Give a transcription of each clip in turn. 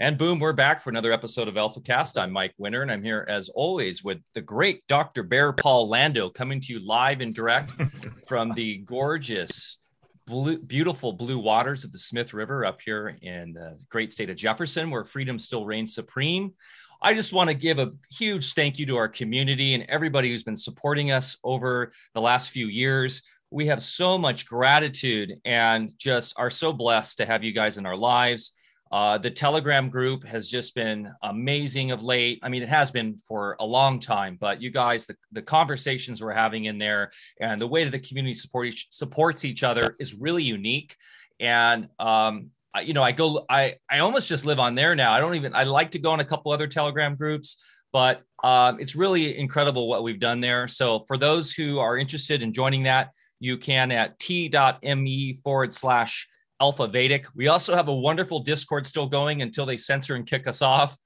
And boom, we're back for another episode of AlphaCast. I'm Mike Winter, and I'm here as always with the great Dr. Bear Paul Lando coming to you live and direct from the gorgeous, blue, beautiful blue waters of the Smith River up here in the great state of Jefferson, where freedom still reigns supreme. I just want to give a huge thank you to our community and everybody who's been supporting us over the last few years. We have so much gratitude and just are so blessed to have you guys in our lives. Uh, the Telegram group has just been amazing of late. I mean, it has been for a long time, but you guys, the, the conversations we're having in there and the way that the community support each, supports each other is really unique. And, um, I, you know, I go, I, I almost just live on there now. I don't even, I like to go on a couple other Telegram groups, but um, it's really incredible what we've done there. So for those who are interested in joining that, you can at t.me forward slash Alpha Vedic. We also have a wonderful Discord still going until they censor and kick us off.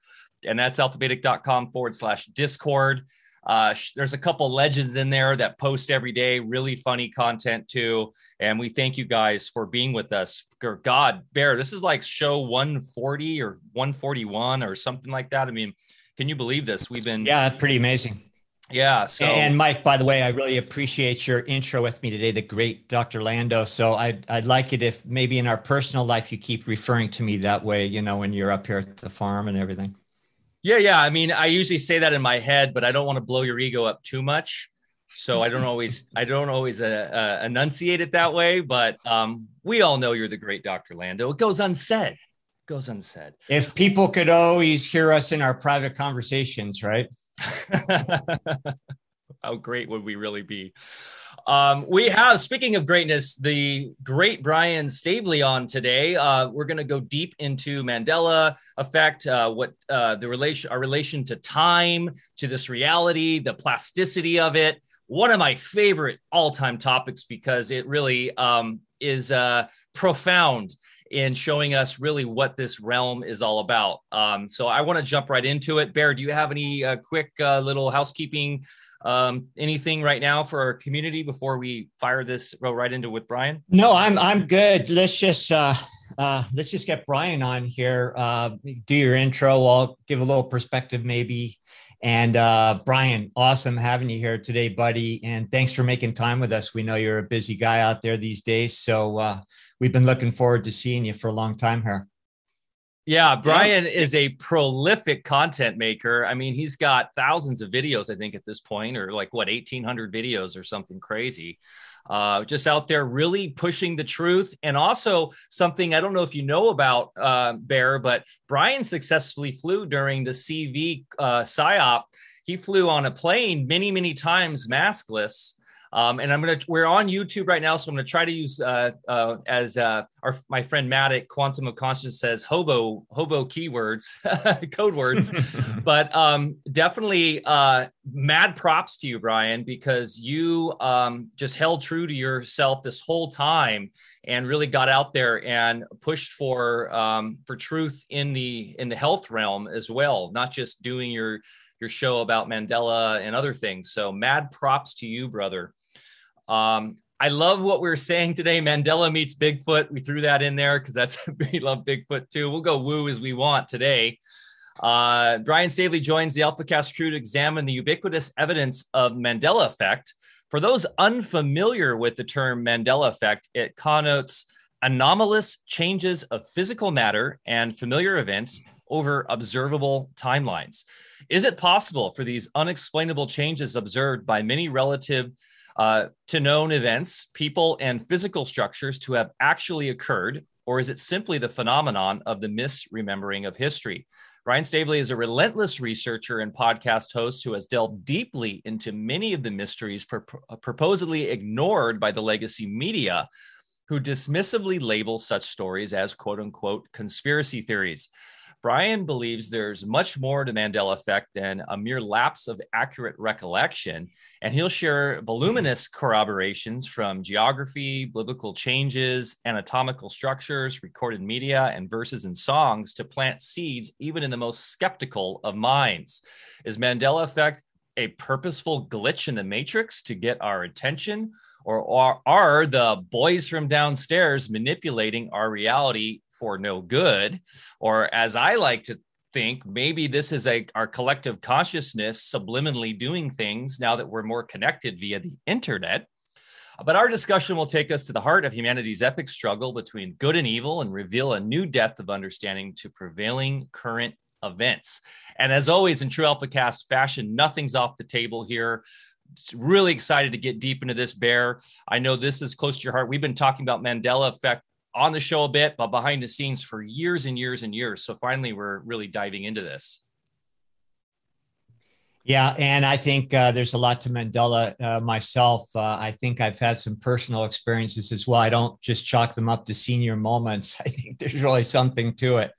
And that's alphavedic.com forward slash Discord. Uh, there's a couple legends in there that post every day, really funny content too. And we thank you guys for being with us. God, Bear, this is like show 140 or 141 or something like that. I mean, can you believe this? We've been yeah, pretty amazing. Yeah. So and Mike, by the way, I really appreciate your intro with me today, the great Dr. Lando. So I'd I'd like it if maybe in our personal life you keep referring to me that way, you know, when you're up here at the farm and everything. Yeah, yeah. I mean, I usually say that in my head, but I don't want to blow your ego up too much. So I don't always I don't always uh, uh, enunciate it that way. But um, we all know you're the great Dr. Lando. It goes unsaid. It goes unsaid. If people could always hear us in our private conversations, right? How great would we really be? Um, we have, speaking of greatness, the great Brian Staveley on today. Uh, we're going to go deep into Mandela effect, uh, what uh, the relation, our relation to time, to this reality, the plasticity of it. One of my favorite all-time topics because it really um, is uh, profound in showing us really what this realm is all about. Um, so I want to jump right into it. Bear, do you have any uh, quick uh, little housekeeping, um, anything right now for our community before we fire this go right into with Brian? No, I'm I'm good. Let's just uh, uh, let's just get Brian on here. Uh, do your intro. I'll give a little perspective maybe. And uh, Brian, awesome having you here today, buddy. And thanks for making time with us. We know you're a busy guy out there these days. So uh, we've been looking forward to seeing you for a long time here. Yeah, Brian yeah. is a prolific content maker. I mean, he's got thousands of videos, I think, at this point, or like what, 1,800 videos or something crazy. Uh, just out there really pushing the truth. And also, something I don't know if you know about uh, Bear, but Brian successfully flew during the CV uh, PSYOP. He flew on a plane many, many times maskless. Um, and I'm gonna we're on YouTube right now, so I'm gonna try to use uh, uh, as uh, our my friend Matt at Quantum of Conscience says hobo hobo keywords code words, but um, definitely uh, mad props to you, Brian, because you um, just held true to yourself this whole time and really got out there and pushed for um, for truth in the in the health realm as well, not just doing your your show about Mandela and other things. So mad props to you, brother. Um, I love what we are saying today. Mandela meets Bigfoot. We threw that in there because that's we love Bigfoot too. We'll go woo as we want today. Uh, Brian Staveley joins the AlphaCast crew to examine the ubiquitous evidence of Mandela effect. For those unfamiliar with the term Mandela effect, it connotes anomalous changes of physical matter and familiar events over observable timelines. Is it possible for these unexplainable changes observed by many relative uh, to known events, people, and physical structures to have actually occurred, or is it simply the phenomenon of the misremembering of history? Ryan Staveley is a relentless researcher and podcast host who has delved deeply into many of the mysteries pur- purportedly ignored by the legacy media, who dismissively label such stories as quote unquote conspiracy theories. Brian believes there's much more to Mandela effect than a mere lapse of accurate recollection, and he'll share voluminous corroborations from geography, biblical changes, anatomical structures, recorded media, and verses and songs to plant seeds even in the most skeptical of minds. Is Mandela effect a purposeful glitch in the matrix to get our attention? Or are, are the boys from downstairs manipulating our reality for no good, or as I like to think, maybe this is a our collective consciousness subliminally doing things now that we're more connected via the internet. But our discussion will take us to the heart of humanity's epic struggle between good and evil and reveal a new depth of understanding to prevailing current events. And as always, in true AlphaCast fashion, nothing's off the table here really excited to get deep into this bear. I know this is close to your heart. We've been talking about Mandela effect on the show a bit, but behind the scenes for years and years and years. So finally, we're really diving into this. Yeah, and I think uh, there's a lot to Mandela uh, myself. Uh, I think I've had some personal experiences as well. I don't just chalk them up to senior moments. I think there's really something to it.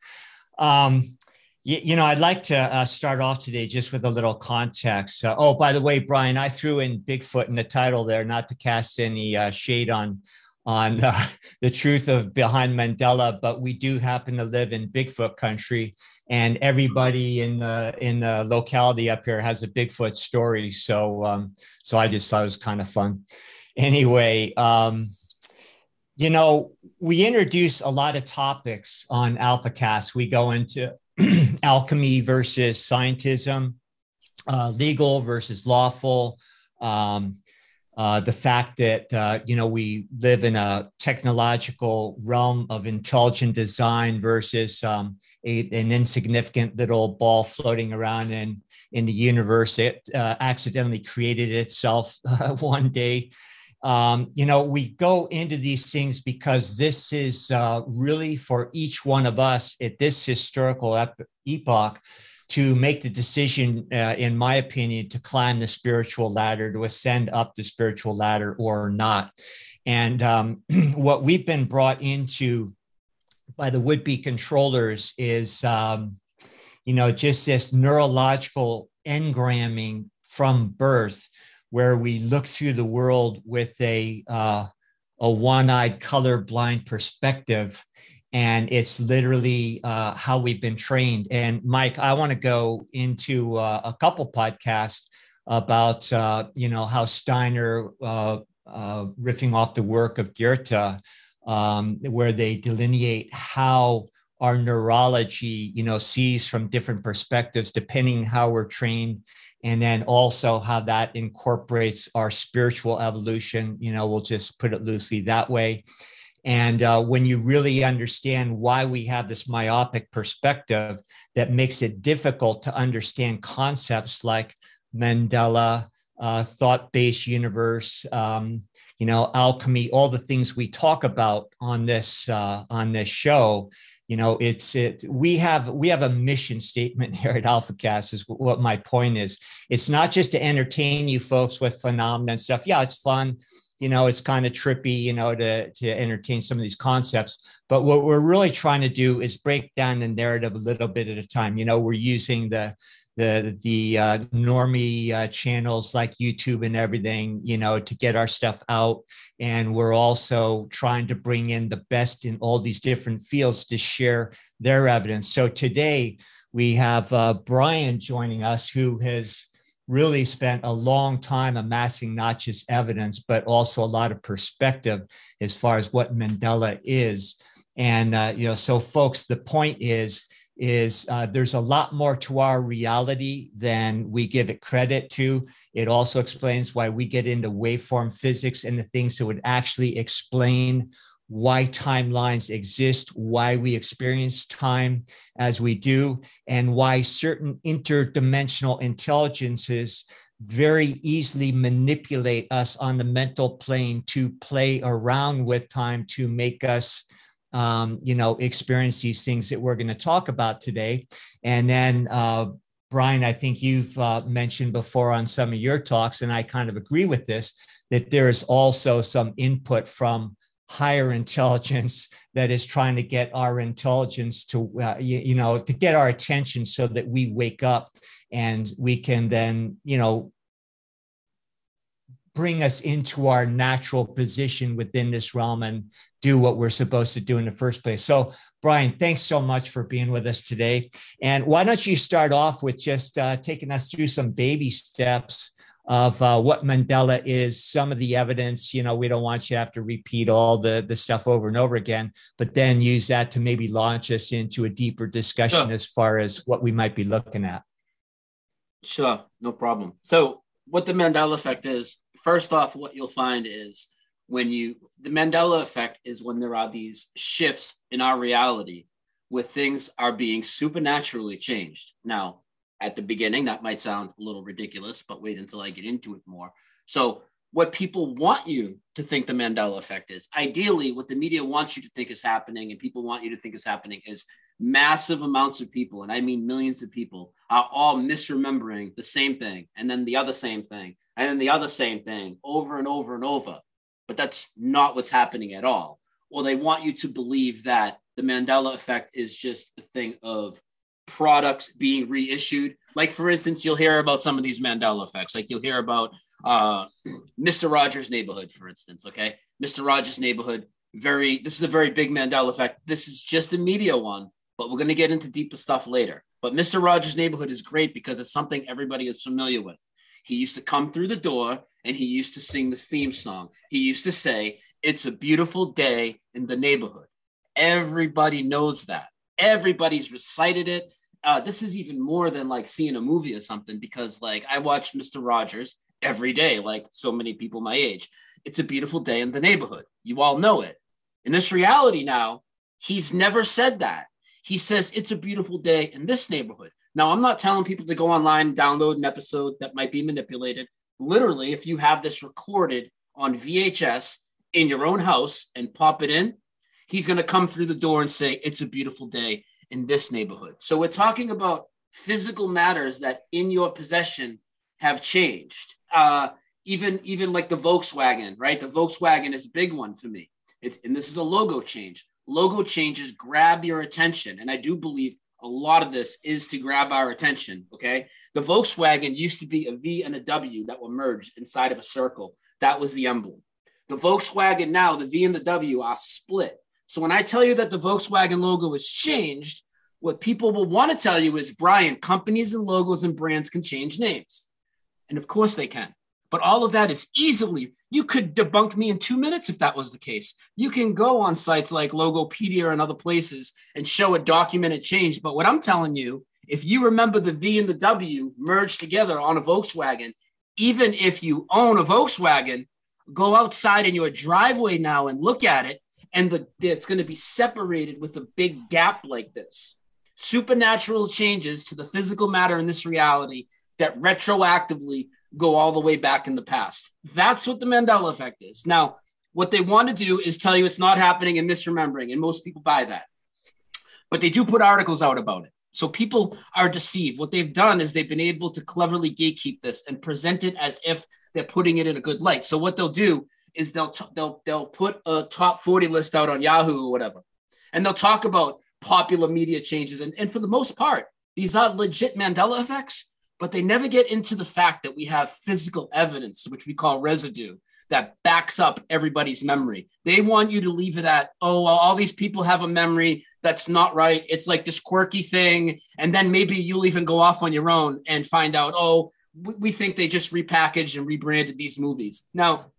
Um, you, you know, I'd like to uh, start off today just with a little context. Uh, oh, by the way, Brian, I threw in Bigfoot in the title there, not to cast any uh, shade on on uh, the truth of behind Mandela, but we do happen to live in Bigfoot country, and everybody in the in the locality up here has a Bigfoot story. So, um, so I just thought it was kind of fun. Anyway, um, you know, we introduce a lot of topics on AlphaCast. We go into alchemy versus scientism, uh, legal versus lawful, um, uh, the fact that uh, you know we live in a technological realm of intelligent design versus um, a, an insignificant little ball floating around in in the universe. It uh, accidentally created itself one day um, you know, we go into these things because this is uh, really for each one of us at this historical ep- epoch to make the decision, uh, in my opinion, to climb the spiritual ladder, to ascend up the spiritual ladder or not. And um, what we've been brought into by the would be controllers is, um, you know, just this neurological engramming from birth where we look through the world with a uh, a one-eyed colorblind perspective and it's literally uh, how we've been trained. And mike i want to go into uh, a couple podcasts about uh, you know how steiner uh, uh, riffing off the work of goethe um, where they delineate how our neurology you know sees from different perspectives depending how we're trained. And then also how that incorporates our spiritual evolution you know we'll just put it loosely that way and uh, when you really understand why we have this myopic perspective that makes it difficult to understand concepts like mandela uh, thought-based universe um, you know alchemy all the things we talk about on this uh, on this show you know it's it we have we have a mission statement here at alphacast is what my point is. It's not just to entertain you folks with phenomena and stuff. Yeah it's fun you know it's kind of trippy you know to to entertain some of these concepts but what we're really trying to do is break down the narrative a little bit at a time you know we're using the the the uh, normie uh, channels like YouTube and everything, you know, to get our stuff out. And we're also trying to bring in the best in all these different fields to share their evidence. So today we have uh, Brian joining us, who has really spent a long time amassing not just evidence, but also a lot of perspective as far as what Mandela is. And uh, you know, so folks, the point is is uh, there's a lot more to our reality than we give it credit to. It also explains why we get into waveform physics and the things that would actually explain why timelines exist, why we experience time as we do, and why certain interdimensional intelligences very easily manipulate us on the mental plane to play around with time to make us um, you know, experience these things that we're going to talk about today. And then, uh, Brian, I think you've uh, mentioned before on some of your talks, and I kind of agree with this, that there is also some input from higher intelligence that is trying to get our intelligence to, uh, you, you know, to get our attention so that we wake up and we can then, you know, bring us into our natural position within this realm and do what we're supposed to do in the first place. So, Brian, thanks so much for being with us today. And why don't you start off with just uh, taking us through some baby steps of uh, what Mandela is, some of the evidence. You know, we don't want you to have to repeat all the, the stuff over and over again, but then use that to maybe launch us into a deeper discussion sure. as far as what we might be looking at. Sure, no problem. So, what the Mandela effect is, first off, what you'll find is when you, the Mandela effect is when there are these shifts in our reality where things are being supernaturally changed. Now, at the beginning, that might sound a little ridiculous, but wait until I get into it more. So, what people want you to think the Mandela effect is ideally, what the media wants you to think is happening, and people want you to think is happening, is massive amounts of people, and I mean millions of people, are all misremembering the same thing, and then the other same thing, and then the other same thing over and over and over. But that's not what's happening at all. Well, they want you to believe that the Mandela effect is just a thing of products being reissued. Like, for instance, you'll hear about some of these Mandela effects. Like, you'll hear about uh, Mr. Rogers' Neighborhood, for instance. Okay. Mr. Rogers' Neighborhood, very, this is a very big Mandela effect. This is just a media one, but we're going to get into deeper stuff later. But Mr. Rogers' Neighborhood is great because it's something everybody is familiar with. He used to come through the door and he used to sing this theme song. He used to say, It's a beautiful day in the neighborhood. Everybody knows that. Everybody's recited it. Uh, this is even more than like seeing a movie or something because like I watched Mr. Rogers every day, like so many people my age. It's a beautiful day in the neighborhood. You all know it. In this reality now, he's never said that. He says it's a beautiful day in this neighborhood. Now, I'm not telling people to go online download an episode that might be manipulated. Literally, if you have this recorded on VHS in your own house and pop it in, he's going to come through the door and say, It's a beautiful day in this neighborhood. So we're talking about physical matters that in your possession have changed. Uh, even even like the Volkswagen, right? The Volkswagen is a big one for me. It's, and this is a logo change. Logo changes grab your attention, and I do believe a lot of this is to grab our attention. Okay, the Volkswagen used to be a V and a W that were merged inside of a circle. That was the emblem. The Volkswagen now, the V and the W are split. So when I tell you that the Volkswagen logo has changed, what people will want to tell you is, Brian, companies and logos and brands can change names. And of course they can. But all of that is easily, you could debunk me in two minutes if that was the case. You can go on sites like Logopedia and other places and show a documented change. But what I'm telling you, if you remember the V and the W merged together on a Volkswagen, even if you own a Volkswagen, go outside in your driveway now and look at it and the, it's going to be separated with a big gap like this. Supernatural changes to the physical matter in this reality that retroactively go all the way back in the past. That's what the Mandela effect is. Now, what they want to do is tell you it's not happening and misremembering, and most people buy that. But they do put articles out about it. So people are deceived. What they've done is they've been able to cleverly gatekeep this and present it as if they're putting it in a good light. So what they'll do is they'll t- they'll they'll put a top 40 list out on Yahoo or whatever, and they'll talk about popular media changes. And, and for the most part, these are legit Mandela effects, but they never get into the fact that we have physical evidence, which we call residue, that backs up everybody's memory. They want you to leave it at, oh, well, all these people have a memory that's not right. It's like this quirky thing. And then maybe you'll even go off on your own and find out, oh, we, we think they just repackaged and rebranded these movies. Now,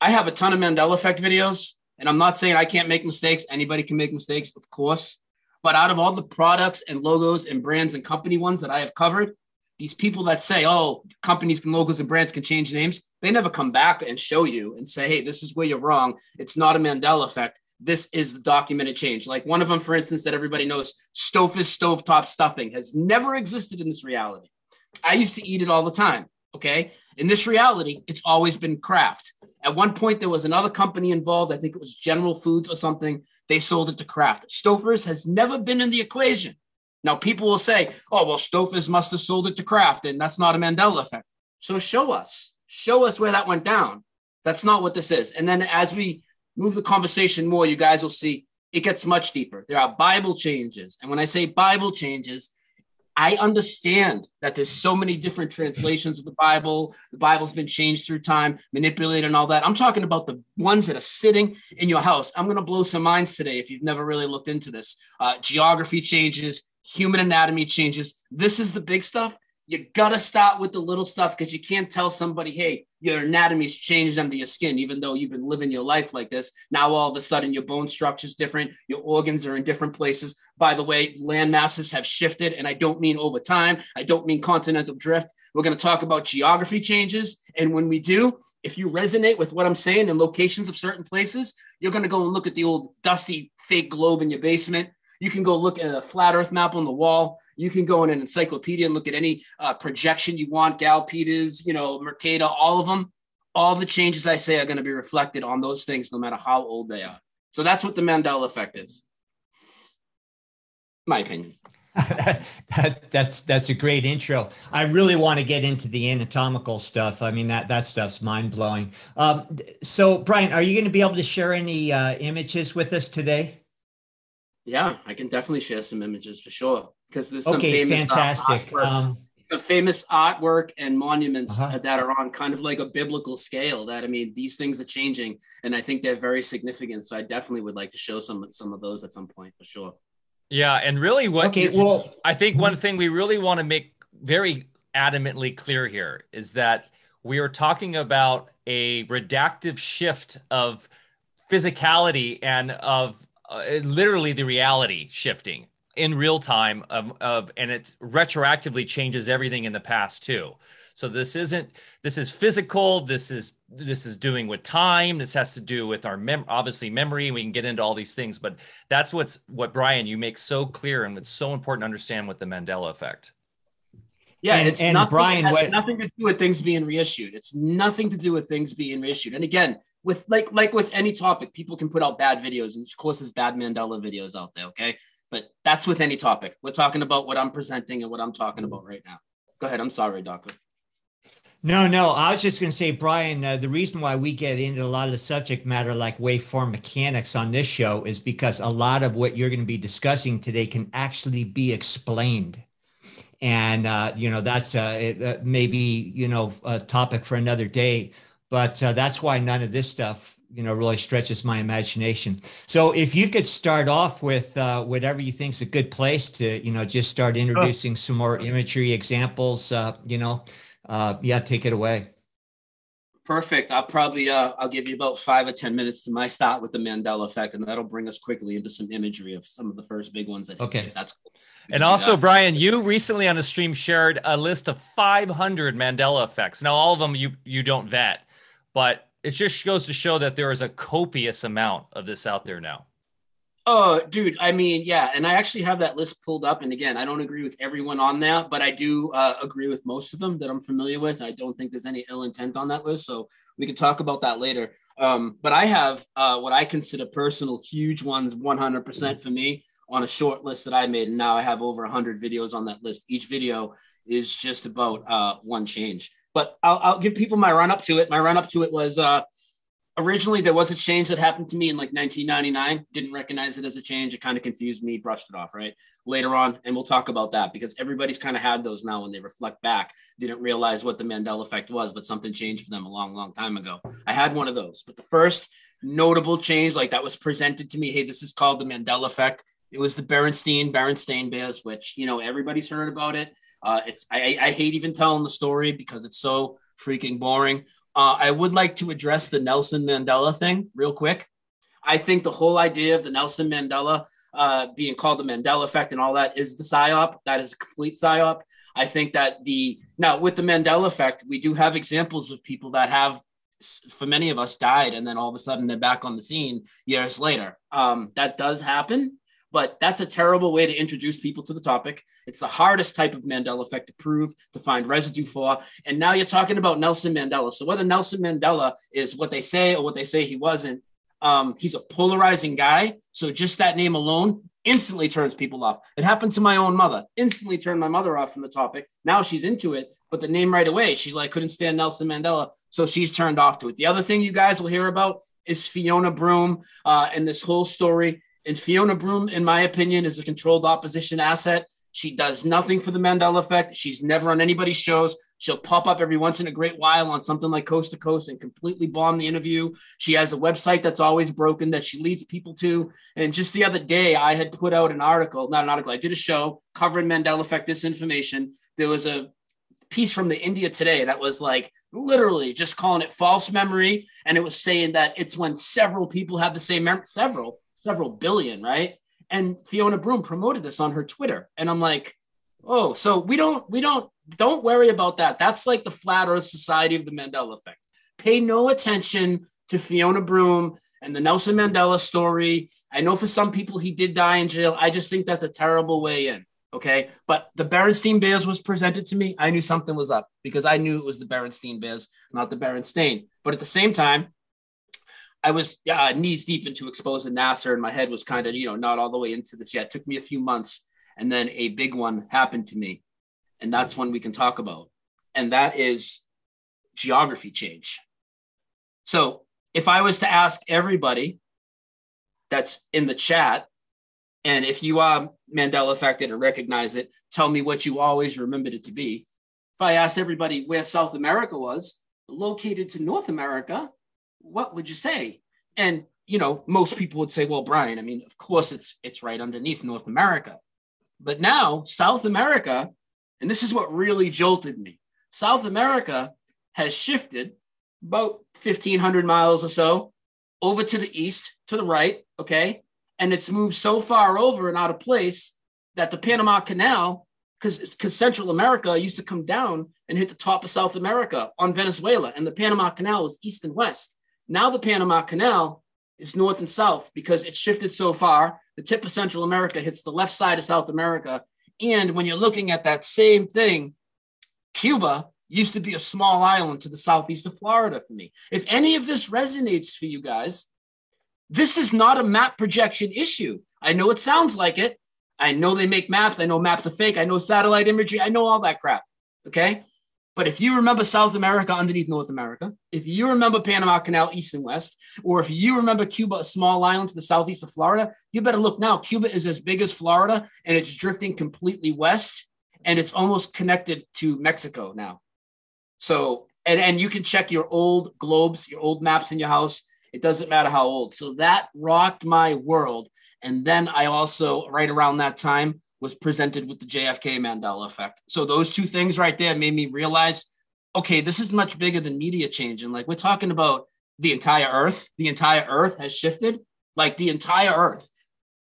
I have a ton of Mandela effect videos, and I'm not saying I can't make mistakes. Anybody can make mistakes, of course. But out of all the products and logos and brands and company ones that I have covered, these people that say, oh, companies and logos and brands can change names, they never come back and show you and say, hey, this is where you're wrong. It's not a Mandela effect. This is the documented change. Like one of them, for instance, that everybody knows, Stouffer's stovetop stuffing has never existed in this reality. I used to eat it all the time. Okay. In this reality, it's always been Kraft. At one point, there was another company involved. I think it was General Foods or something. They sold it to Kraft. Stouffer's has never been in the equation. Now, people will say, oh, well, Stouffer's must have sold it to Kraft, and that's not a Mandela effect. So show us, show us where that went down. That's not what this is. And then as we move the conversation more, you guys will see it gets much deeper. There are Bible changes. And when I say Bible changes, I understand that there's so many different translations of the Bible. The Bible's been changed through time, manipulated, and all that. I'm talking about the ones that are sitting in your house. I'm going to blow some minds today if you've never really looked into this. Uh, geography changes, human anatomy changes. This is the big stuff. you gotta start with the little stuff because you can't tell somebody, hey, your anatomy's changed under your skin, even though you've been living your life like this. Now all of a sudden your bone structure's different, your organs are in different places. By the way, land masses have shifted, and I don't mean over time, I don't mean continental drift. We're gonna talk about geography changes. And when we do, if you resonate with what I'm saying in locations of certain places, you're gonna go and look at the old dusty fake globe in your basement. You can go look at a flat earth map on the wall you can go in an encyclopedia and look at any uh, projection you want, Gall-Peters, you know, Mercator, all of them. All the changes I say are going to be reflected on those things, no matter how old they are. So that's what the Mandela effect is. My opinion. that, that's that's a great intro. I really want to get into the anatomical stuff. I mean that that stuff's mind blowing. Um, so, Brian, are you going to be able to share any uh, images with us today? Yeah, I can definitely share some images for sure because there's some okay, famous, uh, fantastic. Uh, um, the famous artwork and monuments uh-huh. that are on kind of like a biblical scale. That I mean, these things are changing, and I think they're very significant. So I definitely would like to show some some of those at some point for sure. Yeah, and really, what okay, well, I think one thing we really want to make very adamantly clear here is that we are talking about a redactive shift of physicality and of uh, literally the reality shifting in real time of, of and it retroactively changes everything in the past too so this isn't this is physical this is this is doing with time this has to do with our mem obviously memory we can get into all these things but that's what's what brian you make so clear and it's so important to understand with the mandela effect yeah, and, it's and nothing, Brian, it has what, nothing to do with things being reissued. It's nothing to do with things being reissued. And again, with like like with any topic, people can put out bad videos, and of course, there's bad Mandela videos out there. Okay, but that's with any topic. We're talking about what I'm presenting and what I'm talking about right now. Go ahead. I'm sorry, doctor. No, no. I was just going to say, Brian, uh, the reason why we get into a lot of the subject matter like waveform mechanics on this show is because a lot of what you're going to be discussing today can actually be explained. And, uh, you know, that's uh, it, uh, maybe, you know, a topic for another day. But uh, that's why none of this stuff you know really stretches my imagination. So if you could start off with uh, whatever you think is a good place to you know just start introducing some more imagery examples uh, you know uh, yeah take it away. Perfect. I'll probably uh, i'll give you about five or ten minutes to my start with the mandela effect and that'll bring us quickly into some imagery of some of the first big ones that okay. that's cool. And also, Brian, you recently on a stream shared a list of 500 Mandela effects. Now, all of them you you don't vet, but it just goes to show that there is a copious amount of this out there now. Oh, dude. I mean, yeah. And I actually have that list pulled up. And again, I don't agree with everyone on that, but I do uh, agree with most of them that I'm familiar with. I don't think there's any ill intent on that list. So we can talk about that later. Um, but I have uh, what I consider personal huge ones 100% for me on a short list that I made. And now I have over 100 videos on that list. Each video is just about uh, one change. But I'll, I'll give people my run up to it. My run up to it was uh, originally there was a change that happened to me in like 1999. Didn't recognize it as a change. It kind of confused me, brushed it off, right? Later on, and we'll talk about that because everybody's kind of had those now when they reflect back. Didn't realize what the Mandela effect was, but something changed for them a long, long time ago. I had one of those. But the first notable change, like that was presented to me, hey, this is called the Mandela effect. It was the Berenstein, Berenstain Bears, which, you know, everybody's heard about it. Uh, it's I, I hate even telling the story because it's so freaking boring. Uh, I would like to address the Nelson Mandela thing real quick. I think the whole idea of the Nelson Mandela uh, being called the Mandela effect and all that is the psyop. That is a complete psyop. I think that the now with the Mandela effect, we do have examples of people that have, for many of us, died and then all of a sudden they're back on the scene years later. Um, that does happen but that's a terrible way to introduce people to the topic. It's the hardest type of Mandela effect to prove, to find residue for. And now you're talking about Nelson Mandela. So whether Nelson Mandela is what they say or what they say he wasn't, um, he's a polarizing guy. So just that name alone instantly turns people off. It happened to my own mother. Instantly turned my mother off from the topic. Now she's into it, but the name right away, she like couldn't stand Nelson Mandela, so she's turned off to it. The other thing you guys will hear about is Fiona Broome uh, and this whole story and Fiona Broome, in my opinion, is a controlled opposition asset. She does nothing for the Mandela effect. She's never on anybody's shows. She'll pop up every once in a great while on something like Coast to Coast and completely bomb the interview. She has a website that's always broken that she leads people to. And just the other day, I had put out an article, not an article, I did a show covering Mandela effect disinformation. There was a piece from the India Today that was like literally just calling it false memory, and it was saying that it's when several people have the same memory, several, several billion, right? And Fiona Broome promoted this on her Twitter, and I'm like, oh, so we don't, we don't, don't worry about that. That's like the flat Earth Society of the Mandela Effect. Pay no attention to Fiona Broome and the Nelson Mandela story. I know for some people he did die in jail. I just think that's a terrible way in. Okay. But the Berenstein Bears was presented to me. I knew something was up because I knew it was the Berenstein Bears, not the Berenstain. But at the same time, I was uh, knees deep into exposing NASA, and my head was kind of, you know, not all the way into this yet. It took me a few months, and then a big one happened to me, and that's one we can talk about, and that is geography change. So, if I was to ask everybody that's in the chat and if you are Mandela affected or recognize it, tell me what you always remembered it to be. If I asked everybody where South America was, located to North America, what would you say? And you know, most people would say, well, Brian, I mean, of course it's it's right underneath North America. But now South America, and this is what really jolted me. South America has shifted about 1500 miles or so over to the east, to the right, okay? and it's moved so far over and out of place that the Panama Canal, because Central America used to come down and hit the top of South America on Venezuela, and the Panama Canal was east and west. Now the Panama Canal is north and south because it shifted so far. The tip of Central America hits the left side of South America, and when you're looking at that same thing, Cuba used to be a small island to the southeast of Florida for me. If any of this resonates for you guys, this is not a map projection issue. I know it sounds like it. I know they make maps. I know maps are fake. I know satellite imagery. I know all that crap. Okay. But if you remember South America underneath North America, if you remember Panama Canal east and west, or if you remember Cuba, a small island to the southeast of Florida, you better look now. Cuba is as big as Florida and it's drifting completely west and it's almost connected to Mexico now. So, and, and you can check your old globes, your old maps in your house. It doesn't matter how old. So that rocked my world. And then I also, right around that time, was presented with the JFK Mandela effect. So those two things right there made me realize, okay, this is much bigger than media change. And like we're talking about the entire earth, the entire earth has shifted, like the entire earth.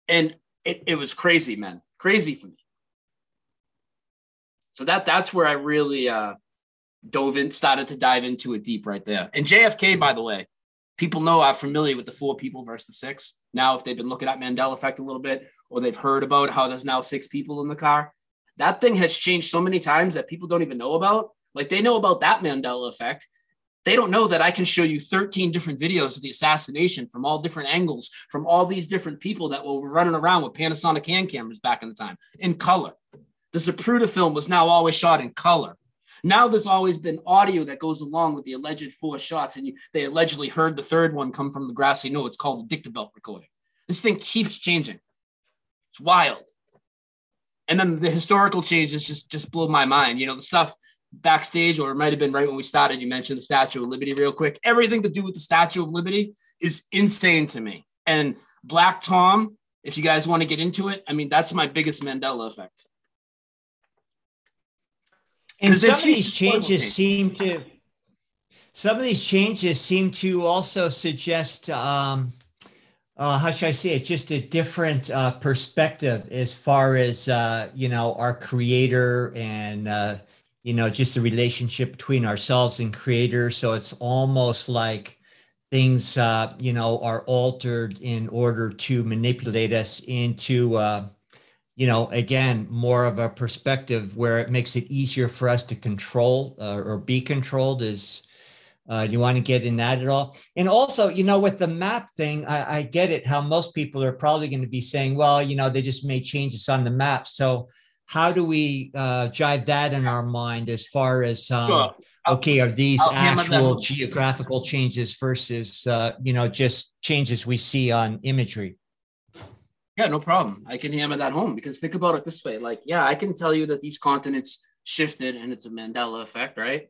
And it, it was crazy, man. Crazy for me. So that that's where I really uh dove in, started to dive into it deep right there. And JFK, by the way, people know I'm familiar with the four people versus the six. Now, if they've been looking at Mandela effect a little bit, or they've heard about how there's now six people in the car, that thing has changed so many times that people don't even know about. Like they know about that Mandela effect. They don't know that I can show you 13 different videos of the assassination from all different angles, from all these different people that were running around with Panasonic hand cameras back in the time in color. The Zapruder film was now always shot in color. Now there's always been audio that goes along with the alleged four shots, and you, they allegedly heard the third one come from the grassy knoll. It's called the Dictabelt recording. This thing keeps changing. It's wild. And then the historical changes just just blew my mind. You know, the stuff backstage, or it might have been right when we started. You mentioned the Statue of Liberty real quick. Everything to do with the Statue of Liberty is insane to me. And Black Tom, if you guys want to get into it, I mean, that's my biggest Mandela effect. And some of these changes seem to some of these changes seem to also suggest um, uh, how should I say it? Just a different uh, perspective as far as uh, you know our creator and uh, you know just the relationship between ourselves and creator. So it's almost like things uh, you know are altered in order to manipulate us into uh, you know, again, more of a perspective where it makes it easier for us to control or be controlled is uh, do you want to get in that at all? And also, you know, with the map thing, I, I get it how most people are probably going to be saying, well, you know, they just made changes on the map. So how do we uh, jive that in our mind as far as, um, sure. okay, are these I'll actual geographical changes versus, uh, you know, just changes we see on imagery? Yeah, no problem. I can hammer that home because think about it this way. Like, yeah, I can tell you that these continents shifted and it's a Mandela effect, right?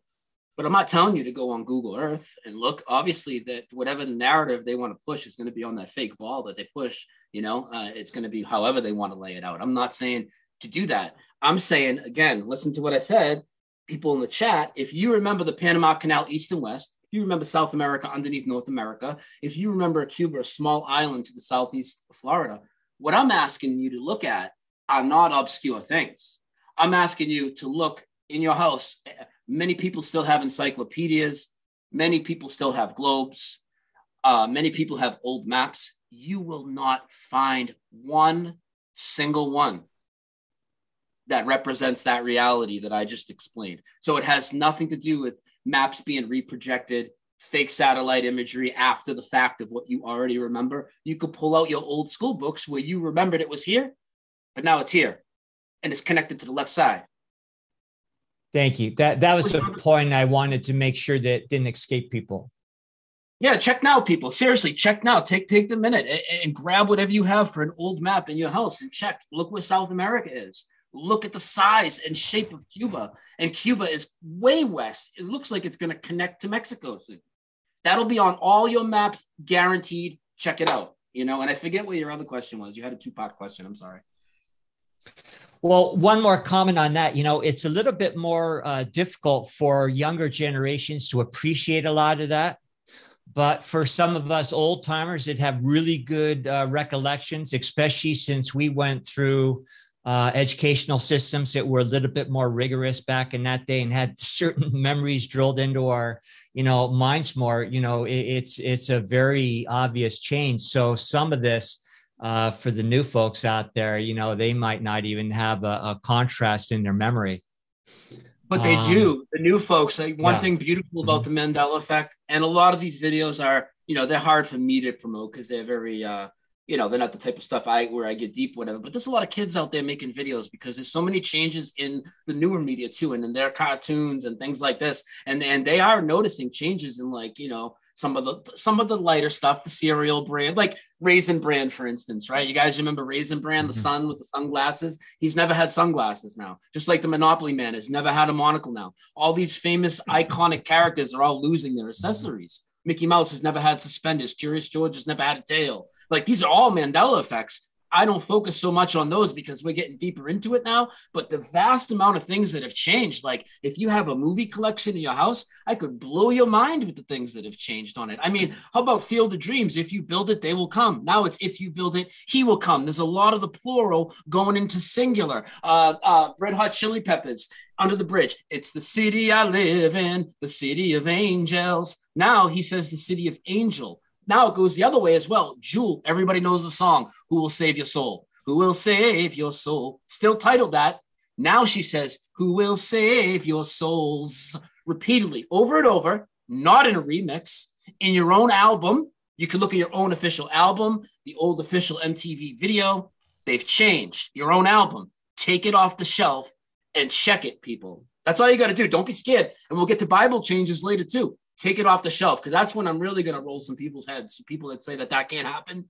But I'm not telling you to go on Google Earth and look. Obviously, that whatever narrative they want to push is going to be on that fake ball that they push. You know, uh, it's going to be however they want to lay it out. I'm not saying to do that. I'm saying again, listen to what I said. people in the chat, if you remember the Panama Canal east and west, if you remember South America underneath North America, if you remember Cuba, a small island to the southeast of Florida, what I'm asking you to look at are not obscure things. I'm asking you to look in your house. Many people still have encyclopedias. Many people still have globes. Uh, many people have old maps. You will not find one single one that represents that reality that I just explained. So it has nothing to do with maps being reprojected, fake satellite imagery after the fact of what you already remember. You could pull out your old school books where you remembered it was here, but now it's here and it's connected to the left side. Thank you. That that was the point I wanted to make sure that didn't escape people. Yeah, check now, people. Seriously, check now. Take take the minute and, and grab whatever you have for an old map in your house and check. Look where South America is look at the size and shape of Cuba. And Cuba is way west. It looks like it's going to connect to Mexico soon. That'll be on all your maps, guaranteed. Check it out. You know, and I forget what your other question was. You had a two part question. I'm sorry. Well, one more comment on that. You know, it's a little bit more uh, difficult for younger generations to appreciate a lot of that. But for some of us old timers that have really good uh, recollections, especially since we went through uh, educational systems that were a little bit more rigorous back in that day and had certain memories drilled into our you know minds more you know it, it's it's a very obvious change so some of this uh, for the new folks out there you know they might not even have a, a contrast in their memory but they um, do the new folks like one yeah. thing beautiful about mm-hmm. the mandela effect and a lot of these videos are you know they're hard for me to promote because they're very uh you know, they're not the type of stuff I where I get deep, whatever. But there's a lot of kids out there making videos because there's so many changes in the newer media too, and in their cartoons and things like this. And and they are noticing changes in like, you know, some of the some of the lighter stuff, the cereal brand, like Raisin Bran, for instance, right? You guys remember Raisin Bran, the mm-hmm. son with the sunglasses? He's never had sunglasses now, just like the Monopoly Man has never had a monocle now. All these famous iconic characters are all losing their accessories. Mickey Mouse has never had suspenders. Curious George has never had a tail. Like these are all Mandela effects. I don't focus so much on those because we're getting deeper into it now. But the vast amount of things that have changed, like if you have a movie collection in your house, I could blow your mind with the things that have changed on it. I mean, how about Field of Dreams? If you build it, they will come. Now it's if you build it, he will come. There's a lot of the plural going into singular. Uh, uh, Red Hot Chili Peppers, Under the Bridge. It's the city I live in, the city of angels. Now he says the city of angel. Now it goes the other way as well. Jewel, everybody knows the song, Who Will Save Your Soul? Who will save your soul? Still titled that. Now she says, Who will save your souls? Repeatedly, over and over, not in a remix, in your own album. You can look at your own official album, the old official MTV video. They've changed your own album. Take it off the shelf and check it, people. That's all you got to do. Don't be scared. And we'll get to Bible changes later, too take it off the shelf because that's when I'm really going to roll some people's heads. People that say that that can't happen.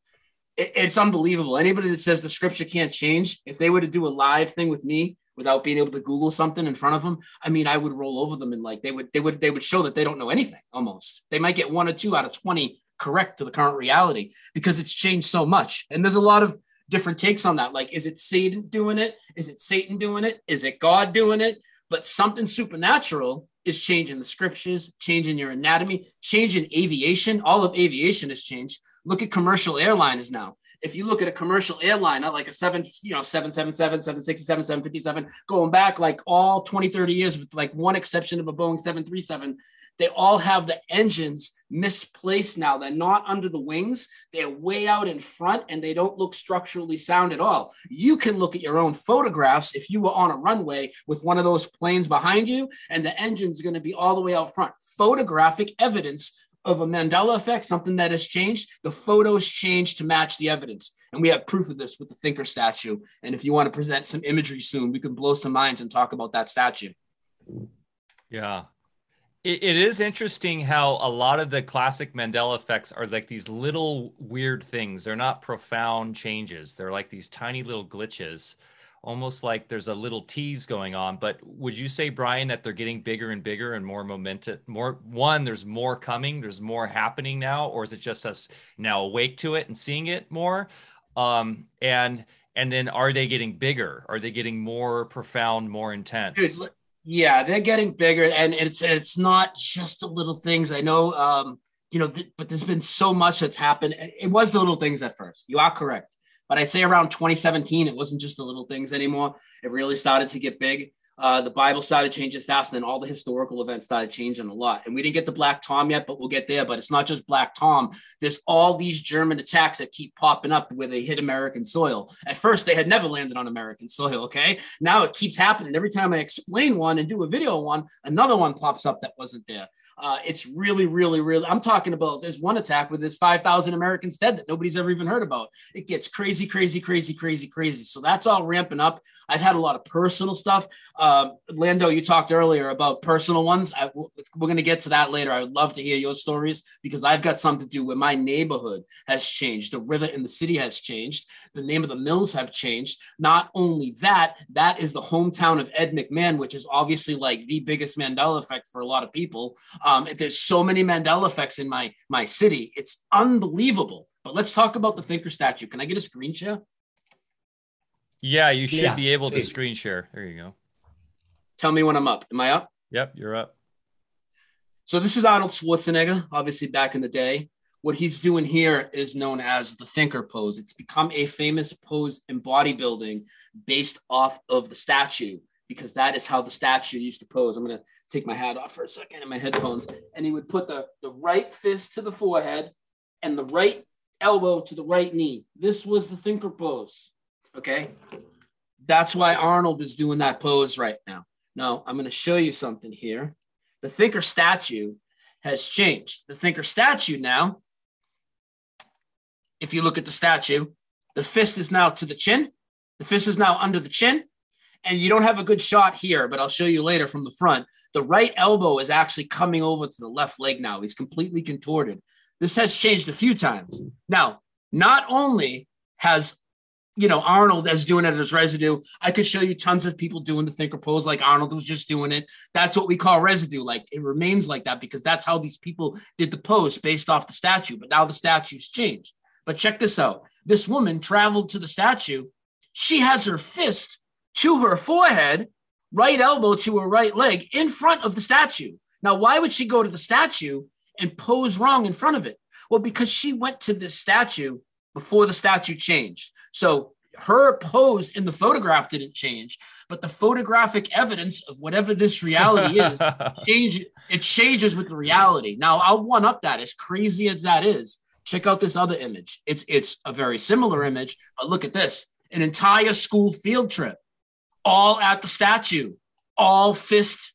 It, it's unbelievable. Anybody that says the scripture can't change, if they were to do a live thing with me without being able to Google something in front of them, I mean, I would roll over them and like they would, they would, they would show that they don't know anything almost. They might get one or two out of 20 correct to the current reality because it's changed so much. And there's a lot of different takes on that. Like, is it Satan doing it? Is it Satan doing it? Is it God doing it? But something supernatural is changing the scriptures, changing your anatomy, changing aviation. All of aviation has changed. Look at commercial airliners now. If you look at a commercial airliner not like a seven, you know, 777, 767, 757, going back like all 20, 30 years, with like one exception of a Boeing 737, they all have the engines misplaced now. They're not under the wings, they're way out in front and they don't look structurally sound at all. You can look at your own photographs if you were on a runway with one of those planes behind you and the engine's going to be all the way out front. Photographic evidence of a Mandela effect, something that has changed. The photos change to match the evidence. And we have proof of this with the Thinker statue. And if you want to present some imagery soon, we can blow some minds and talk about that statue. Yeah, it, it is interesting how a lot of the classic Mandela effects are like these little weird things. They're not profound changes. They're like these tiny little glitches, almost like there's a little tease going on. But would you say, Brian, that they're getting bigger and bigger and more momentum? More one, there's more coming. There's more happening now, or is it just us now awake to it and seeing it more? Um, and and then are they getting bigger? Are they getting more profound, more intense? Dude, Yeah, they're getting bigger, and it's it's not just the little things. I know, um, you know, th- but there's been so much that's happened. It was the little things at first. You are correct, but I'd say around 2017, it wasn't just the little things anymore. It really started to get big uh, the Bible started changing fast, and then all the historical events started changing a lot. And we didn't get to Black Tom yet, but we'll get there. But it's not just Black Tom. There's all these German attacks that keep popping up where they hit American soil. At first, they had never landed on American soil. Okay, now it keeps happening. Every time I explain one and do a video on one, another one pops up that wasn't there. Uh, it's really, really, really. I'm talking about there's one attack with this 5,000 Americans dead that nobody's ever even heard about. It gets crazy, crazy, crazy, crazy, crazy. So that's all ramping up. I've had a lot of personal stuff. Uh, Lando, you talked earlier about personal ones. I, we're going to get to that later. I would love to hear your stories because I've got something to do with my neighborhood has changed. The river in the city has changed. The name of the mills have changed. Not only that, that is the hometown of Ed McMahon, which is obviously like the biggest Mandela effect for a lot of people. Um, there's so many Mandela effects in my my city. It's unbelievable. But let's talk about the thinker statue. Can I get a screen share? Yeah, you should yeah, be able to screen share. There you go. Tell me when I'm up. Am I up? Yep, you're up. So this is Arnold Schwarzenegger, obviously back in the day. What he's doing here is known as the thinker pose. It's become a famous pose in bodybuilding based off of the statue because that is how the statue used to pose. I'm going to take my hat off for a second and my headphones. And he would put the, the right fist to the forehead and the right elbow to the right knee. This was the thinker pose. Okay. That's why Arnold is doing that pose right now. Now, I'm going to show you something here. The thinker statue has changed. The thinker statue now, if you look at the statue, the fist is now to the chin. The fist is now under the chin. And you don't have a good shot here, but I'll show you later from the front. The right elbow is actually coming over to the left leg now. He's completely contorted. This has changed a few times. Now, not only has you know Arnold as doing it as residue, I could show you tons of people doing the thinker pose like Arnold was just doing it. That's what we call residue. Like it remains like that because that's how these people did the pose based off the statue. But now the statue's changed. But check this out. This woman traveled to the statue. She has her fist to her forehead right elbow to her right leg in front of the statue. Now, why would she go to the statue and pose wrong in front of it? Well, because she went to this statue before the statue changed. So her pose in the photograph didn't change, but the photographic evidence of whatever this reality is change it changes with the reality. Now I'll one up that as crazy as that is. Check out this other image. It's it's a very similar image, but look at this. An entire school field trip all at the statue, all fist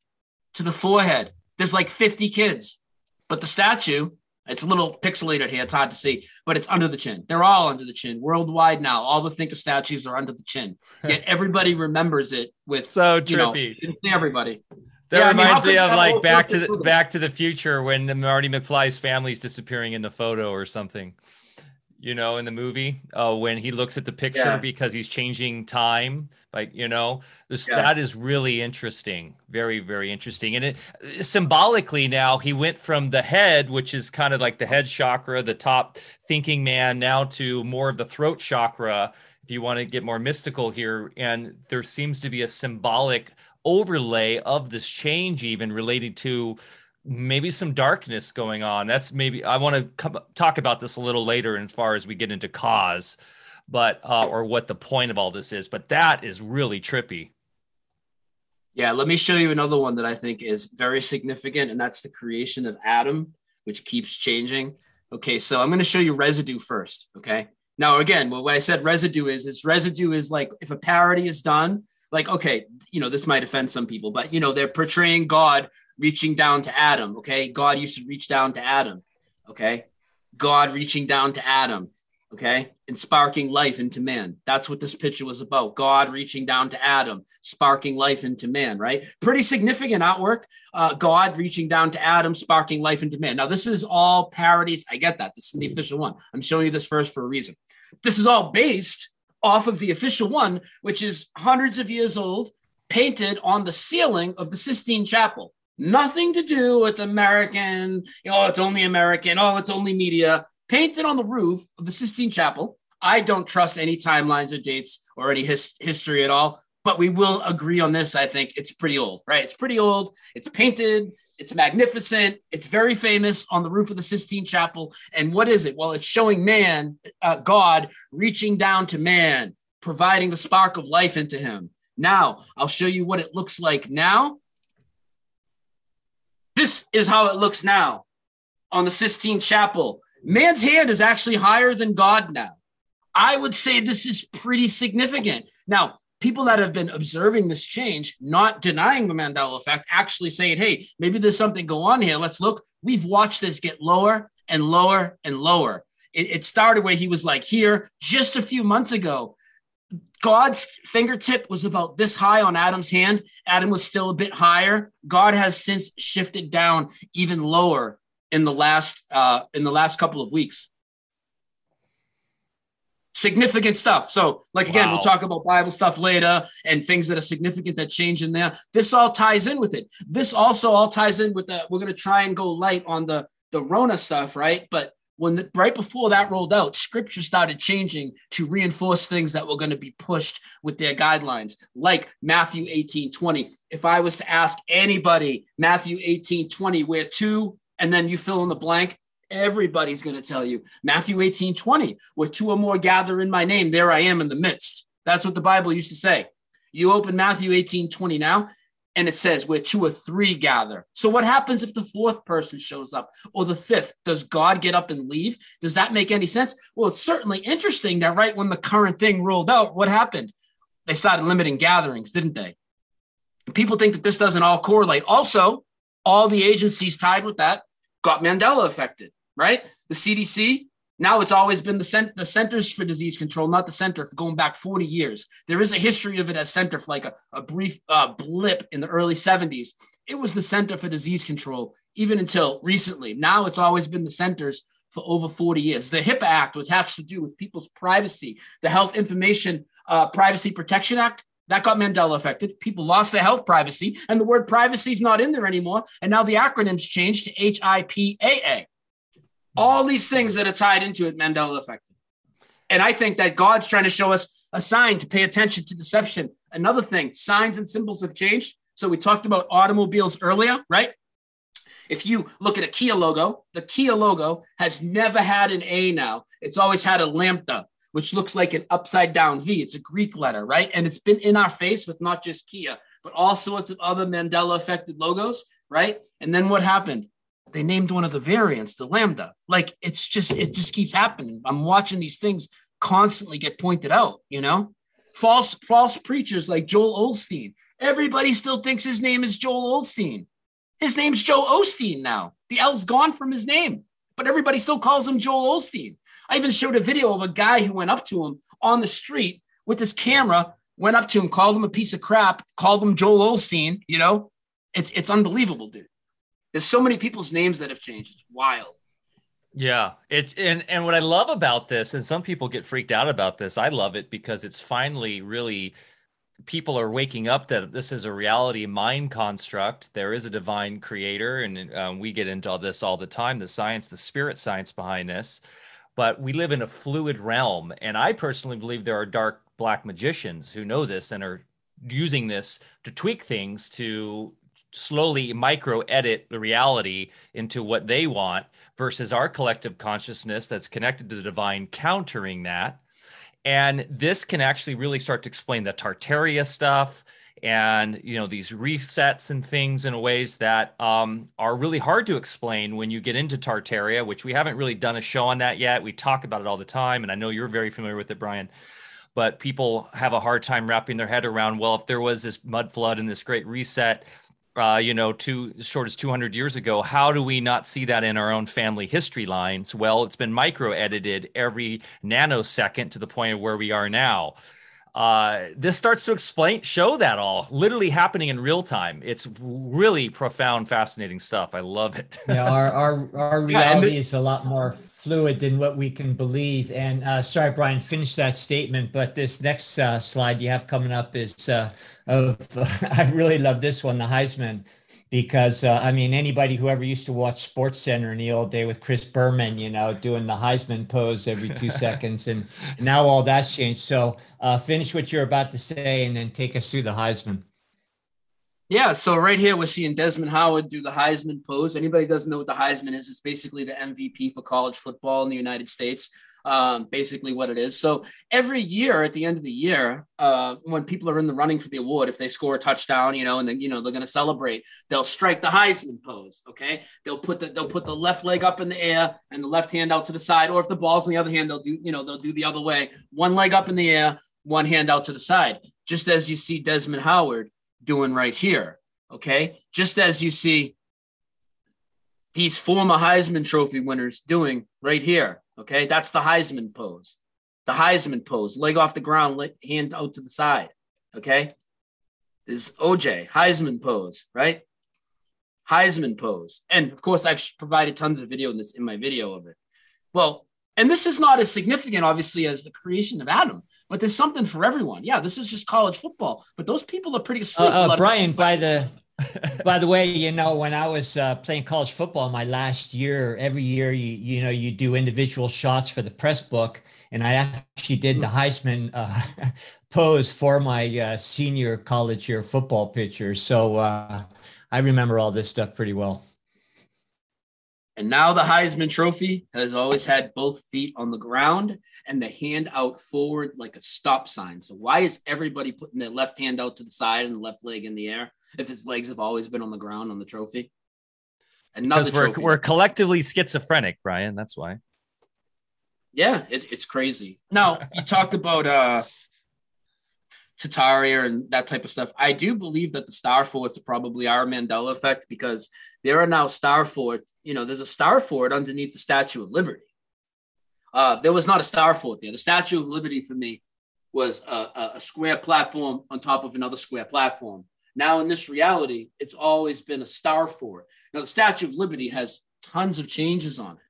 to the forehead. There's like 50 kids, but the statue, it's a little pixelated here. It's hard to see, but it's under the chin. They're all under the chin worldwide now. All the Thinker statues are under the chin. Yet everybody remembers it with so trippy. You know, everybody. That yeah, reminds I mean, me of like Back to the Back to the Future when the Marty McFly's family's disappearing in the photo or something you know, in the movie uh, when he looks at the picture yeah. because he's changing time. Like, you know, this, yeah. that is really interesting. Very, very interesting. And it symbolically now he went from the head, which is kind of like the head chakra, the top thinking man, now to more of the throat chakra. If you want to get more mystical here, and there seems to be a symbolic overlay of this change, even related to maybe some darkness going on. That's maybe I want to come, talk about this a little later as far as we get into cause, but uh, or what the point of all this is. But that is really trippy. Yeah, let me show you another one that I think is very significant, and that's the creation of Adam, which keeps changing. Okay, so I'm going to show you residue first. Okay. Now, again, well, what I said residue is is residue is like if a parody is done, like okay, you know, this might offend some people, but you know, they're portraying God reaching down to Adam. Okay. God used to reach down to Adam. Okay. God reaching down to Adam. Okay. And sparking life into man. That's what this picture was about. God reaching down to Adam, sparking life into man, right? Pretty significant artwork. Uh, God reaching down to Adam, sparking life into man. Now, this is all parodies. I get that. This is the official one. I'm showing you this first for a reason. This is all based off of the official one, which is hundreds of years old, painted on the ceiling of the Sistine Chapel. Nothing to do with American, oh, it's only American, oh, it's only media. Painted on the roof of the Sistine Chapel. I don't trust any timelines or dates or any his- history at all. but we will agree on this. I think it's pretty old, right? It's pretty old. It's painted. It's magnificent. It's very famous on the roof of the Sistine Chapel. And what is it? Well, it's showing man, uh, God, reaching down to man, providing the spark of life into him. Now, I'll show you what it looks like now. This is how it looks now on the Sistine Chapel. Man's hand is actually higher than God now. I would say this is pretty significant. Now, people that have been observing this change, not denying the Mandela effect, actually saying, hey, maybe there's something go on here. Let's look. We've watched this get lower and lower and lower. It, it started where he was like here just a few months ago. God's fingertip was about this high on Adam's hand. Adam was still a bit higher. God has since shifted down even lower in the last uh, in the last couple of weeks significant stuff. So, like again, wow. we'll talk about Bible stuff later and things that are significant that change in there. This all ties in with it. This also all ties in with the. We're going to try and go light on the the Rona stuff, right? But when the, right before that rolled out, Scripture started changing to reinforce things that were going to be pushed with their guidelines, like Matthew 18, 20. If I was to ask anybody, Matthew 18, 20, where two, and then you fill in the blank, everybody's going to tell you. Matthew 18, 20, where two or more gather in my name, there I am in the midst. That's what the Bible used to say. You open Matthew 18, 20 now, and it says where two or three gather. So what happens if the fourth person shows up or the fifth? Does God get up and leave? Does that make any sense? Well, it's certainly interesting that right when the current thing rolled out, what happened? They started limiting gatherings, didn't they? People think that this doesn't all correlate. Also, all the agencies tied with that got Mandela affected right? The CDC, now it's always been the, cent- the Centers for Disease Control, not the center for going back 40 years. There is a history of it as center for like a, a brief uh, blip in the early 70s. It was the Center for Disease Control, even until recently. Now it's always been the centers for over 40 years. The HIPAA Act, which has to do with people's privacy, the Health Information uh, Privacy Protection Act, that got Mandela affected. People lost their health privacy, and the word privacy is not in there anymore. And now the acronym's changed to HIPAA all these things that are tied into it, Mandela effect. And I think that God's trying to show us a sign to pay attention to deception. Another thing, signs and symbols have changed. So we talked about automobiles earlier, right? If you look at a Kia logo, the Kia logo has never had an A now. It's always had a lambda, which looks like an upside down V. It's a Greek letter, right? And it's been in our face with not just Kia, but all sorts of other Mandela affected logos, right? And then what happened? They named one of the variants the lambda like it's just it just keeps happening i'm watching these things constantly get pointed out you know false false preachers like joel Olstein. everybody still thinks his name is joel Olstein. his name's joe osteen now the l's gone from his name but everybody still calls him joel Olstein. i even showed a video of a guy who went up to him on the street with his camera went up to him called him a piece of crap called him joel Olstein. you know it's, it's unbelievable dude there's so many people's names that have changed. It's wild. Yeah, it's and and what I love about this, and some people get freaked out about this. I love it because it's finally really people are waking up that this is a reality mind construct. There is a divine creator, and um, we get into all this all the time. The science, the spirit science behind this, but we live in a fluid realm, and I personally believe there are dark black magicians who know this and are using this to tweak things to slowly micro edit the reality into what they want versus our collective consciousness that's connected to the divine countering that. And this can actually really start to explain the tartaria stuff and you know these resets and things in ways that um, are really hard to explain when you get into tartaria which we haven't really done a show on that yet. We talk about it all the time and i know you're very familiar with it brian but people have a hard time wrapping their head around well if there was this mud flood and this great reset uh, you know, two as short as 200 years ago. How do we not see that in our own family history lines? Well, it's been micro edited every nanosecond to the point of where we are now. Uh, this starts to explain, show that all literally happening in real time. It's really profound, fascinating stuff. I love it. yeah, our our, our reality is a lot more fluid than what we can believe. And uh, sorry, Brian, finish that statement. But this next uh, slide you have coming up is uh, of I really love this one, the Heisman. because uh, I mean anybody who ever used to watch Sports Center in the old day with Chris Berman, you know, doing the Heisman pose every two seconds, and now all that's changed. So uh, finish what you're about to say, and then take us through the Heisman. Yeah, so right here we're seeing Desmond Howard do the Heisman pose. Anybody doesn't know what the Heisman is? It's basically the MVP for college football in the United States. Um, basically, what it is. So every year at the end of the year, uh, when people are in the running for the award, if they score a touchdown, you know, and then you know they're going to celebrate, they'll strike the Heisman pose. Okay, they'll put the they'll put the left leg up in the air and the left hand out to the side, or if the ball's on the other hand, they'll do you know they'll do the other way, one leg up in the air, one hand out to the side, just as you see Desmond Howard doing right here. Okay. Just as you see these former Heisman Trophy winners doing right here. Okay. That's the Heisman pose. The Heisman pose, leg off the ground, hand out to the side. Okay. This is OJ, Heisman pose, right? Heisman pose. And of course, I've provided tons of video in this in my video of it. Well, and this is not as significant, obviously, as the creation of Adam, but there's something for everyone. Yeah, this is just college football, but those people are pretty asleep. Uh, uh, Brian, by the by the way, you know, when I was uh, playing college football my last year, every year you you know you do individual shots for the press book, and I actually did the Heisman uh, pose for my uh, senior college year football picture. So uh, I remember all this stuff pretty well. And now the Heisman Trophy has always had both feet on the ground and the hand out forward like a stop sign. So why is everybody putting their left hand out to the side and the left leg in the air if his legs have always been on the ground on the trophy? Another because we're, trophy. we're collectively schizophrenic, Brian. That's why. Yeah, it's it's crazy. Now you talked about uh Tartaria and that type of stuff. I do believe that the star forts are probably our Mandela effect because there are now star fort. You know, there's a star fort underneath the Statue of Liberty. Uh, there was not a star fort there. The Statue of Liberty for me was a, a square platform on top of another square platform. Now, in this reality, it's always been a star fort. Now, the Statue of Liberty has tons of changes on it.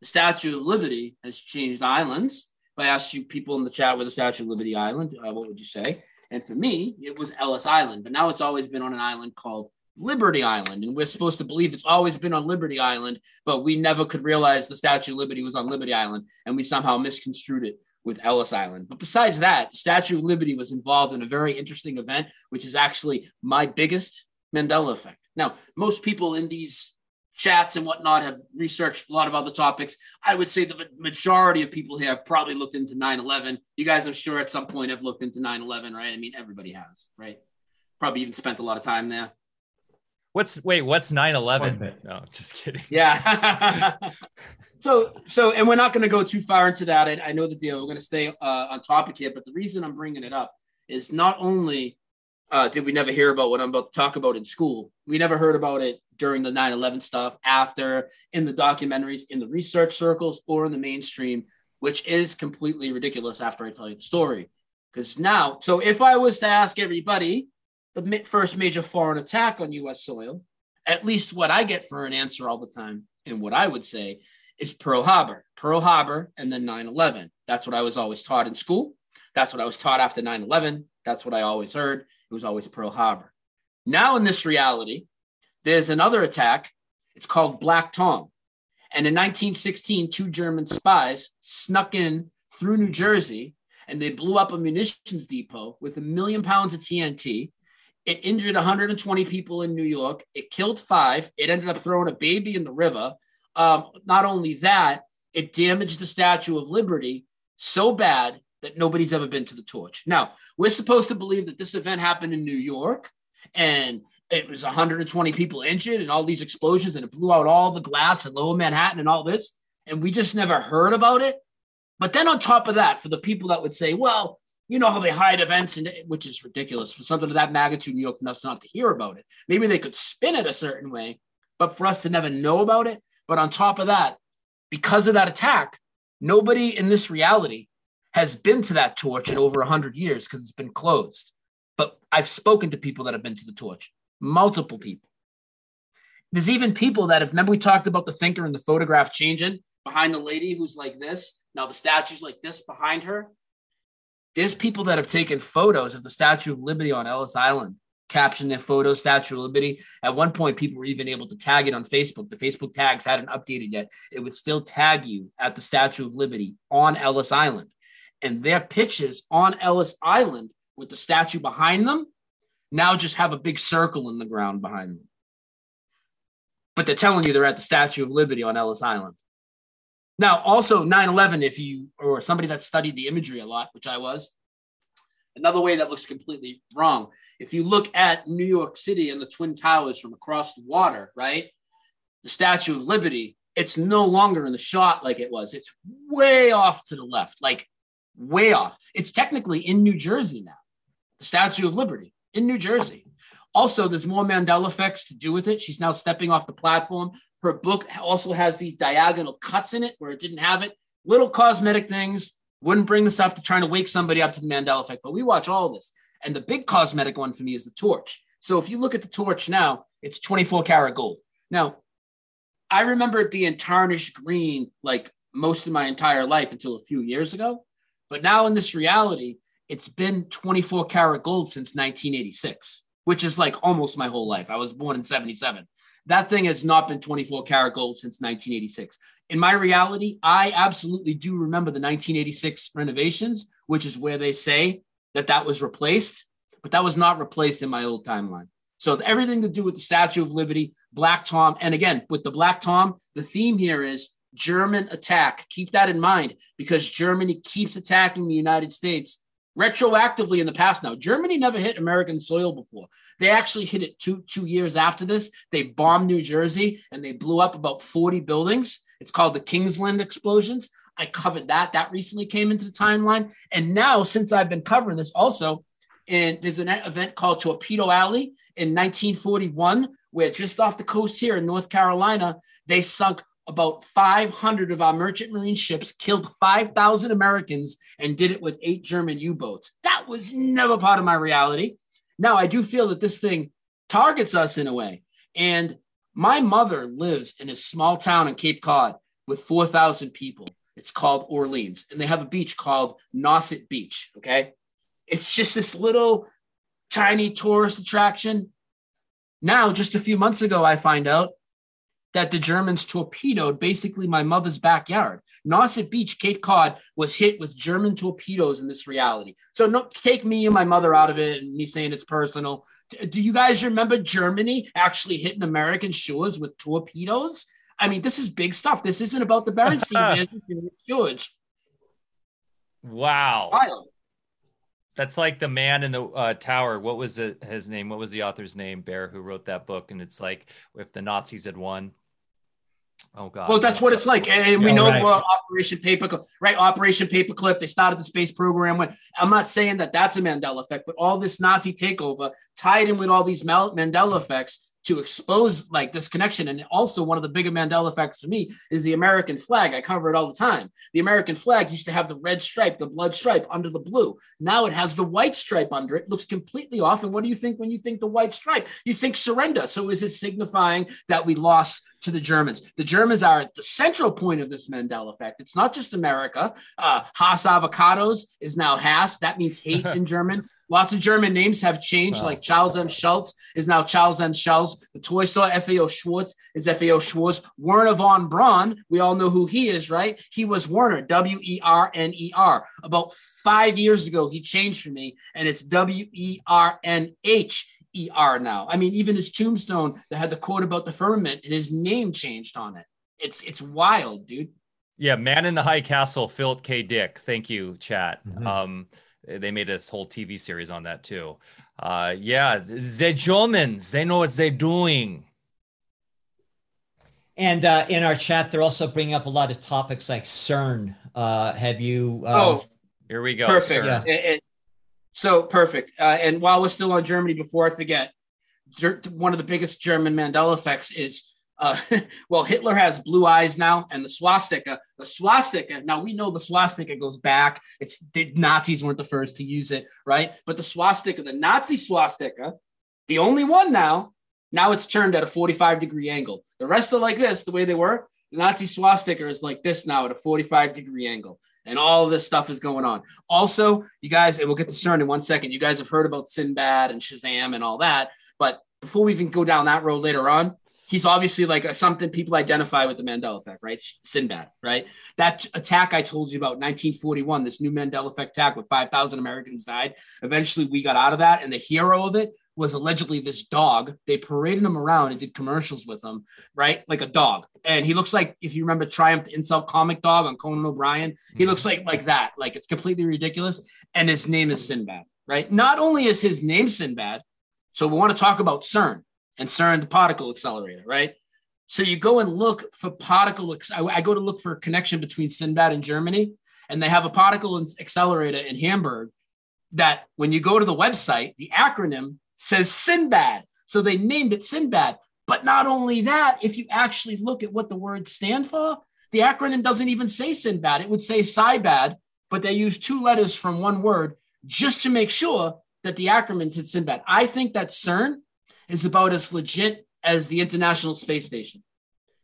The Statue of Liberty has changed islands. If I asked you people in the chat where the Statue of Liberty Island, uh, what would you say? And for me, it was Ellis Island, but now it's always been on an island called Liberty Island. And we're supposed to believe it's always been on Liberty Island, but we never could realize the Statue of Liberty was on Liberty Island. And we somehow misconstrued it with Ellis Island. But besides that, the Statue of Liberty was involved in a very interesting event, which is actually my biggest Mandela effect. Now, most people in these chats and whatnot have researched a lot of other topics. I would say the majority of people here have probably looked into 9 11. You guys, I'm sure, at some point have looked into 9 11, right? I mean, everybody has, right? Probably even spent a lot of time there. What's wait, what's 9 11? No, just kidding. Yeah. so, so, and we're not going to go too far into that. I, I know the deal. We're going to stay uh, on topic here, but the reason I'm bringing it up is not only uh, did we never hear about what I'm about to talk about in school, we never heard about it during the 9 11 stuff, after, in the documentaries, in the research circles, or in the mainstream, which is completely ridiculous after I tell you the story. Because now, so if I was to ask everybody the first major foreign attack on US soil, at least what I get for an answer all the time, and what I would say is Pearl Harbor, Pearl Harbor, and then 9 11. That's what I was always taught in school. That's what I was taught after 9 11. That's what I always heard. It was always Pearl Harbor. Now, in this reality, there's another attack. It's called Black Tom. And in 1916, two German spies snuck in through New Jersey and they blew up a munitions depot with a million pounds of TNT. It injured 120 people in New York. It killed five. It ended up throwing a baby in the river. Um, not only that, it damaged the Statue of Liberty so bad that nobody's ever been to the torch. Now, we're supposed to believe that this event happened in New York and it was 120 people injured and all these explosions and it blew out all the glass in lower Manhattan and all this. And we just never heard about it. But then on top of that, for the people that would say, well, you know how they hide events, and which is ridiculous for something of that magnitude, New York, for us not to hear about it. Maybe they could spin it a certain way, but for us to never know about it. But on top of that, because of that attack, nobody in this reality has been to that torch in over 100 years because it's been closed. But I've spoken to people that have been to the torch multiple people. There's even people that have, remember we talked about the thinker and the photograph changing behind the lady who's like this. Now the statue's like this behind her. There's people that have taken photos of the Statue of Liberty on Ellis Island captioned their photo, Statue of Liberty. At one point, people were even able to tag it on Facebook. The Facebook tags hadn't updated yet. It would still tag you at the Statue of Liberty on Ellis Island. And their pictures on Ellis Island with the statue behind them now just have a big circle in the ground behind them. But they're telling you they're at the Statue of Liberty on Ellis Island. Now, also 9 11, if you or somebody that studied the imagery a lot, which I was, another way that looks completely wrong. If you look at New York City and the Twin Towers from across the water, right? The Statue of Liberty, it's no longer in the shot like it was. It's way off to the left, like way off. It's technically in New Jersey now, the Statue of Liberty in New Jersey. Also, there's more Mandela effects to do with it. She's now stepping off the platform. Her book also has these diagonal cuts in it where it didn't have it. Little cosmetic things. Wouldn't bring this up to trying to wake somebody up to the Mandela effect, but we watch all this. And the big cosmetic one for me is the torch. So if you look at the torch now, it's 24 karat gold. Now, I remember it being tarnished green like most of my entire life until a few years ago. But now in this reality, it's been 24 karat gold since 1986, which is like almost my whole life. I was born in 77. That thing has not been 24 karat gold since 1986. In my reality, I absolutely do remember the 1986 renovations, which is where they say that that was replaced, but that was not replaced in my old timeline. So everything to do with the Statue of Liberty, Black Tom, and again with the Black Tom, the theme here is German attack. Keep that in mind because Germany keeps attacking the United States retroactively in the past now. Germany never hit American soil before. They actually hit it two two years after this. They bombed New Jersey and they blew up about 40 buildings. It's called the Kingsland explosions. I covered that. That recently came into the timeline. And now, since I've been covering this, also, and there's an event called Torpedo Alley in 1941, where just off the coast here in North Carolina, they sunk about 500 of our merchant marine ships, killed 5,000 Americans, and did it with eight German U boats. That was never part of my reality. Now, I do feel that this thing targets us in a way. And my mother lives in a small town in Cape Cod with 4,000 people. It's called Orleans, and they have a beach called Nauset Beach. Okay. It's just this little tiny tourist attraction. Now, just a few months ago, I find out that the Germans torpedoed basically my mother's backyard. Nauset Beach, Cape Cod, was hit with German torpedoes in this reality. So no, take me and my mother out of it and me saying it's personal. Do you guys remember Germany actually hitting American shores with torpedoes? I mean, this is big stuff. This isn't about the Berenstein George. Wow. Wild. That's like the man in the uh, tower. What was it, his name? What was the author's name? Bear, who wrote that book? And it's like if the Nazis had won. Oh God. Well, that's what it's like, and we know right. uh, Operation Paperclip, right? Operation Paperclip. They started the space program. When I'm not saying that that's a Mandela effect, but all this Nazi takeover tied in with all these Mandela effects to expose like this connection. And also one of the bigger Mandela effects for me is the American flag. I cover it all the time. The American flag used to have the red stripe, the blood stripe under the blue. Now it has the white stripe under it. Looks completely off. And what do you think when you think the white stripe? You think surrender. So is it signifying that we lost to the Germans. The Germans are at the central point of this Mandela effect. It's not just America. Uh, Haas avocados is now Hass. That means hate in German. Lots of German names have changed, wow. like Charles M. Schultz is now Charles M. Schulz. The toy store FAO Schwartz is FAO Schwarz. Werner von Braun, we all know who he is, right? He was Werner, W E R N E R. About five years ago, he changed for me, and it's W E R N H E R now. I mean, even his tombstone that had the quote about the firmament, his name changed on it. It's it's wild, dude. Yeah, Man in the High Castle, Philip K. Dick. Thank you, chat. Mm-hmm. Um, they made this whole TV series on that too. Uh, yeah, the Germans, they know what they're doing. And uh, in our chat, they're also bringing up a lot of topics like CERN. Uh, have you? Uh, oh, here we go. Perfect. Yeah. It, it, so perfect. Uh, and while we're still on Germany, before I forget, one of the biggest German Mandela effects is uh, well, Hitler has blue eyes now, and the swastika. The swastika. Now we know the swastika goes back. It's the Nazis weren't the first to use it, right? But the swastika, the Nazi swastika, the only one now. Now it's turned at a 45 degree angle. The rest are like this, the way they were. The Nazi swastika is like this now at a 45 degree angle. And all this stuff is going on. Also, you guys, and we'll get to CERN in one second. You guys have heard about Sinbad and Shazam and all that. But before we even go down that road later on, he's obviously like something people identify with the Mandela effect, right? Sinbad, right? That attack I told you about, 1941, this new Mandela effect attack with 5,000 Americans died. Eventually, we got out of that, and the hero of it was allegedly this dog. They paraded him around and did commercials with him, right? Like a dog. And he looks like, if you remember Triumph Insult Comic Dog on Conan O'Brien, he looks like like that. Like it's completely ridiculous. And his name is Sinbad, right? Not only is his name Sinbad, so we want to talk about CERN and CERN, the particle accelerator, right? So you go and look for particle. I go to look for a connection between Sinbad and Germany, and they have a particle accelerator in Hamburg. That when you go to the website, the acronym says Sinbad. So they named it Sinbad. But not only that, if you actually look at what the words stand for, the acronym doesn't even say Sinbad. It would say Sibad, but they use two letters from one word just to make sure that the acronym said Sinbad. I think that CERN is about as legit as the International Space Station.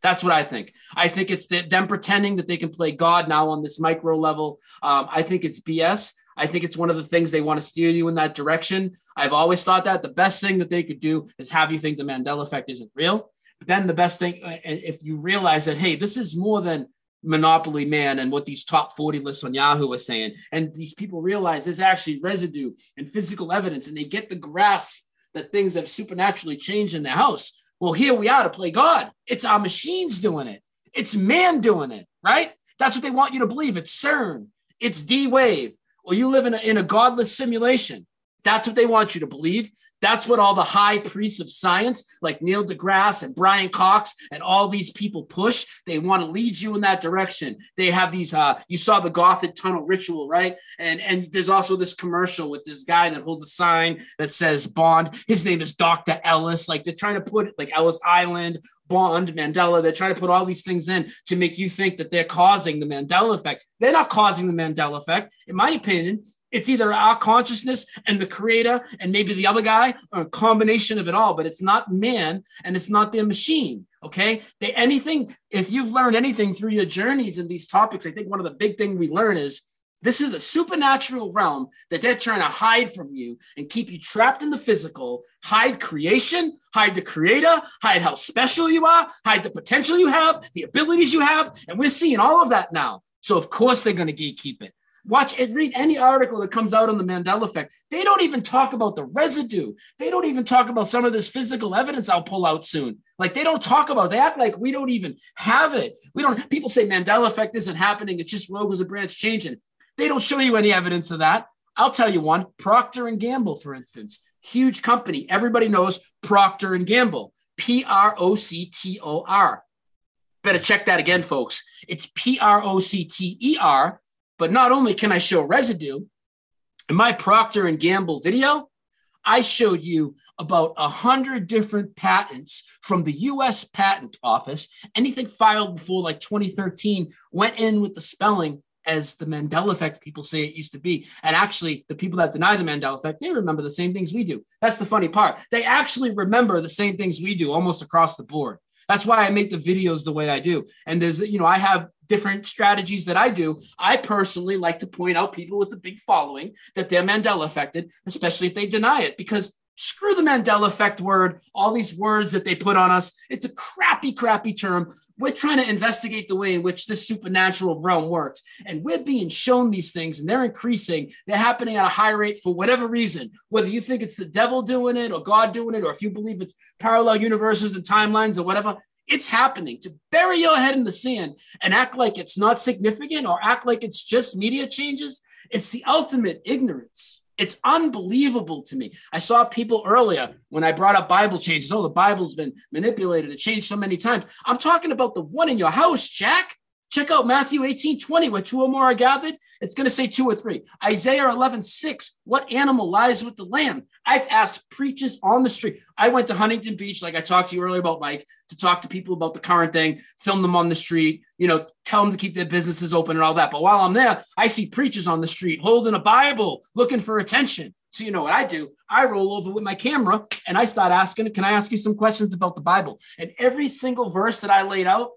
That's what I think. I think it's the, them pretending that they can play God now on this micro level. Um, I think it's BS. I think it's one of the things they want to steer you in that direction. I've always thought that the best thing that they could do is have you think the Mandela effect isn't real. But then the best thing, uh, if you realize that, hey, this is more than Monopoly Man and what these top 40 lists on Yahoo are saying. And these people realize there's actually residue and physical evidence, and they get the grasp that things have supernaturally changed in the house. Well, here we are to play God. It's our machines doing it, it's man doing it, right? That's what they want you to believe. It's CERN, it's D Wave, or you live in a, in a godless simulation. That's what they want you to believe. That's what all the high priests of science, like Neil deGrasse and Brian Cox and all these people push. They want to lead you in that direction. They have these, uh, you saw the Gotthard tunnel ritual, right? And, and there's also this commercial with this guy that holds a sign that says Bond. His name is Dr. Ellis. Like they're trying to put like Ellis Island Bond, Mandela. They're trying to put all these things in to make you think that they're causing the Mandela effect. They're not causing the Mandela effect. In my opinion, it's either our consciousness and the creator and maybe the other guy or a combination of it all, but it's not man and it's not their machine. Okay. They anything, if you've learned anything through your journeys in these topics, I think one of the big things we learn is this is a supernatural realm that they're trying to hide from you and keep you trapped in the physical, hide creation, hide the creator, hide how special you are, hide the potential you have, the abilities you have. And we're seeing all of that now. So, of course, they're going to gatekeep it. Watch and read any article that comes out on the Mandela effect. They don't even talk about the residue. They don't even talk about some of this physical evidence I'll pull out soon. Like they don't talk about. that. like we don't even have it. We don't. People say Mandela effect isn't happening. It's just Rogan's a branch changing. They don't show you any evidence of that. I'll tell you one, Procter and Gamble, for instance, huge company. Everybody knows Procter and Gamble, P R O C T O R. Better check that again, folks. It's P R O C T E R. But not only can I show residue, in my Procter and Gamble video, I showed you about a hundred different patents from the U.S. Patent Office. Anything filed before like 2013 went in with the spelling as the Mandela effect people say it used to be. And actually, the people that deny the Mandela effect, they remember the same things we do. That's the funny part. They actually remember the same things we do almost across the board. That's why I make the videos the way I do. And there's, you know, I have different strategies that I do. I personally like to point out people with a big following that they're Mandela affected, especially if they deny it, because screw the Mandela effect word, all these words that they put on us. It's a crappy, crappy term we're trying to investigate the way in which this supernatural realm works. And we're being shown these things and they're increasing. They're happening at a high rate for whatever reason, whether you think it's the devil doing it or God doing it, or if you believe it's parallel universes and timelines or whatever, it's happening. To bury your head in the sand and act like it's not significant or act like it's just media changes, it's the ultimate ignorance. It's unbelievable to me. I saw people earlier when I brought up Bible changes. Oh, the Bible's been manipulated. It changed so many times. I'm talking about the one in your house, Jack. Check out Matthew 18, 20, where two or more are gathered. It's going to say two or three. Isaiah 11, 6, what animal lies with the lamb? I've asked preachers on the street. I went to Huntington Beach, like I talked to you earlier about Mike, to talk to people about the current thing, film them on the street, you know, tell them to keep their businesses open and all that. But while I'm there, I see preachers on the street holding a Bible, looking for attention. So you know what I do? I roll over with my camera and I start asking, can I ask you some questions about the Bible? And every single verse that I laid out,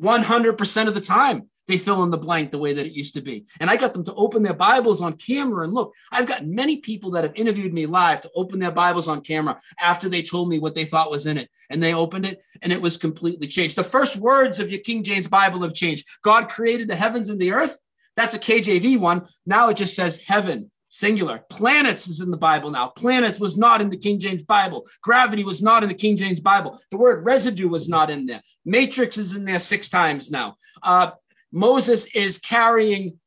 100% of the time they fill in the blank the way that it used to be. And I got them to open their Bibles on camera and look. I've got many people that have interviewed me live to open their Bibles on camera after they told me what they thought was in it. And they opened it and it was completely changed. The first words of your King James Bible have changed. God created the heavens and the earth. That's a KJV one. Now it just says heaven singular. Planets is in the Bible now. Planets was not in the King James Bible. Gravity was not in the King James Bible. The word residue was not in there. Matrix is in there six times now. Uh, Moses is carrying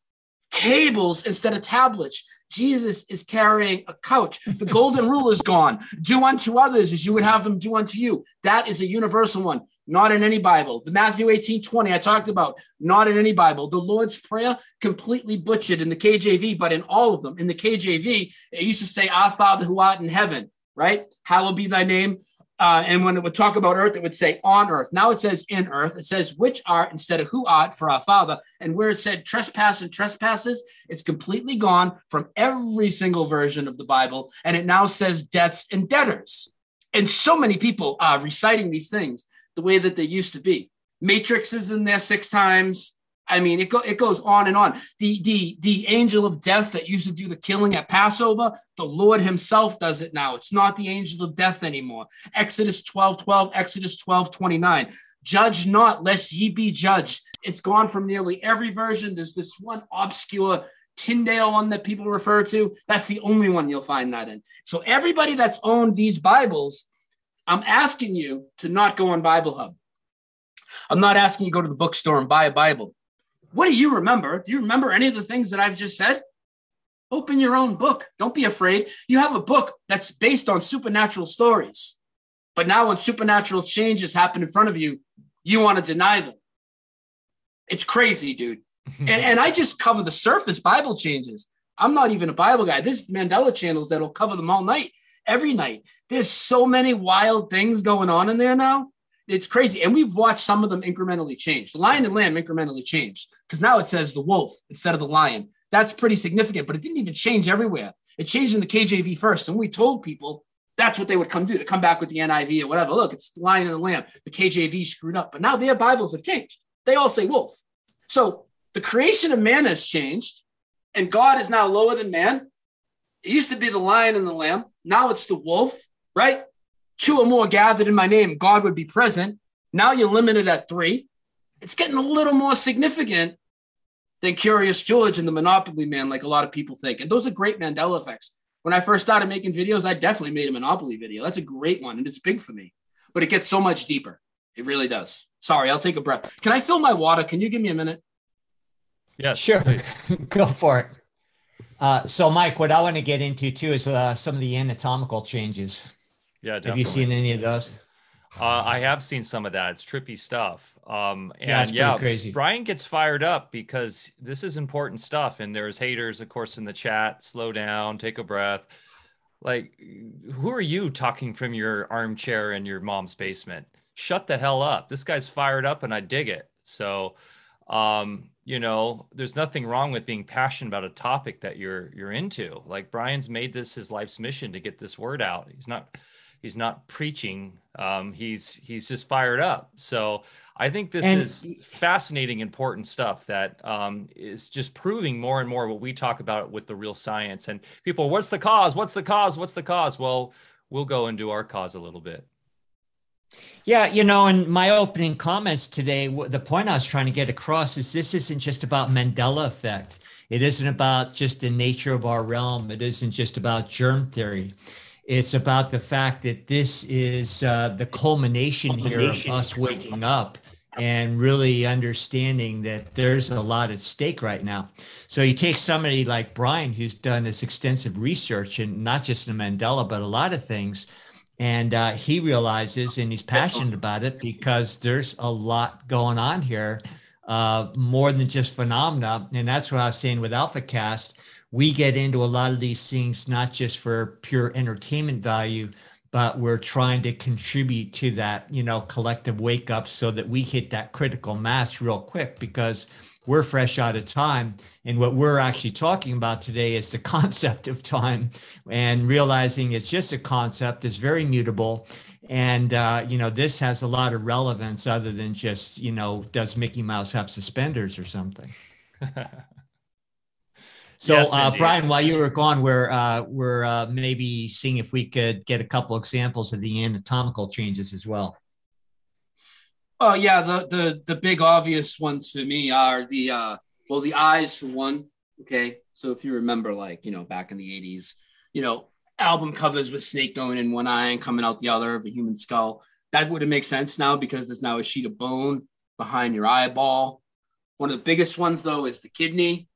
tables instead of tablets. Jesus is carrying a couch. The golden rule is gone. Do unto others as you would have them do unto you. That is a universal one, not in any Bible. The Matthew 18 20 I talked about, not in any Bible. The Lord's Prayer, completely butchered in the KJV, but in all of them. In the KJV, it used to say, Our Father who art in heaven, right? Hallowed be thy name. Uh, and when it would talk about earth, it would say on earth. Now it says in earth. It says which art instead of who art for our Father. And where it said trespass and trespasses, it's completely gone from every single version of the Bible. And it now says debts and debtors. And so many people are reciting these things the way that they used to be. Matrix is in there six times. I mean, it, go, it goes on and on. The, the, the angel of death that used to do the killing at Passover, the Lord himself does it now. It's not the angel of death anymore. Exodus 12 12, Exodus 12 29. Judge not, lest ye be judged. It's gone from nearly every version. There's this one obscure Tyndale one that people refer to. That's the only one you'll find that in. So, everybody that's owned these Bibles, I'm asking you to not go on Bible Hub. I'm not asking you to go to the bookstore and buy a Bible. What do you remember? Do you remember any of the things that I've just said? Open your own book. Don't be afraid. You have a book that's based on supernatural stories. But now, when supernatural changes happen in front of you, you want to deny them. It's crazy, dude. and, and I just cover the surface Bible changes. I'm not even a Bible guy. There's Mandela channels that'll cover them all night, every night. There's so many wild things going on in there now it's crazy. And we've watched some of them incrementally change. The lion and lamb incrementally changed because now it says the wolf instead of the lion. That's pretty significant, but it didn't even change everywhere. It changed in the KJV first. And we told people that's what they would come do to come back with the NIV or whatever. Look, it's the lion and the lamb. The KJV screwed up, but now their Bibles have changed. They all say wolf. So the creation of man has changed, and God is now lower than man. It used to be the lion and the lamb. Now it's the wolf, right? two or more gathered in my name, God would be present. Now you're limited at three. It's getting a little more significant than Curious George and the Monopoly Man, like a lot of people think. And those are great Mandela effects. When I first started making videos, I definitely made a Monopoly video. That's a great one, and it's big for me. But it gets so much deeper. It really does. Sorry, I'll take a breath. Can I fill my water? Can you give me a minute? Yeah, sure. Go for it. Uh, so, Mike, what I want to get into too is uh, some of the anatomical changes. Yeah, definitely. Have you seen any of those? Uh, I have seen some of that. It's trippy stuff. Um, and yeah, yeah crazy. Brian gets fired up because this is important stuff. And there's haters, of course, in the chat. Slow down, take a breath. Like, who are you talking from your armchair in your mom's basement? Shut the hell up. This guy's fired up, and I dig it. So, um, you know, there's nothing wrong with being passionate about a topic that you're you're into. Like Brian's made this his life's mission to get this word out. He's not he's not preaching. Um, he's he's just fired up. So I think this and, is fascinating, important stuff that um, is just proving more and more what we talk about with the real science. And people, what's the cause? What's the cause? What's the cause? Well, we'll go into our cause a little bit. Yeah, you know, in my opening comments today, the point I was trying to get across is this isn't just about Mandela effect. It isn't about just the nature of our realm. It isn't just about germ theory. It's about the fact that this is uh, the culmination, culmination here of us waking up and really understanding that there's a lot at stake right now. So you take somebody like Brian, who's done this extensive research and not just in Mandela, but a lot of things. And uh, he realizes and he's passionate about it because there's a lot going on here, uh, more than just phenomena. And that's what I was saying with AlphaCast we get into a lot of these things not just for pure entertainment value but we're trying to contribute to that you know collective wake up so that we hit that critical mass real quick because we're fresh out of time and what we're actually talking about today is the concept of time and realizing it's just a concept it's very mutable And, uh, you know, this has a lot of relevance other than just, you know, does Mickey Mouse have suspenders or something? so, yes, uh, Brian, while you were gone, we're, uh, we're uh, maybe seeing if we could get a couple examples of the anatomical changes as well. Oh yeah, the the the big obvious ones for me are the uh well the eyes for one. Okay, so if you remember, like you know, back in the '80s, you know, album covers with snake going in one eye and coming out the other of a human skull. That wouldn't make sense now because there's now a sheet of bone behind your eyeball. One of the biggest ones, though, is the kidney.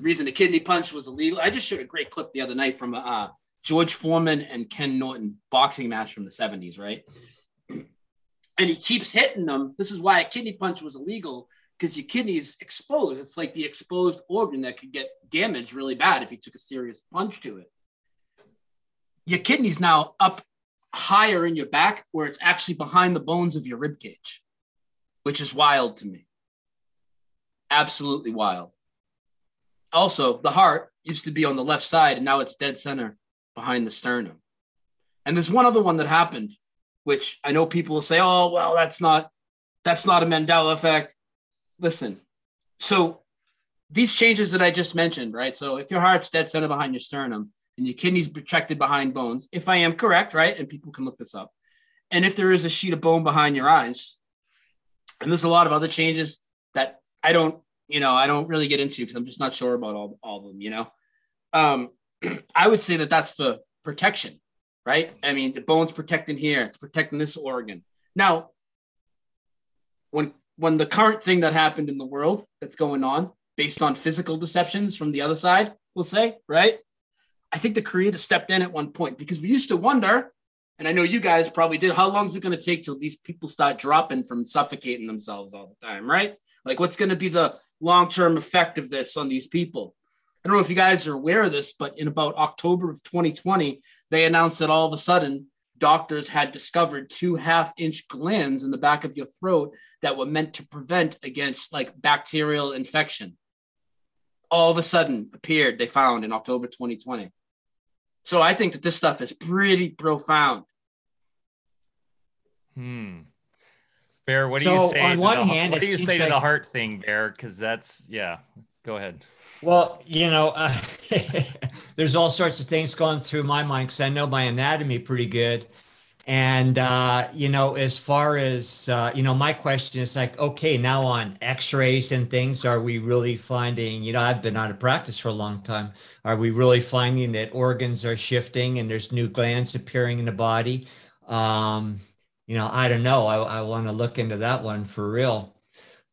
The reason the kidney punch was illegal, I just showed a great clip the other night from uh, George Foreman and Ken Norton boxing match from the 70s, right? And he keeps hitting them. This is why a kidney punch was illegal because your kidney is exposed. It's like the exposed organ that could get damaged really bad if you took a serious punch to it your kidney's now up higher in your back where it's actually behind the bones of your rib cage, which is wild to me. Absolutely wild. Also, the heart used to be on the left side and now it's dead center behind the sternum. And there's one other one that happened, which I know people will say, "Oh, well, that's not that's not a Mandela effect." Listen. So these changes that I just mentioned, right? So if your heart's dead center behind your sternum, and your kidneys protected behind bones, if I am correct, right? And people can look this up. And if there is a sheet of bone behind your eyes, and there's a lot of other changes that I don't, you know, I don't really get into because I'm just not sure about all, all of them, you know. Um, I would say that that's for protection, right? I mean, the bone's protecting here, it's protecting this organ. Now, when when the current thing that happened in the world that's going on based on physical deceptions from the other side, we'll say, right? I think the creator stepped in at one point because we used to wonder, and I know you guys probably did, how long is it going to take till these people start dropping from suffocating themselves all the time, right? Like, what's going to be the long term effect of this on these people? I don't know if you guys are aware of this, but in about October of 2020, they announced that all of a sudden doctors had discovered two half inch glands in the back of your throat that were meant to prevent against like bacterial infection. All of a sudden appeared, they found in October 2020. So I think that this stuff is pretty profound. Hmm. Bear, what do so you say? On one the, hand, what do you say like, to the heart thing, Bear? Because that's yeah. Go ahead. Well, you know, uh, there's all sorts of things going through my mind because I know my anatomy pretty good, and, uh, you know, as far as, uh, you know, my question is like, okay, now on x rays and things, are we really finding, you know, I've been out of practice for a long time. Are we really finding that organs are shifting and there's new glands appearing in the body? Um, you know, I don't know. I, I want to look into that one for real.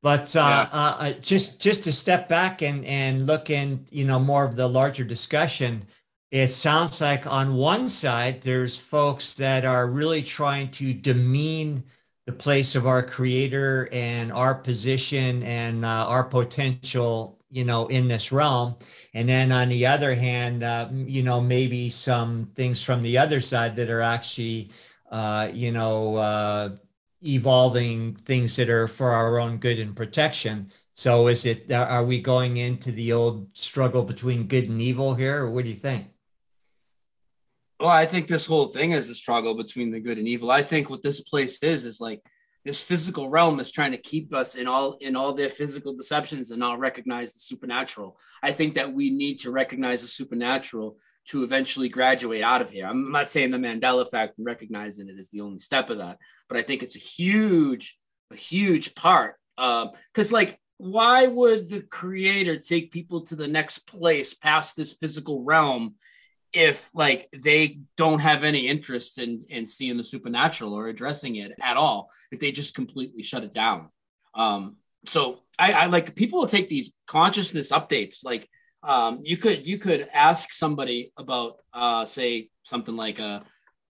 But uh, yeah. Uh, uh, just just to step back and and look in, you know, more of the larger discussion it sounds like on one side there's folks that are really trying to demean the place of our creator and our position and uh, our potential you know in this realm and then on the other hand uh, you know maybe some things from the other side that are actually uh, you know uh, evolving things that are for our own good and protection so is it are we going into the old struggle between good and evil here or what do you think well, I think this whole thing is a struggle between the good and evil. I think what this place is is like this physical realm is trying to keep us in all in all their physical deceptions and not recognize the supernatural. I think that we need to recognize the supernatural to eventually graduate out of here. I'm not saying the Mandela effect and recognizing it is the only step of that, but I think it's a huge, a huge part. Because, um, like, why would the creator take people to the next place past this physical realm if like they don't have any interest in in seeing the supernatural or addressing it at all if they just completely shut it down um so i i like people will take these consciousness updates like um you could you could ask somebody about uh say something like uh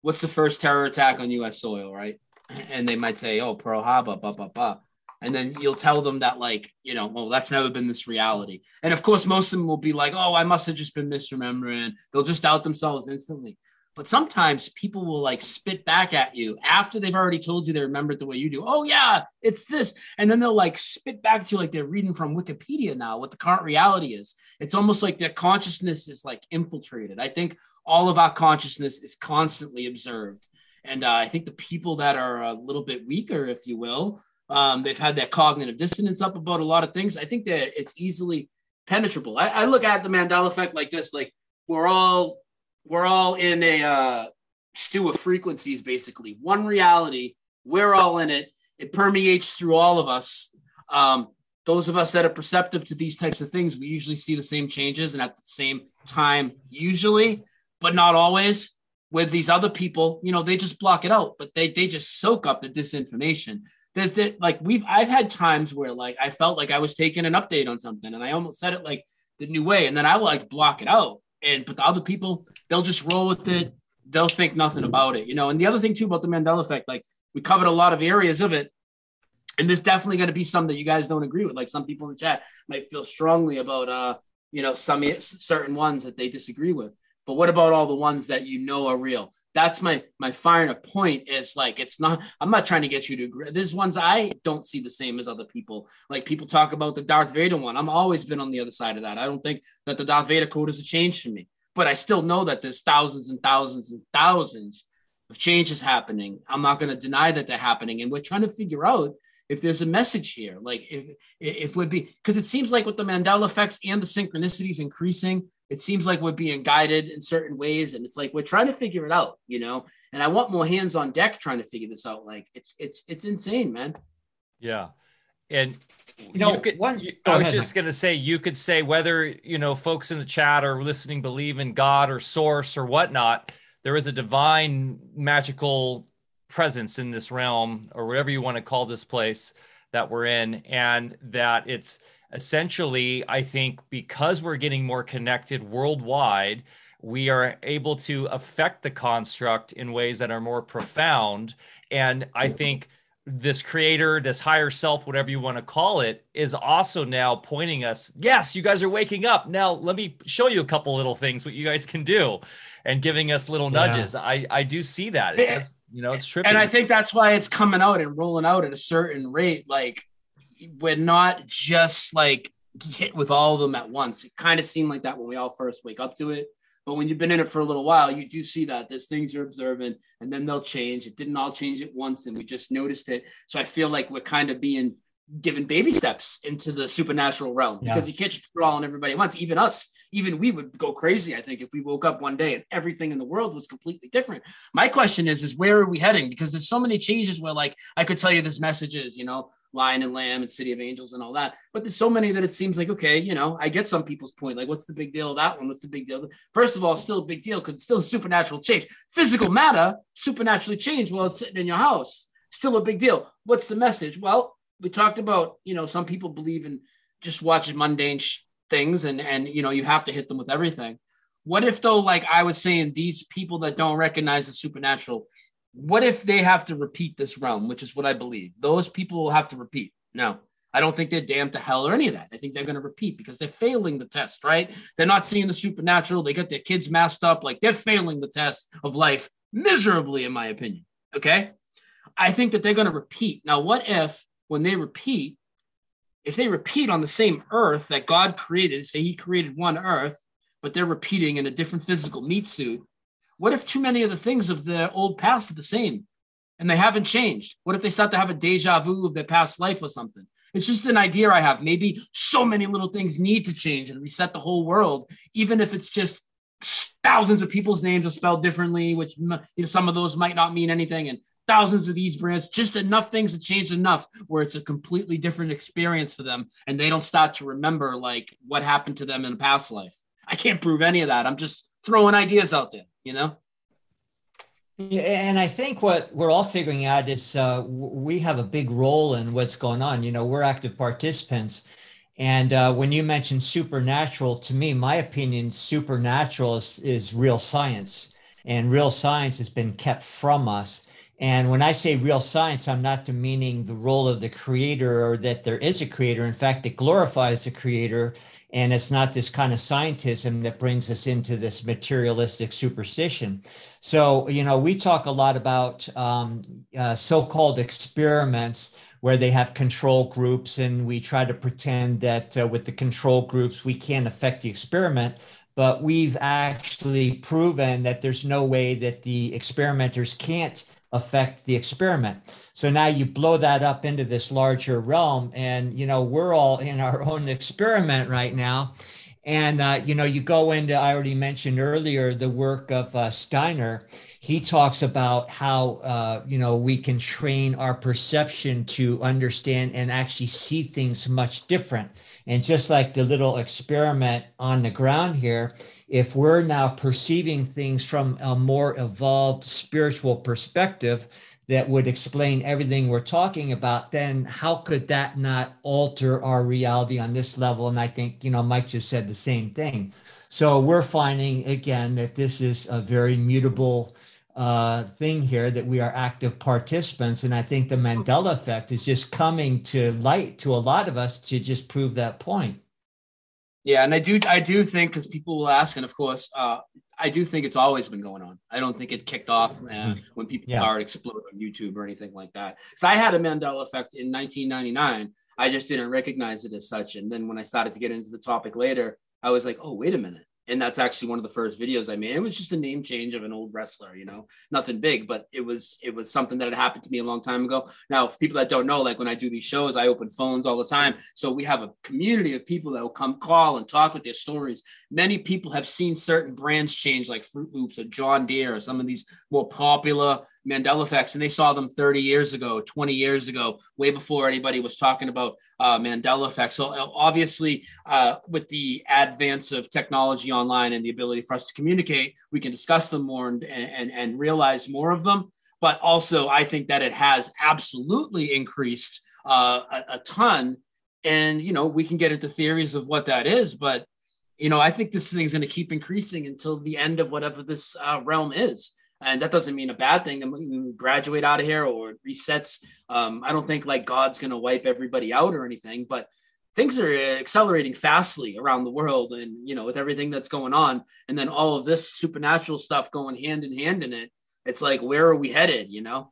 what's the first terror attack on us soil right? And they might say oh pearl harbor blah blah blah and then you'll tell them that like you know well that's never been this reality. And of course most of them will be like oh i must have just been misremembering. They'll just doubt themselves instantly but sometimes people will like spit back at you after they've already told you they remember it the way you do. Oh yeah it's this. And then they'll like spit back to you like they're reading from wikipedia now what the current reality is. It's almost like their consciousness is like infiltrated. I think all of our consciousness is constantly observed. And uh, I think the people that are a little bit weaker, if you will, um, they've had that cognitive dissonance up about a lot of things. I think that it's easily penetrable. I, I look at the Mandela effect like this: like we're all we're all in a uh, stew of frequencies, basically one reality. We're all in it. It permeates through all of us. Um, those of us that are perceptive to these types of things, we usually see the same changes and at the same time, usually, but not always. With these other people, you know, they just block it out, but they they just soak up the disinformation. There's the, like we've I've had times where like I felt like I was taking an update on something and I almost said it like the new way, and then I like block it out. And but the other people, they'll just roll with it. They'll think nothing about it, you know. And the other thing too about the Mandela effect, like we covered a lot of areas of it, and there's definitely going to be some that you guys don't agree with. Like some people in the chat might feel strongly about, uh, you know, some certain ones that they disagree with. But what about all the ones that you know are real? That's my my final point. Is like it's not. I'm not trying to get you to agree. There's ones I don't see the same as other people. Like people talk about the Darth Vader one. I'm always been on the other side of that. I don't think that the Darth Vader code is a change for me. But I still know that there's thousands and thousands and thousands of changes happening. I'm not going to deny that they're happening, and we're trying to figure out if there's a message here like if if would be because it seems like with the mandela effects and the synchronicities increasing it seems like we're being guided in certain ways and it's like we're trying to figure it out you know? And i want more hands on deck trying to figure this out. Like it's it's it's insane man. Yeah. And you know you could, one, you, i was ahead, just going to say you could say whether you know folks in the chat or listening believe in god or source or whatnot there is a divine magical presence in this realm or whatever you want to call this place that we're in and that it's essentially i think because we're getting more connected worldwide we are able to affect the construct in ways that are more profound and i think this creator, this higher self, whatever you want to call it, is also now pointing us, yes, you guys are waking up. Now, let me show you a couple little things what you guys can do and giving us little nudges. Yeah. I, I do see that. It does, you know, it's trippy. And I think that's why it's coming out and rolling out at a certain rate. Like, we're not just like hit with all of them at once. It kind of seemed like that when we all first wake up to it. But when you've been in it for a little while, you do see that there's things you're observing and then they'll change. It didn't all change at once and we just noticed it. So I feel like we're kind of being given baby steps into the supernatural realm yeah. because you can't just throw all on everybody at once. Even us, even we would go crazy, I think, if we woke up one day and everything in the world was completely different. My question is, is where are we heading? Because there's so many changes where like I could tell you this message is, you know, Lion and Lamb and City of Angels and all that. But there's so many that it seems like, okay, you know, I get some people's point. Like, what's the big deal of that one? What's the big deal? First of all, still a big deal because it's still a supernatural change. Physical matter supernaturally changed while it's sitting in your house. Still a big deal. What's the message? Well, we talked about, you know, some people believe in just watching mundane sh- things and and you know, you have to hit them with everything. What if though, like I was saying, these people that don't recognize the supernatural what if they have to repeat this realm, which is what I believe? Those people will have to repeat. No, I don't think they're damned to hell or any of that. I think they're going to repeat because they're failing the test, right? They're not seeing the supernatural. They got their kids masked up. Like they're failing the test of life miserably, in my opinion. Okay. I think that they're going to repeat. Now, what if when they repeat, if they repeat on the same earth that God created, say he created one earth, but they're repeating in a different physical meat suit, what if too many of the things of the old past are the same and they haven't changed? What if they start to have a deja vu of their past life or something? It's just an idea I have. Maybe so many little things need to change and reset the whole world, even if it's just thousands of people's names are spelled differently, which you know some of those might not mean anything, and thousands of these brands, just enough things to change enough where it's a completely different experience for them, and they don't start to remember like what happened to them in a past life. I can't prove any of that. I'm just throwing ideas out there you know? Yeah, and I think what we're all figuring out is uh, we have a big role in what's going on. You know, we're active participants. And uh, when you mention supernatural, to me, my opinion, supernatural is, is real science. And real science has been kept from us. And when I say real science, I'm not demeaning the role of the creator or that there is a creator. In fact, it glorifies the creator and it's not this kind of scientism that brings us into this materialistic superstition so you know we talk a lot about um, uh, so-called experiments where they have control groups and we try to pretend that uh, with the control groups we can't affect the experiment but we've actually proven that there's no way that the experimenters can't affect the experiment. So now you blow that up into this larger realm, and you know we're all in our own experiment right now. And uh, you know, you go into I already mentioned earlier the work of uh, Steiner. He talks about how uh, you know we can train our perception to understand and actually see things much different. And just like the little experiment on the ground here, if we're now perceiving things from a more evolved spiritual perspective that would explain everything we're talking about, then how could that not alter our reality on this level? And I think, you know, Mike just said the same thing. So we're finding again that this is a very mutable uh, thing here, that we are active participants. And I think the Mandela effect is just coming to light to a lot of us to just prove that point. Yeah, and I do I do think because people will ask, and of course, uh, I do think it's always been going on. I don't think it kicked off uh, mm-hmm. when people yeah. started exploding on YouTube or anything like that. So I had a Mandela effect in 1999. I just didn't recognize it as such, and then when I started to get into the topic later, I was like, oh wait a minute, and that's actually one of the first videos I made. It was just a name change of an old wrestler, you know, nothing big, but it was it was something that had happened to me a long time ago. Now, for people that don't know, like when I do these shows, I open phones all the time, so we have a community of people that will come call and talk with their stories. Many people have seen certain brands change, like Fruit Loops or John Deere, or some of these more popular Mandela effects, and they saw them 30 years ago, 20 years ago, way before anybody was talking about uh, Mandela effects. So uh, obviously, uh, with the advance of technology online and the ability for us to communicate, we can discuss them more and, and, and realize more of them. But also, I think that it has absolutely increased uh, a, a ton. And, you know, we can get into theories of what that is, but you know, I think this thing's going to keep increasing until the end of whatever this uh, realm is and that doesn't mean a bad thing. When we graduate out of here or resets, um, I don't think like God's going to wipe everybody out or anything, but things are accelerating fastly around the world, and you know, with everything that's going on, and then all of this supernatural stuff going hand in hand in it, it's like where are we headed? You know?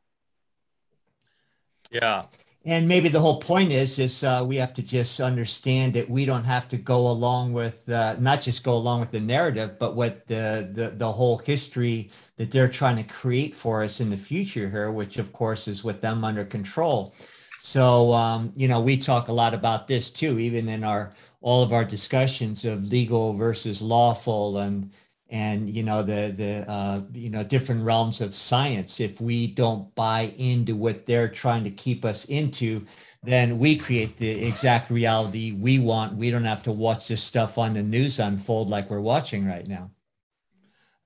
Yeah, and maybe the whole point is is uh, we have to just understand that we don't have to go along with uh, not just go along with the narrative but what the, the the whole history that they're trying to create for us in the future here which of course is with them under control. So um, you know we talk a lot about this too even in our all of our discussions of legal versus lawful and and you know the the uh, you know different realms of science. If we don't buy into what they're trying to keep us into then we create the exact reality we want. We don't have to watch this stuff on the news unfold like we're watching right now.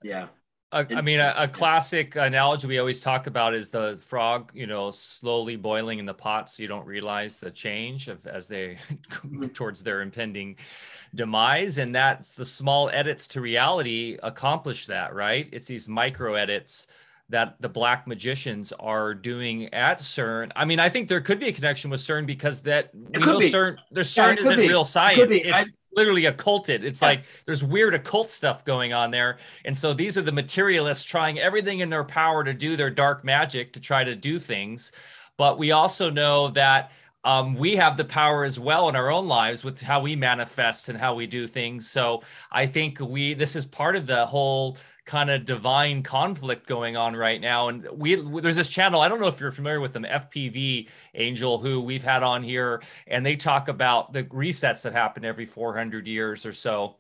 Yeah. I mean, a, a, classic analogy we always talk about is the frog, you know, slowly boiling in the pot so you don't realize the change of as they move towards their impending demise. And that's the small edits to reality accomplish that, right? It's these micro edits that the black magicians are doing at CERN. I mean, I think there could be a connection with CERN because that we know be. CERN, their CERN yeah, isn't be. real science. It it's literally occulted. It's yeah. like there's weird occult stuff going on there. And so these are the materialists trying everything in their power to do their dark magic to try to do things. But we also know that um, we have the power as well in our own lives with how we manifest and how we do things. So I think we this is part of the whole kind of divine conflict going on right now. And we there's this channel. I don't know if you're familiar with them, FPV Angel, who we've had on here, and they talk about the resets that happen every 400 years or so,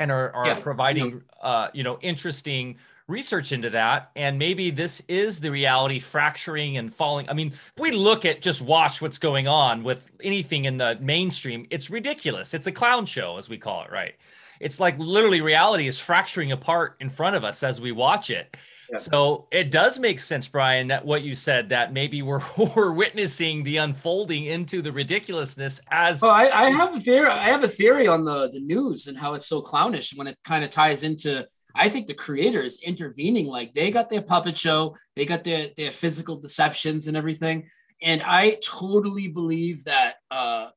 and are are yeah. providing uh, you know interesting research into that and maybe this is the reality fracturing and falling i mean if we look at just watch what's going on with anything in the mainstream it's ridiculous it's a clown show as we call it right it's like literally reality is fracturing apart in front of us as we watch it. Yeah. So it does make sense, Brian, that what you said that maybe we're we're witnessing the unfolding into the ridiculousness as. Well, I, I have a theory. I have a theory on the the news and how it's so clownish when it kind of ties into. I think the creators intervening, like they got their puppet show, they got their their physical deceptions and everything, and I totally believe that uh,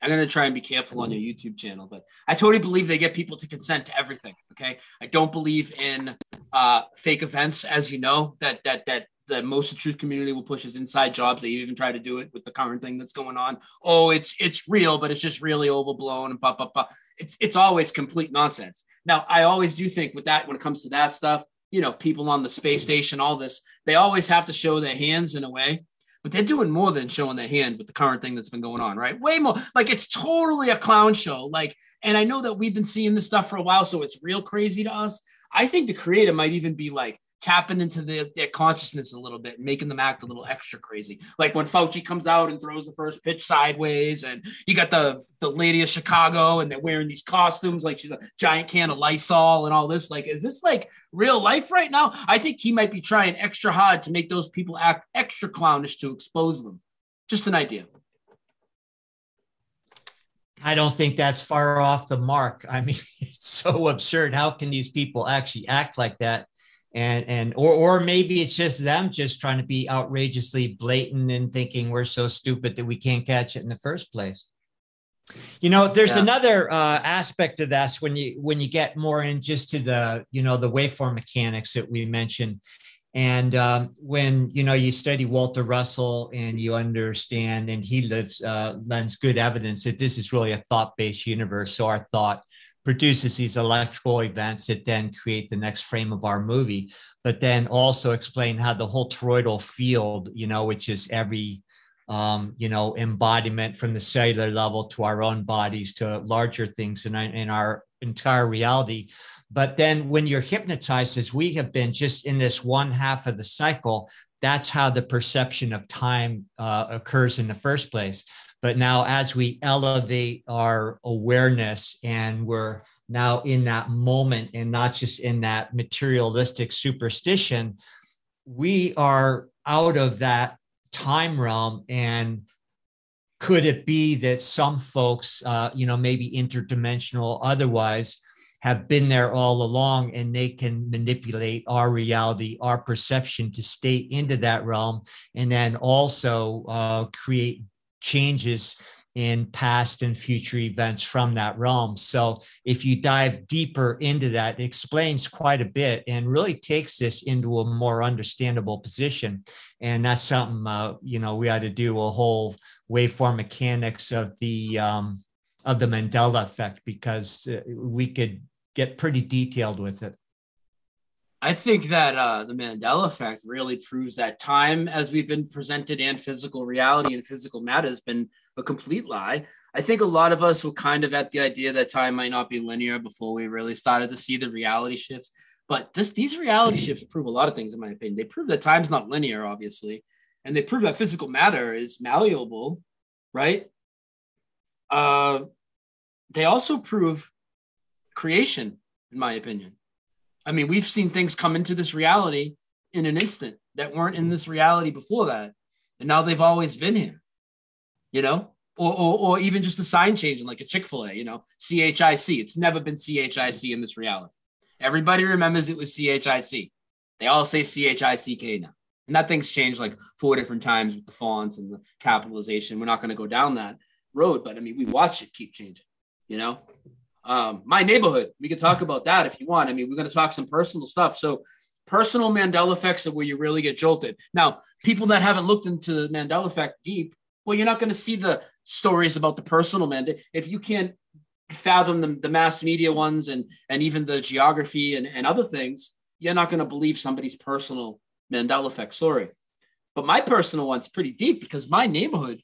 I'm to try and be careful on your YouTube channel, but I totally believe they get people to consent to everything. Okay. I don't believe in uh, fake events, as you know, that, that, that, the most the truth community will push is inside jobs. They even try to do it with the current thing that's going on. Oh, it's it's real, but it's just really overblown and blah blah blah. It's it's always complete nonsense. Now, I always do think with that, when it comes to that stuff, you know, people on the space station, all this, they always have to show their hands in a way, but they're doing more than showing their hand with the current thing that's been going on, right? Way more. Like it's totally a clown show. Like, and I know that we've been seeing this stuff for a while, so it's real crazy to us. I think the creator might even be like, tapping into the, their consciousness a little bit, and making them act a little extra crazy. Like when Fauci comes out and throws the first pitch sideways, and you got the the lady of Chicago, and they're wearing these costumes like she's a giant can of Lysol and all this. Like, is this like real life right now? I think he might be trying extra hard to make those people act extra clownish to expose them. Just an idea. I don't think that's far off the mark. I mean, it's so absurd. How can these people actually act like that? And and or or maybe it's just them just trying to be outrageously blatant and thinking we're so stupid that we can't catch it in the first place. You know there's yeah. another uh, aspect of this when you when you get more in just to the you know the waveform mechanics that we mentioned. And um, when you know you study walter russell and you understand and he lives uh, lends good evidence that this is really a thought-based universe. So our thought produces these electrical events that then create the next frame of our movie, but then also explain how the whole toroidal field, you know, which is every um, you know, embodiment from the cellular level to our own bodies to larger things in, in our entire reality. But then when you're hypnotized, as we have been just in this one half of the cycle, that's how the perception of time uh, occurs in the first place. But now, as we elevate our awareness and we're now in that moment and not just in that materialistic superstition, we are out of that time realm. And could it be that some folks, uh, you know, maybe interdimensional otherwise, have been there all along and they can manipulate our reality, our perception to stay into that realm, and then also uh, create changes in past and future events from that realm. So if you dive deeper into that, it explains quite a bit and really takes this into a more understandable position. And that's something uh, you know we had to do a whole waveform mechanics of the um, of the Mandela effect because uh, we could get pretty detailed with it. I think that uh, the Mandela effect really proves that time, as we've been presented, and physical reality and physical matter has been a complete lie. I think a lot of us were kind of at the idea that time might not be linear before we really started to see the reality shifts. But this, these reality shifts prove a lot of things, in my opinion. They prove that time's not linear, obviously, and they prove that physical matter is malleable, right? Uh, they also prove creation, in my opinion I mean, we've seen things come into this reality in an instant that weren't in this reality before that. And now they've always been here, you know, or, or, or even just a sign changing like a Chick fil A, you know, CHIC. It's never been CHIC in this reality. Everybody remembers it was CHIC. They all say CHICK now. And that thing's changed like four different times with the fonts and the capitalization. We're not going to go down that road, but I mean, we watch it keep changing, you know? Um, my neighborhood, we could talk about that if you want. I mean, we're going to talk some personal stuff. So, personal Mandela effects are where you really get jolted. Now, people that haven't looked into the Mandela effect deep, well, you're not going to see the stories about the personal Mandela. If you can't fathom the, the mass media ones and and even the geography and, and other things, you're not going to believe somebody's personal Mandela effect story. But my personal one's pretty deep because my neighborhood,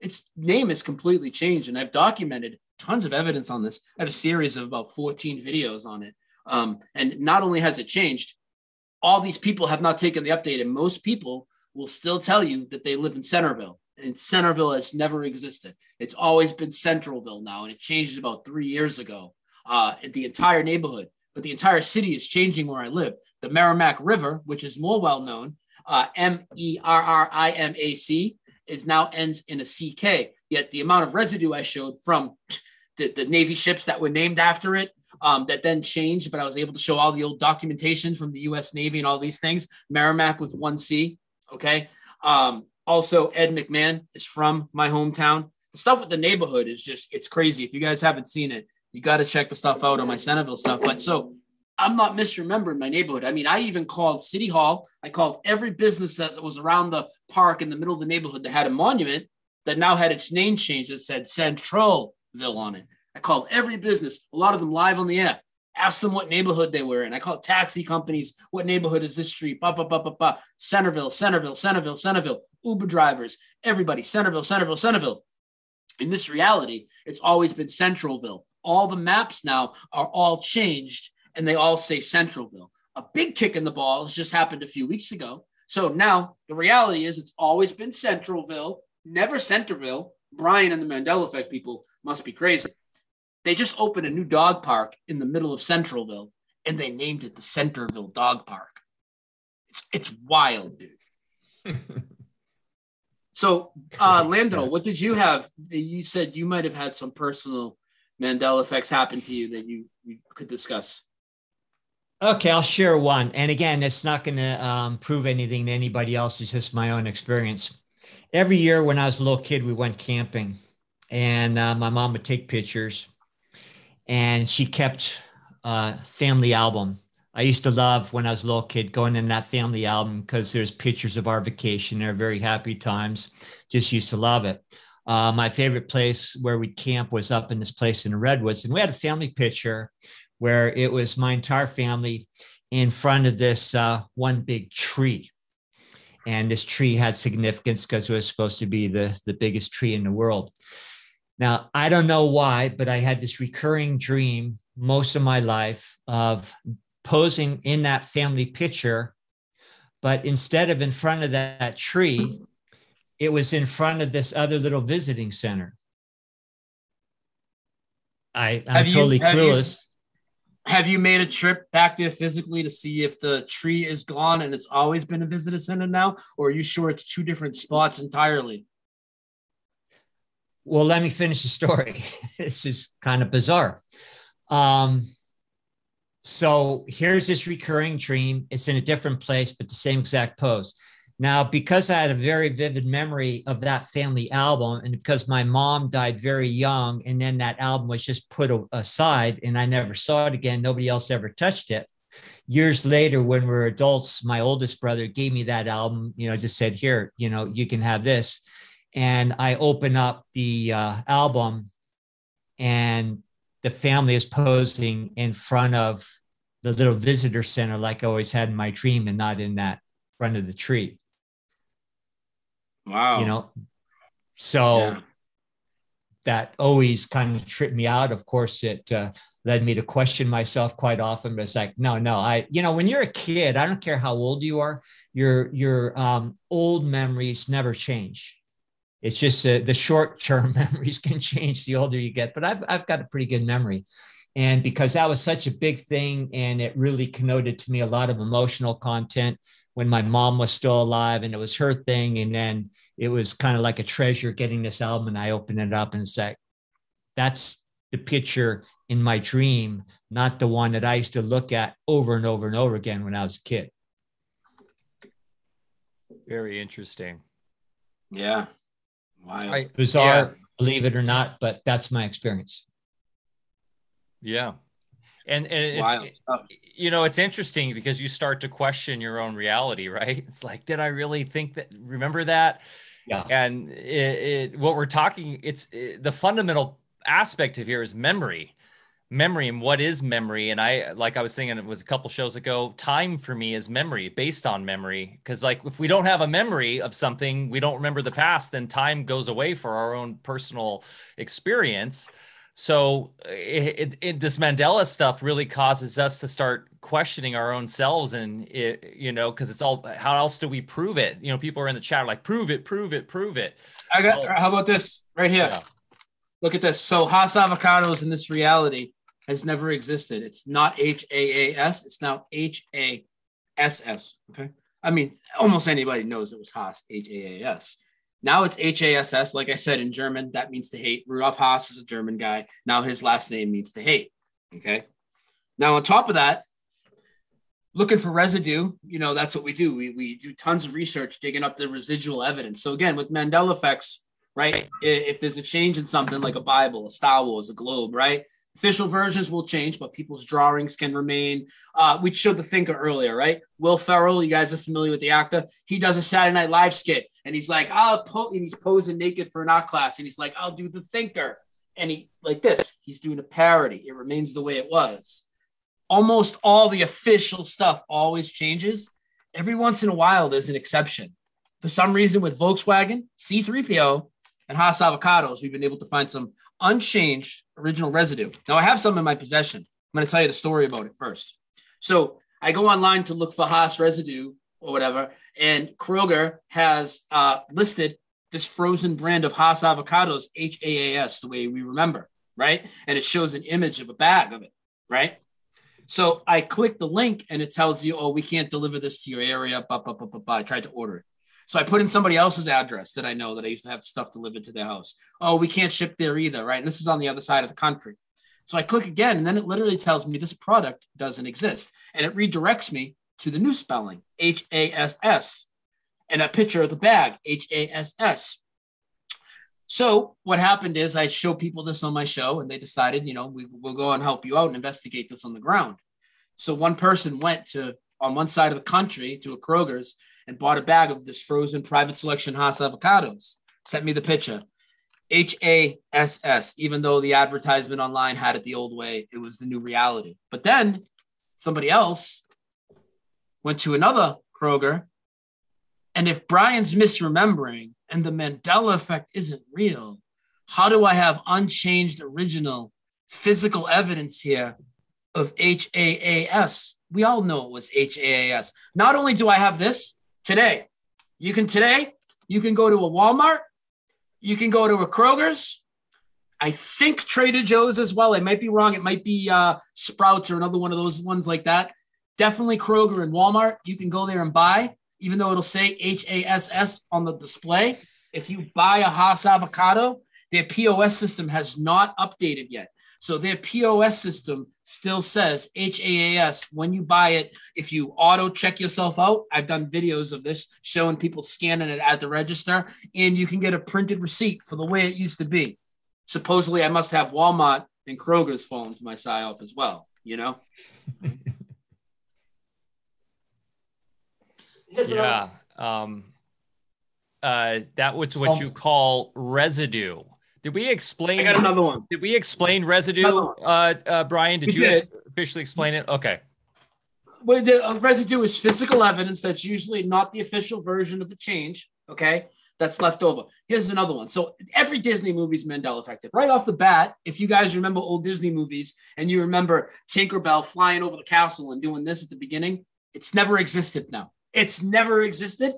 its name is completely changed, and I've documented tons of evidence on this. I have a series of about 14 videos on it. Um, and not only has it changed, all these people have not taken the update, and most people will still tell you that they live in Centerville. And Centerville has never existed. It's always been Centralville now, and it changed about three years ago. Uh, the entire neighborhood, but the entire city is changing where I live. The Merrimack River, which is more well known, uh, M E R R I M A C, is now ends in a C K. Yet the amount of residue I showed from the, the Navy ships that were named after it um, that then changed, but I was able to show all the old documentation from the US Navy and all these things. Merrimack with one C. Okay. Um, also, Ed McMahon is from my hometown. The stuff with the neighborhood is just, it's crazy. If you guys haven't seen it, you got to check the stuff out on my Centerville stuff. But so I'm not misremembering my neighborhood. I mean, I even called City Hall. I called every business that was around the park in the middle of the neighborhood that had a monument that now had its name changed that said Centralville on it. I called every business, a lot of them live on the air, Ask them what neighborhood they were in. I call taxi companies. What neighborhood is this street? Ba, ba, ba, ba, ba. Centerville, Centerville, Centerville, Centerville. Uber drivers, everybody, Centerville, Centerville, Centerville. In this reality, it's always been Centralville. All the maps now are all changed and they all say Centralville. A big kick in the balls just happened a few weeks ago. So now the reality is it's always been Centralville, never Centerville. Brian and the Mandela Effect people must be crazy. They just opened a new dog park in the middle of Centralville and they named it the Centerville Dog Park. It's it's wild, dude. so, uh, Lando, what did you have? You said you might have had some personal Mandela effects happen to you that you, you could discuss. Okay, I'll share one. And again, it's not going to um, prove anything to anybody else. It's just my own experience. Every year when I was a little kid, we went camping, and uh, my mom would take pictures, and she kept a family album. I used to love when I was a little kid going in that family album because there's pictures of our vacation. They're very happy times. Just used to love it. Uh, my favorite place where we'd camp was up in this place in the redwoods, and we had a family picture where it was my entire family in front of this uh, one big tree. And this tree had significance because it was supposed to be the, the biggest tree in the world. Now, I don't know why, but I had this recurring dream most of my life of posing in that family picture. But instead of in front of that, tree, it was in front of this other little visiting center. I, I'm Have totally you- clueless. Have you made a trip back there physically to see if the tree is gone and it's always been a visitor center now? Or are you sure it's two different spots entirely? Well, let me finish the story. this is kind of bizarre. Um, so here's this recurring dream. It's in a different place, but the same exact pose. Now, because I had a very vivid memory of that family album, and because my mom died very young, and then that album was just put aside and I never saw it again, nobody else ever touched it. Years later, when we were adults, my oldest brother gave me that album, you know, just said, Here, you know, you can have this and I open up the uh, album, and the family is posing in front of the little visitor center, like I always had in my dream, and not in that front of the tree. Wow. You know, so Yeah. that always kind of tripped me out. Of course, it uh, led me to question myself quite often. But it's like, no, no, I, you know, when you're a kid, I don't care how old you are, your your um, old memories never change. It's just uh, the short term memories can change the older you get. But I've I've got a pretty good memory, and because that was such a big thing, and it really connoted to me a lot of emotional content when my mom was still alive, and it was her thing, and then it was kind of like a treasure getting this album, and I opened it up and said, "That's the picture in my dream, not the one that I used to look at over and over and over again when I was a kid." Very interesting. Yeah. Wow. I, Bizarre, Yeah. believe it or not, but that's my experience. yeah. And, and it's, Wild stuff. You know, it's interesting because you start to question your own reality, right? It's like, did I really think that? Remember that? Yeah. And it, it what we're talking, it's it, the fundamental aspect of here is memory, memory, and what is memory? And I, like I was saying, it was a couple shows ago. Time for me is memory, based on memory, because like if we don't have a memory of something, we don't remember the past, then time goes away for our own personal experience. So it, it, it, this Mandela stuff really causes us to start questioning our own selves, and it, you know, because it's all how else do we prove it? You know, people are in the chat like prove it, prove it, prove it. I got. How about this right here? Yeah. Look at this. So Haas avocados in this reality has never existed. It's not H A A S. It's now H A S S. Okay. I mean, almost anybody knows it was Haas H A A S. Now it's H A S S. Like I said in German, that means to hate. Rudolf Haas is a German guy. Now his last name means to hate. Okay. Now on top of that, looking for residue, you know, that's what we do. We, we do tons of research digging up the residual evidence. So again, with Mandela effects, right? If there's a change in something like a Bible, a Star Wars, a globe, right? Official versions will change, but people's drawings can remain. Uh, we showed the thinker earlier, right? Will Ferrell, you guys are familiar with the actor. He does a Saturday Night Live skit, and he's like, "I'll po-, and he's posing naked for an art class, and he's like, "I'll do the thinker," and he like this. He's doing a parody. It remains the way it was. almost all the official stuff always changes. Every once in a while, there's an exception. For some reason, with Volkswagen, C3PO, and Haas avocados, we've been able to find some unchanged original residue. Now, I have some in my possession. I'm going to tell you the story about it first. So, I go online to look for Haas residue or whatever, and Kroger has uh, listed this frozen brand of Haas avocados, H A A S, the way we remember, right? And it shows an image of a bag of it, right? So I click the link and it tells you, oh, we can't deliver this to your area. Blah, blah, blah, blah, blah. I tried to order it. So I put in somebody else's address that I know that I used to have stuff delivered to their house. Oh, we can't ship there either, right? And this is on the other side of the country. So I click again, and then it literally tells me this product doesn't exist. And it redirects me to the new spelling, H A S S, and a picture of the bag, H A S S. So what happened is I show people this on my show, and they decided, you know, we will go and help you out and investigate this on the ground. So one person went to on one side of the country to a Kroger's and bought a bag of this frozen private selection Hass avocados. Sent me the picture. H A S S, even though the advertisement online had it the old way, it was the new reality. But then somebody else went to another Kroger. And if Brian's misremembering, and the Mandela effect isn't real, how do I have unchanged original physical evidence here of HAAS? We all know it was HAAS. Not only do I have this today, you can today, you can go to a Walmart, you can go to a Kroger's. I think Trader Joe's as well. I might be wrong. It might be uh, Sprouts or another one of those ones like that. Definitely Kroger and Walmart. You can go there and buy even though it'll say H A S S on the display, if you buy a Haas avocado, their POS system has not updated yet. So their POS system still says HAAS when you buy it. If you auto check yourself out, I've done videos of this showing people scanning it at the register, and you can get a printed receipt for the way it used to be. Supposedly, I must have Walmart and Kroger's fallen for my psyop as well. You know. yeah. Um, uh, that was what you call residue. Did we explain? I got another one. Did we explain residue, uh, uh, Brian? Did we you did. officially explain it? Okay. Well, the uh, residue is physical evidence that's usually not the official version of the change. Okay, that's left over. Here's another one. So every Disney movie is Mandela effective. Right off the bat, if you guys remember old Disney movies and you remember Tinkerbell flying over the castle and doing this at the beginning, it's never existed now. It's never existed.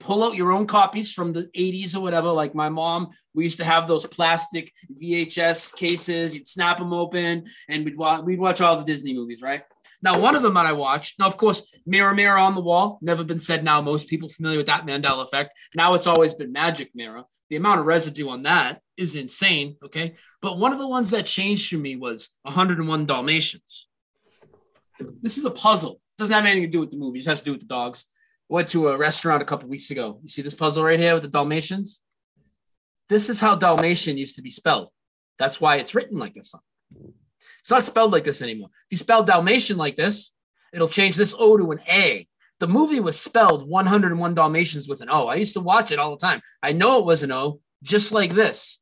Pull out your own copies from the 80s or whatever. Like my mom, we used to have those plastic VHS cases. You'd snap them open and we'd watch, we'd watch all the Disney movies, right? Now, one of them that I watched, now, of course, Mirror, Mirror on the Wall, never been said now. Most people familiar with that Mandela effect. Now it's always been Magic Mirror. The amount of residue on that is insane. Okay. But one of the ones that changed for me was 101 Dalmatians. This is a puzzle. Doesn't have anything to do with the movies, it has to do with the dogs went to a restaurant a couple weeks ago. You see this puzzle right here with the Dalmatians? This is how Dalmatian used to be spelled. That's why it's written like this. It's not spelled like this anymore. If you spell Dalmatian like this, it'll change this O to an A. The movie was spelled 101 Dalmatians with an O. I used to watch it all the time. I know it was an O, just like this.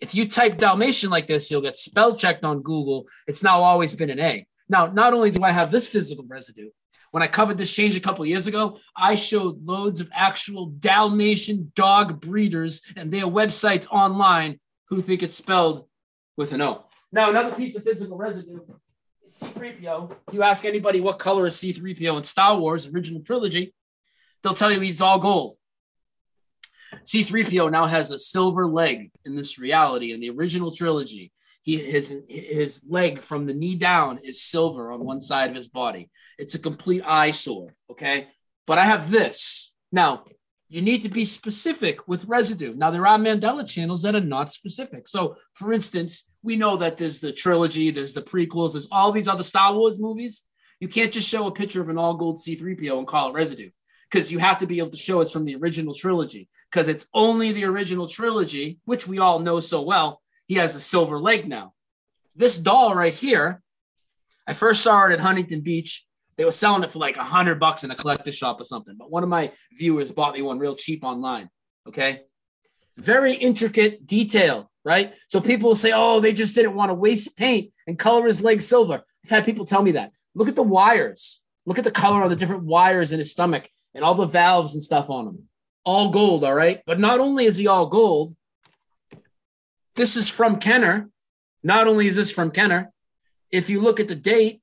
If you type Dalmatian like this, you'll get spell checked on Google. It's now always been an A. Now, not only do I have this physical residue, when I covered this change a couple years ago, I showed loads of actual Dalmatian dog breeders and their websites online who think it's spelled with an O. Now, another piece of physical residue is C3PO. If you ask anybody what color is C3PO in Star Wars original trilogy, they'll tell you he's all gold. C3PO now has a silver leg in this reality in the original trilogy. He his his leg from the knee down is silver on one side of his body. It's a complete eyesore. Okay, but I have this now. You need to be specific with residue. Now there are Mandela channels that are not specific. So, for instance, we know that there's the trilogy, there's the prequels, there's all these other Star Wars movies. You can't just show a picture of an all gold C3PO and call it residue because you have to be able to show it's from the original trilogy because it's only the original trilogy, which we all know so well, he has a silver leg now. This doll right here, I first saw it at Huntington Beach. They were selling it for like a hundred bucks in a collector's shop or something. But one of my viewers bought me one real cheap online. Okay. Very intricate detail, right? So people will say, oh, they just didn't want to waste paint and color his leg silver. I've had people tell me that. Look at the wires. Look at the color on the different wires in his stomach and all the valves and stuff on him. All gold, all right. But not only is he all gold, this is from Kenner. Not only is this from Kenner, if you look at the date,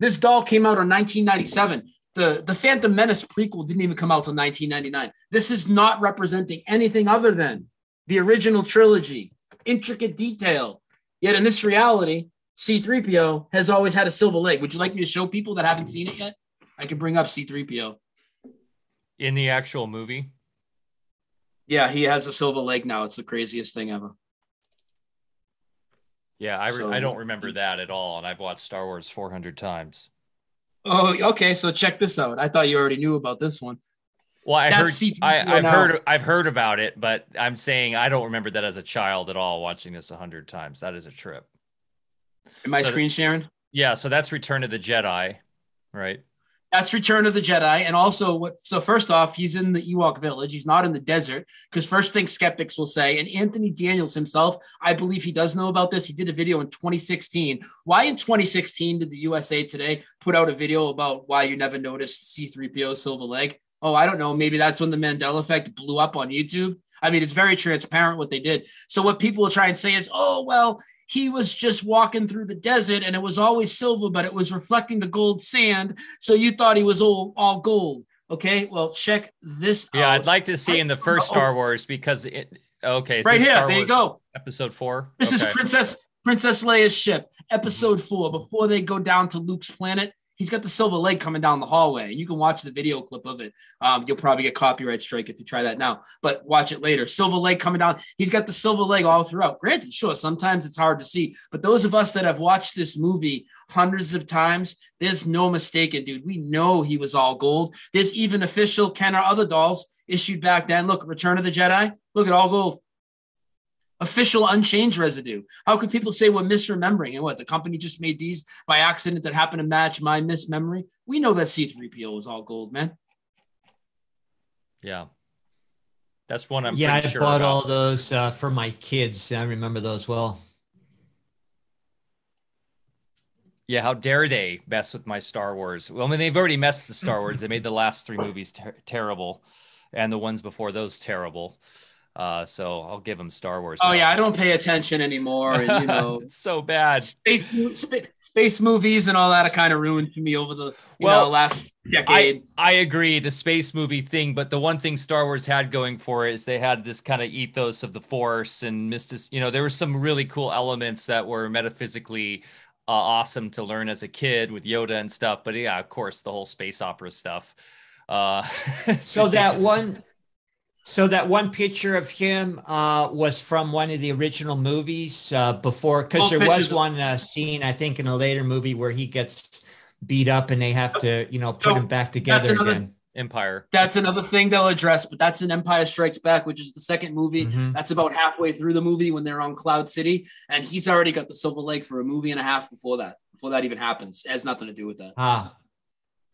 this doll came out in 1997. The, the Phantom Menace prequel didn't even come out until 1999. This is not representing anything other than the original trilogy, intricate detail. Yet in this reality, C3PO has always had a silver leg. Would you like me to show people that haven't seen it yet? I can bring up C3PO. In the actual movie? Yeah, he has a silver leg now. It's the craziest thing ever. Yeah, I, re- so, I don't remember that at all. And I've watched Star Wars 400 times. Oh, okay. So check this out. I thought you already knew about this one. Well, I heard I, have heard I've heard about it, but I'm saying I don't remember that as a child at all. Watching this a hundred times, that is a trip. Am I so screen sharing? Yeah, so that's Return of the Jedi, right? That's Return of the Jedi. And also what so first off, he's in the Ewok village. He's not in the desert. Because first thing skeptics will say, and Anthony Daniels himself, I believe he does know about this. He did a video in 2016. Why in 2016 did the USA Today put out a video about why you never noticed C3PO silver leg? Oh, I don't know. Maybe that's when the Mandela effect blew up on YouTube. I mean, it's very transparent what they did. So what people will try and say is, oh, well, he was just walking through the desert and it was always silver, but it was reflecting the gold sand. So you thought he was all, all gold. Okay. Well, check this yeah, out. I'd like to see in the oh, first oh. Star Wars because it, okay. Right here. Star there Wars you go. Episode four. This okay. is Princess, Princess Leia's ship, episode four, before they go down to Luke's planet he's got the silver leg coming down the hallway and you can watch the video clip of it. Um, you'll probably get copyright strike if you try that now but watch it later. Silver leg coming down. He's got the silver leg all throughout. Granted sure sometimes it's hard to see but those of us that have watched this movie hundreds of times there's no mistaking dude. We know he was all gold. There's even official Kenner other dolls issued back then. Look return of the jedi. Look at all gold official unchanged residue. How could people say we're misremembering? And what the company just made these by accident that happened to match my mismemory? We know that C3PO was all gold, man. Yeah. That's one I'm yeah. I sure bought about. all those uh, for my kids. I remember those well. Yeah, how dare they mess with my Star Wars? Well, I mean, they've already messed with the Star Wars. They made the last three movies ter- terrible, and the ones before those terrible. Uh, so I'll give him Star Wars. Oh yeah, I don't pay attention anymore. And, you know, it's so bad. Space, space movies and all that kind of ruined me over the well know, last decade. I, I agree, the space movie thing, but the one thing Star Wars had going for it is they had this kind of ethos of the Force and mystic. You know, there were some really cool elements that were metaphysically uh, awesome to learn as a kid with Yoda and stuff. But yeah, of course, the whole space opera stuff. Uh, so that one so that one picture of him uh, was from one of the original movies uh, before, because there was one uh, scene I think in a later movie where he gets beat up and they have to, you know, put so him back together another, again. Empire. That's another thing they'll address, but that's an Empire Strikes Back, which is the second movie. Mm-hmm. That's about halfway through the movie when they're on Cloud City, and he's already got the silver leg for a movie and a half before that. Before that even happens, it has nothing to do with that. Ah,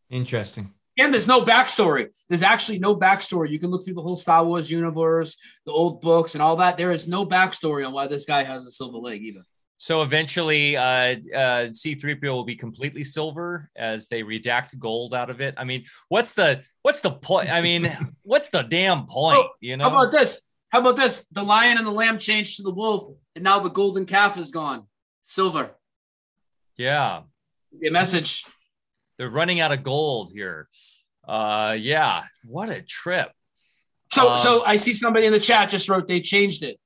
interesting. And there's no backstory. There's actually no backstory. You can look through the whole Star Wars universe, the old books, and all that. There is no backstory on why this guy has a silver leg, either. So eventually, uh, uh, C-3PO will be completely silver as they redact gold out of it. I mean, what's the what's the point? I mean, what's the damn point? Oh, you know? How about this? How about this? The lion and the lamb changed to the wolf, and now the golden calf is gone, silver. Yeah. A message. They're running out of gold here. Uh, yeah, what a trip. So, um, so I see somebody in the chat just wrote they changed it.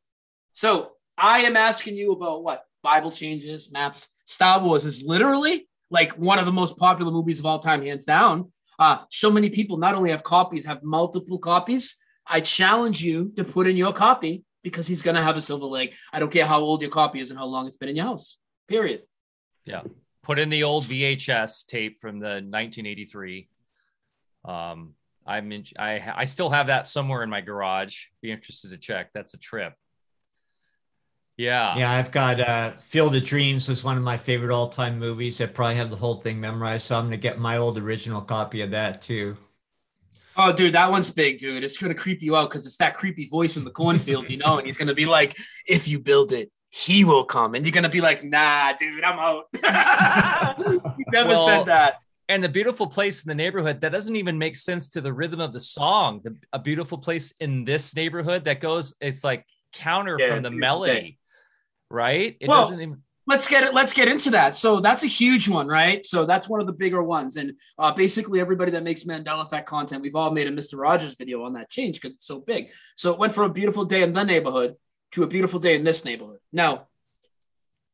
So I am asking you about what Bible changes, maps. Star Wars is literally like one of the most popular movies of all time, hands down. Uh, so many people not only have copies, have multiple copies. I challenge you to put in your copy because he's going to have a silver leg. I don't care how old your copy is and how long it's been in your house. Period. Yeah. Put in the old VHS tape from the 1983 um, I'm in, I I still have that somewhere in my garage. Be interested to check. That's a trip. Yeah. Yeah, I've got uh, Field of Dreams was one of my favorite all-time movies. I probably have the whole thing memorized, so I'm gonna get my old original copy of that too. Oh, dude, that one's big, dude. It's gonna creep you out because it's that creepy voice in the cornfield, you know, and he's gonna be like, "If you build it, he will come. And you're going to be like, nah, dude, I'm out. you never well, said that. And the beautiful place in the neighborhood that doesn't even make sense to the rhythm of the song. The, a beautiful place in this neighborhood that goes, it's like counter yeah, from the melody, right? It well, doesn't even let's get it let's get into that. So that's a huge one right? So that's one of the bigger ones. And uh, basically everybody that makes mandela effect content we've all made a mr rogers video on that change because it's so big. So it went from a beautiful day in the neighborhood to a beautiful day in this neighborhood. Now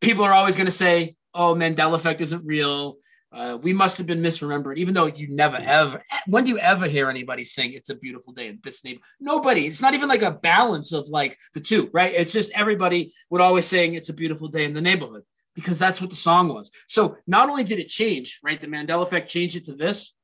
people are always going to say oh mandela effect isn't real uh, we must have been misremembered, even though you never ever. When do you ever hear anybody sing "It's a Beautiful Day" in this neighborhood? Nobody. It's not even like a balance of like the two, right? It's just everybody would always saying "It's a Beautiful Day" in the neighborhood because that's what the song was. So not only did it change, right? The Mandela Effect changed it to this.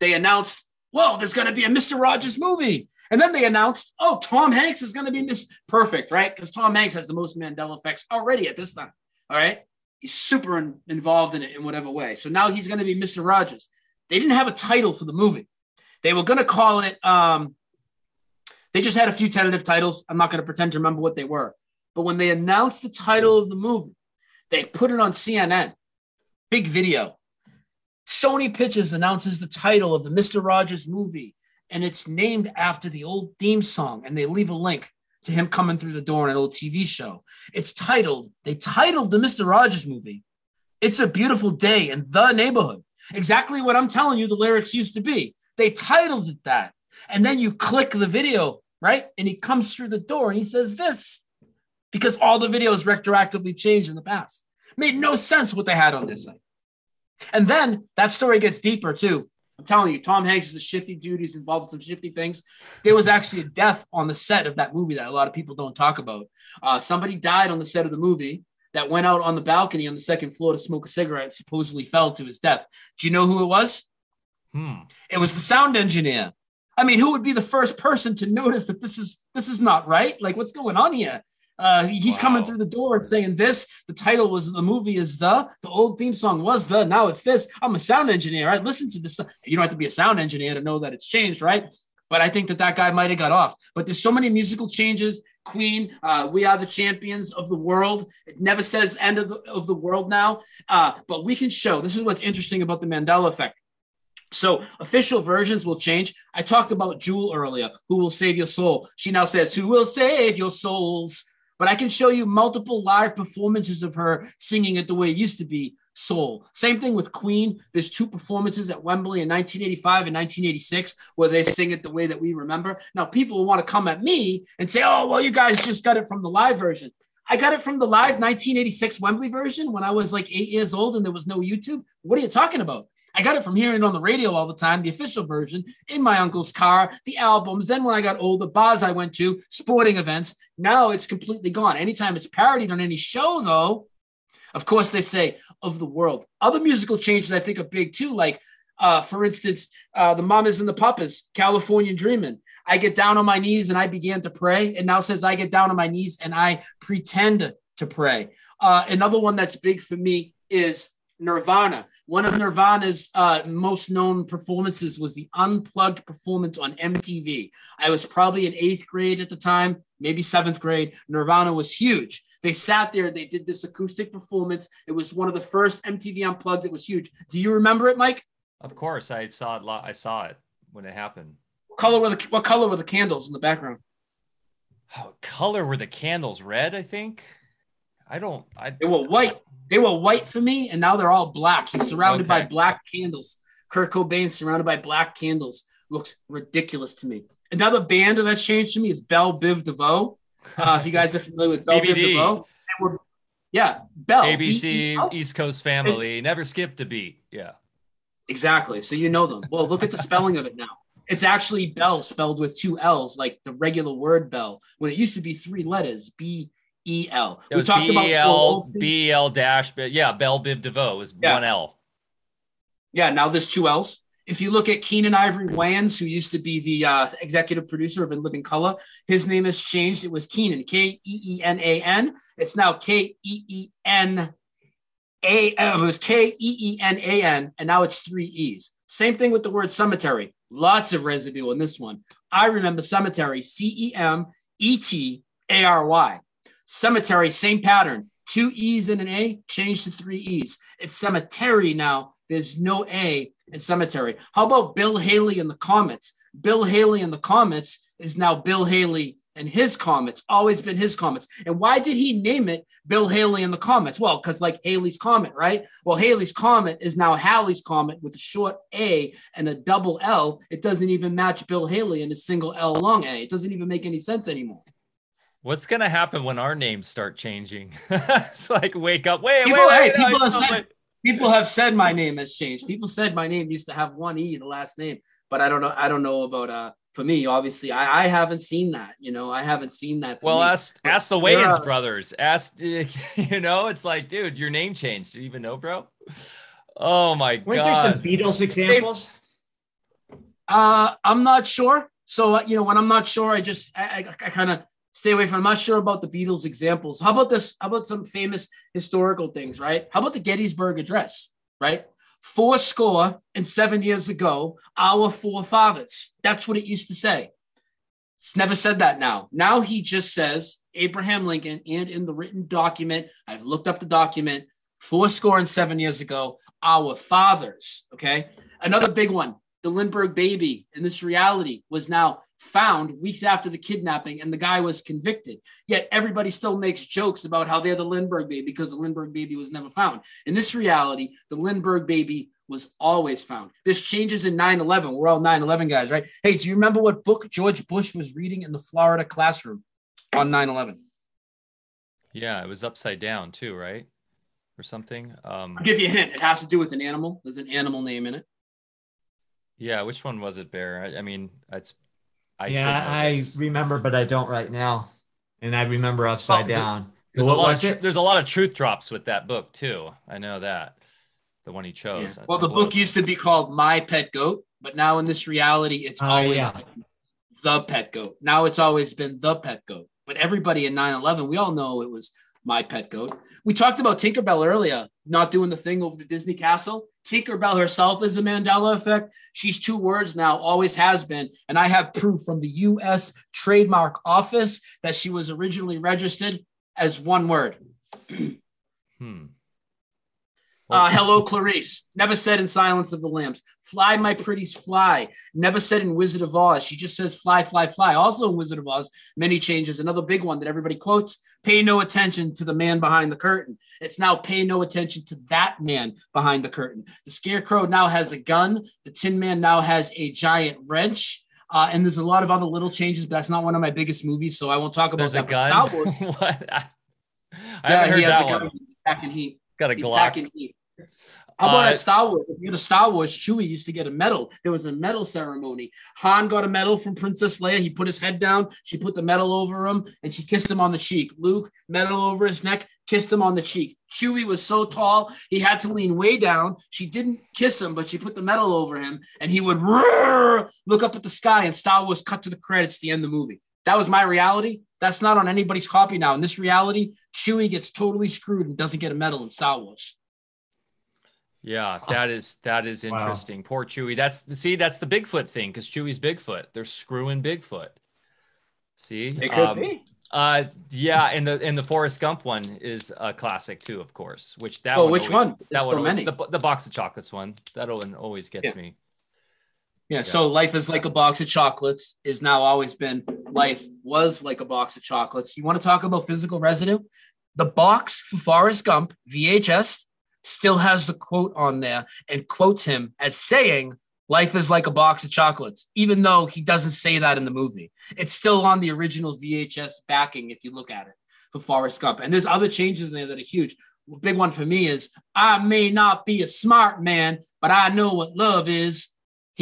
They announced, "Whoa, there's going to be a Mister Rogers movie," and then they announced, "Oh, Tom Hanks is going to be Miss Perfect," right? Because Tom Hanks has the most Mandela effects already at this time. All right he's super in, involved in it in whatever way. So now he's going to be Mr. Rogers. They didn't have a title for the movie. They were going to call it. Um, they just had a few tentative titles. I'm not going to pretend to remember what they were. But when they announced the title of the movie, they put it on CNN. Big video. Sony Pictures announces the title of the Mr. Rogers movie, and it's named after the old theme song. And they leave a link to him coming through the door in an old TV show. It's titled, they titled the Mr. Rogers movie, It's a Beautiful Day in the Neighborhood. Exactly what I'm telling you the lyrics used to be. They titled it that. And then you click the video, right? And he comes through the door and he says this because all the videos retroactively changed in the past. Made no sense what they had on this site. And then that story gets deeper too. I'm telling you, Tom Hanks is a shifty dude. He's involved with some shifty things. There was actually a death on the set of that movie that a lot of people don't talk about. Uh, somebody died on the set of the movie that went out on the balcony on the second floor to smoke a cigarette, supposedly fell to his death. Do you know who it was? Hmm. It was the sound engineer. I mean, who would be the first person to notice that this is this is not right? Like, what's going on here? Uh, he's wow. coming through the door and saying this. The title was the movie is the the old theme song was the now it's this. I'm a sound engineer. I listen to this. Stuff. You don't have to be a sound engineer to know that it's changed, right? But I think that that guy might have got off. But there's so many musical changes. Queen, uh, we are the champions of the world. It never says end of the, of the world now, uh, but we can show. This is what's interesting about the Mandela effect. So official versions will change. I talked about Jewel earlier, who will save your soul. She now says, "Who will save your souls?" But I can show you multiple live performances of her singing it the way it used to be soul. Same thing with Queen. There's two performances at Wembley in 1985 and 1986 where they sing it the way that we remember. Now, people want to come at me and say, oh, well, you guys just got it from the live version. I got it from the live 1986 Wembley version when I was like eight years old and there was no YouTube. What are you talking about? I got it from hearing on the radio all the time, the official version in my uncle's car, the albums. Then when I got older, bars I went to, sporting events. Now it's completely gone. Anytime it's parodied on any show, though, of course they say of the world. Other musical changes I think are big too, like uh, for instance, uh, the Mamas and the Papas, California Dreamin'. I get down on my knees and I began to pray. And now says I get down on my knees and I pretend to pray. Uh, another one that's big for me is Nirvana. One of Nirvana's uh, most known performances was the unplugged performance on MTV. I was probably in eighth grade at the time, maybe seventh grade. Nirvana was huge. They sat there, they did this acoustic performance. It was one of the first MTV Unplugged. It was huge. Do you remember it, Mike? Of course, I saw it. I saw it when it happened. What color were the What color were the candles in the background? Oh, color were the candles? Red, I think. I don't. I. They were white. They were white for me, and now they're all black. He's surrounded okay. by black candles. Kurt Cobain surrounded by black candles looks ridiculous to me. Another band that's changed to me is Bell Biv DeVoe. Uh, if you guys are familiar with Bell Biv DeVoe, were, yeah, Bell ABC B-E-L. East Coast family it, never skipped a beat. Yeah, exactly. So you know them. Well, look at the spelling of it now. It's actually Bell spelled with two L's, like the regular word Bell, when it used to be three letters. B E L. We talked B-E-L, about B L dash, but yeah, Bell Biv DeVoe is yeah. one L. Yeah, now there's two L's. If you look at Keenan Ivory Wayans, who used to be the uh, executive producer of In Living Color, his name has changed. It was Keenan, K E E N A N. It's now K E E N A. It was K E E N A N, and now it's three E's. Same thing with the word cemetery. Lots of residue in this one. I remember cemetery, C E M E T A R Y. Cemetery, same pattern. Two E's and an A, change to three E's. It's cemetery now. There's no A in cemetery. How about Bill Haley and the Comets? Bill Haley and the Comets is now Bill Haley and his Comets. Always been his Comets. And why did he name it Bill Haley and the Comets? Well, because like Haley's Comet, right? Well, Haley's Comet is now Halley's Comet with a short A and a double L. It doesn't even match Bill Haley and a single L long A. It doesn't even make any sense anymore. What's gonna happen when our names start changing? it's like wake up, wait, people, wait, wait. Hey, people, have said, people have said my name has changed. People said my name used to have one E, the last name, but I don't know. I don't know about uh for me, obviously, I, I haven't seen that. You know, I haven't seen that. Well, me. ask ask the Wayans uh, brothers. Ask you know, it's like, dude, your name changed. Do you even know, bro? Oh my god. Weren't there some Beatles examples? Uh, I'm not sure. So uh, you know, when I'm not sure, I just I, I, I kind of stay away from. I'm not sure about the Beatles examples. How about this? How about some famous historical things, right? How about the Gettysburg Address, right? Four score and seven years ago, our forefathers. That's what it used to say. It's never said that now. Now he just says Abraham Lincoln, and in the written document, I've looked up the document, four score and seven years ago, our fathers. Okay. Another big one the Lindbergh baby in this reality was now found weeks after the kidnapping and the guy was convicted. Yet everybody still makes jokes about how they're the Lindbergh baby because the Lindbergh baby was never found. In this reality, the Lindbergh baby was always found. This changes in 9 11. We're all 9 11 guys, right? Hey, do you remember what book George Bush was reading in the Florida classroom on 9 11? Yeah, it was upside down too, right? Or something. Um, I'll give you a hint. It has to do with an animal. There's an animal name in it. Yeah, which one was it, Bear? I, I mean, it's. I yeah, I remember, but I don't right now, and I remember upside oh, down. There's a, lot of, there's a lot of truth drops with that book too. I know that the one he chose. Yeah. Well, the book used to be called My Pet Goat, but now in this reality, it's oh, always yeah. the pet goat. Now it's always been the pet goat. But everybody in 9 11, we all know it was my pet goat. We talked about Tinkerbell earlier, not doing the thing over the Disney castle. Tinkerbell herself is a Mandela effect. She's two words now, always has been. And I have proof from the US Trademark Office that she was originally registered as one word. hmm. Uh, hello, Clarice. Never said in Silence of the Lambs. Fly, my pretties, fly. Never said in Wizard of Oz. She just says fly, fly, fly. Also in Wizard of Oz, many changes. Another big one that everybody quotes pay no attention to the man behind the curtain. It's now pay no attention to that man behind the curtain. The Scarecrow now has a gun. The Tin Man now has a giant wrench. Uh, and there's a lot of other little changes, but that's not one of my biggest movies, so I won't talk about there's that. A gun? Star Wars. what? I, I yeah, he has a gun. He's packing heat. Got a He's Glock. How about uh, at Star Wars? If you go to Star Wars, Chewie used to get a medal. There was a medal ceremony. Han got a medal from Princess Leia. He put his head down. She put the medal over him and she kissed him on the cheek. Luke, medal over his neck, kissed him on the cheek. Chewie was so tall, he had to lean way down. She didn't kiss him, but she put the medal over him and he would look up at the sky and Star Wars cut to the credits the end of the movie. That was my reality. That's not on anybody's copy now. In this reality, Chewie gets totally screwed and doesn't get a medal in Star Wars. Yeah, that is that is interesting. Wow. Poor Chewie. That's see, that's the Bigfoot thing because Chewie's Bigfoot. They're screwing Bigfoot. See, it could um, be. Uh, yeah, and the and the Forrest Gump one is a classic too, of course. Which that oh, one which always, one? That one always, the, the box of chocolates one. That one always gets yeah. me. Yeah, yeah, so life is like a box of chocolates is now always been life was like a box of chocolates. You want to talk about physical residue? The box for Forrest Gump VHS still has the quote on there and quotes him as saying, Life is like a box of chocolates, even though he doesn't say that in the movie. It's still on the original VHS backing if you look at it for Forrest Gump. And there's other changes in there that are huge. A big one for me is I may not be a smart man, but I know what love is.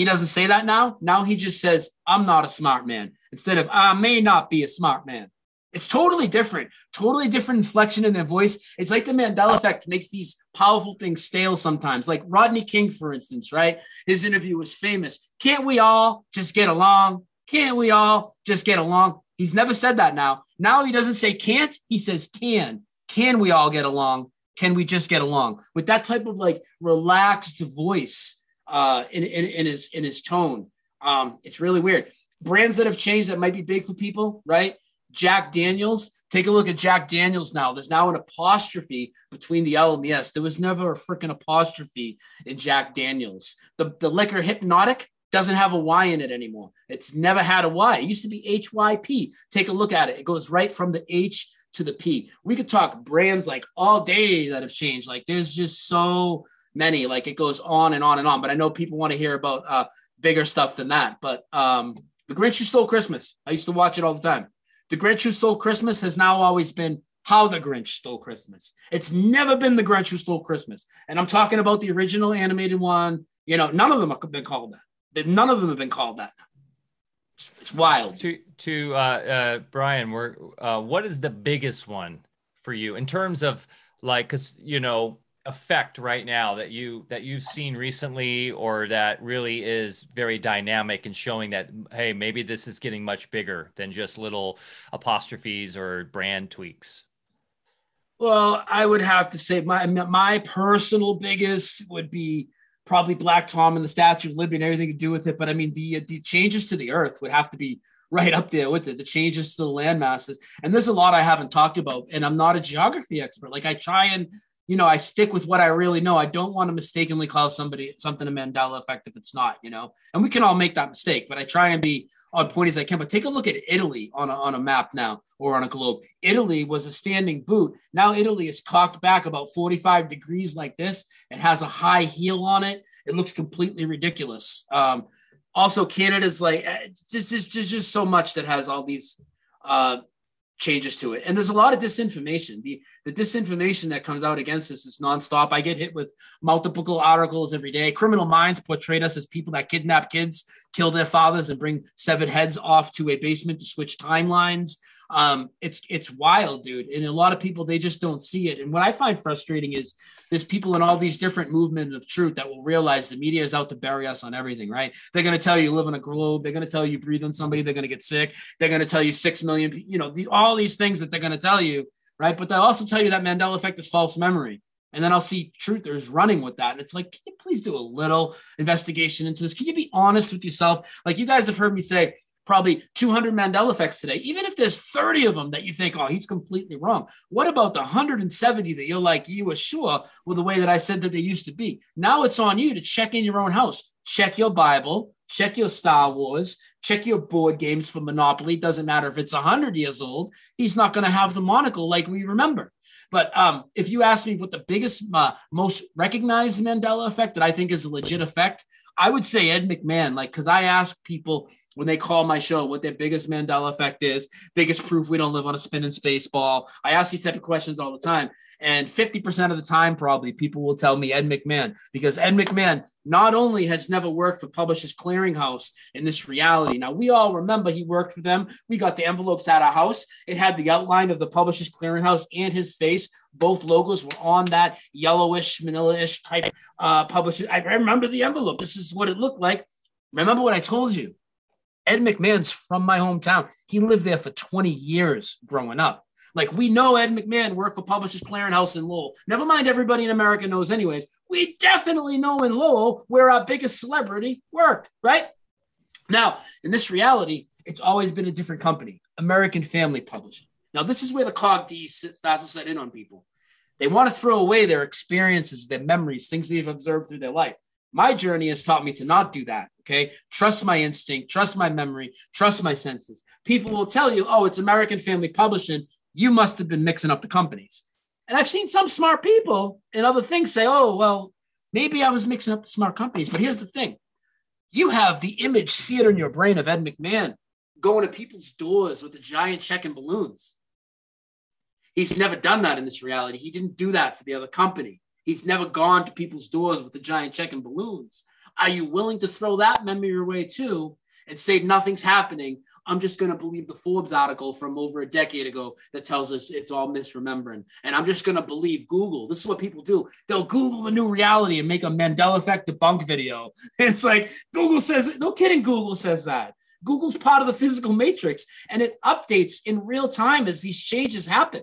He doesn't say that now. Now he just says, I'm not a smart man instead of I may not be a smart man. It's totally different, totally different inflection in their voice. It's like the Mandela effect makes these powerful things stale sometimes. Like Rodney King, for instance, right? His interview was famous. Can't we all just get along? Can't we all just get along? He's never said that now. Now he doesn't say can't, he says can. Can we all get along? Can we just get along? With that type of like relaxed voice uh, in, in, in his in his tone. Um, it's really weird. Brands that have changed that might be big for people, right? Jack Daniels, take a look at Jack Daniels now. There's now an apostrophe between the L and the S. There was never a freaking apostrophe in Jack Daniels. The, the liquor Hypnotic doesn't have a Y in it anymore. It's never had a Y. It used to be HYP. Take a look at it. It goes right from the H to the P. We could talk brands like all day that have changed. Like there's just so many. Like it goes on and on and on. But I know people want to hear about uh, bigger stuff than that. But um, the Grinch Who Stole Christmas. I used to watch it all the time. The Grinch Who Stole Christmas has now always been how the Grinch stole Christmas. It's never been the Grinch who stole Christmas. And I'm talking about the original animated one. You know, none of them have been called that. None of them have been called that. It's wild. To to uh, uh, Brian, we're, uh, what is the biggest one for you in terms of like, because you know, effect right now that you that you've seen recently or that really is very dynamic and showing that hey maybe this is getting much bigger than just little apostrophes or brand tweaks? Well i would have to say my my personal biggest would be probably black tom and the statue of liberty and everything to do with it. But i mean the the changes to the earth would have to be right up there with it the changes to the land masses and there's a lot i haven't talked about and i'm not a geography expert. Like i try and you know, I stick with what I really know. I don't want to mistakenly call somebody something a Mandela effect if it's not, you know, and we can all make that mistake, but I try and be on point as I can. But take a look at Italy on a, on a map now or on a globe. Italy was a standing boot. Now Italy is cocked back about 45 degrees like this. It has a high heel on it. It looks completely ridiculous. Um, also, Canada's like eh, just, just, just so much that has all these uh, changes to it. And there's a lot of disinformation. The the disinformation that comes out against us is nonstop. I get hit with multiple articles every day. Criminal Minds portrayed us as people that kidnap kids, kill their fathers, and bring severed heads off to a basement to switch timelines. Um, it's it's wild, dude. And a lot of people they just don't see it. And what I find frustrating is there's people in all these different movements of truth that will realize the media is out to bury us on everything, right? They're going to tell you, live on a globe. They're going to tell you breathe on somebody. They're going to get sick. They're going to tell you six million. You know, the, all these things that they're going to tell you, right? But they'll also tell you that Mandela effect is false memory. And then I'll see truthers running with that. And it's like, can you please do a little investigation into this? Can you be honest with yourself? Like you guys have heard me say, probably 200 Mandela effects today. Even if there's 30 of them that you think, oh, he's completely wrong. What about the 170 that you're like, you were sure with the way that I said that they used to be? Now it's on you to check in your own house, check your Bible, check your Star Wars, check your board games for Monopoly. Doesn't matter if it's 100 years old, he's not going to have the monocle like we remember. But um, if you ask me what the biggest, uh, most recognized Mandela effect that I think is a legit effect, I would say Ed McMahon, like, because I ask people when they call my show what their biggest Mandela effect is, biggest proof we don't live on a spinning space ball. I ask these type of questions all the time. And 50% of the time, probably people will tell me Ed McMahon, because Ed McMahon not only has never worked for Publishers Clearinghouse in this reality. Now, we all remember he worked for them. We got the envelopes at our house. It had the outline of the Publishers Clearinghouse and his face. Both logos were on that yellowish, manila-ish type uh, publisher. I remember the envelope. This is what it looked like. Remember what I told you. Ed McMahon's from my hometown. He lived there for 20 years growing up. Like we know Ed McMahon worked for Publishers Clearinghouse in Lowell. Never mind everybody in America knows anyways. We definitely know in Lowell where our biggest celebrity worked, right? Now, in this reality, it's always been a different company, American Family Publishing. Now, this is where the cog D starts to set in on people. They want to throw away their experiences, their memories, things they've observed through their life. My journey has taught me to not do that. Okay. Trust my instinct, trust my memory, trust my senses. People will tell you, oh, it's American Family Publishing. You must have been mixing up the companies. And I've seen some smart people and other things say, oh, well, maybe I was mixing up the smart companies. But here's the thing you have the image seared in your brain of Ed McMahon going to people's doors with a giant check and balloons. He's never done that in this reality. He didn't do that for the other company. He's never gone to people's doors with a giant check and balloons. Are you willing to throw that memory away too and say nothing's happening? I'm just going to believe the Forbes article from over a decade ago that tells us it's all misremembering. And I'm just going to believe Google. This is what people do. They'll Google the new reality and make a Mandela effect debunk video. It's like Google says, no kidding, Google says that. Google's part of the physical matrix and it updates in real time as these changes happen.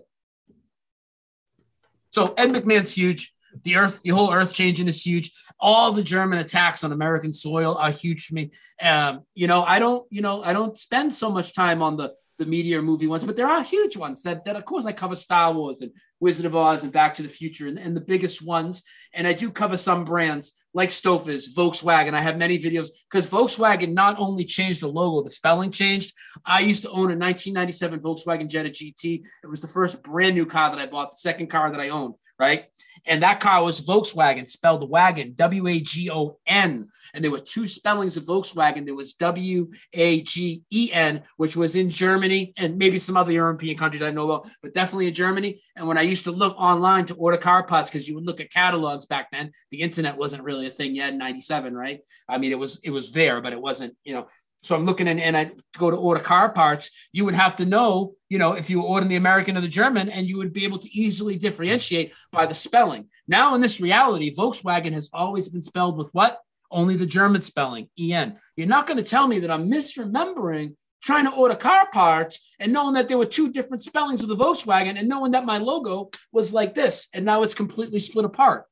So Ed McMahon's huge. The earth, the whole earth changing is huge. All the German attacks on American soil are huge for me. Um, you know, I don't, you know, I don't spend so much time on the the media movie ones, but there are huge ones that, that of course I cover Star Wars and Wizard of Oz and Back to the Future and, and the biggest ones. And I do cover some brands like Stouffer's, Volkswagen. I have many videos because Volkswagen not only changed the logo, the spelling changed. I used to own a 1997 Volkswagen Jetta GT. It was the first brand new car that I bought, the second car that I owned, right? And that car was Volkswagen, spelled wagon, W A G O N and there were two spellings of Volkswagen. There was W A G E N, which was in Germany and maybe some other European countries I know about, but definitely in Germany. And when I used to look online to order car parts, because you would look at catalogs back then, the internet wasn't really a thing yet in 97, right? I mean, it was it was there, but it wasn't, you know. So I'm looking in and I go to order car parts. You would have to know, you know, if you were ordering the American or the German, and you would be able to easily differentiate by the spelling. Now, in this reality, Volkswagen has always been spelled with what? only the German spelling, EN. You're not going to tell me that I'm misremembering trying to order car parts and knowing that there were two different spellings of the Volkswagen and knowing that my logo was like this and now it's completely split apart.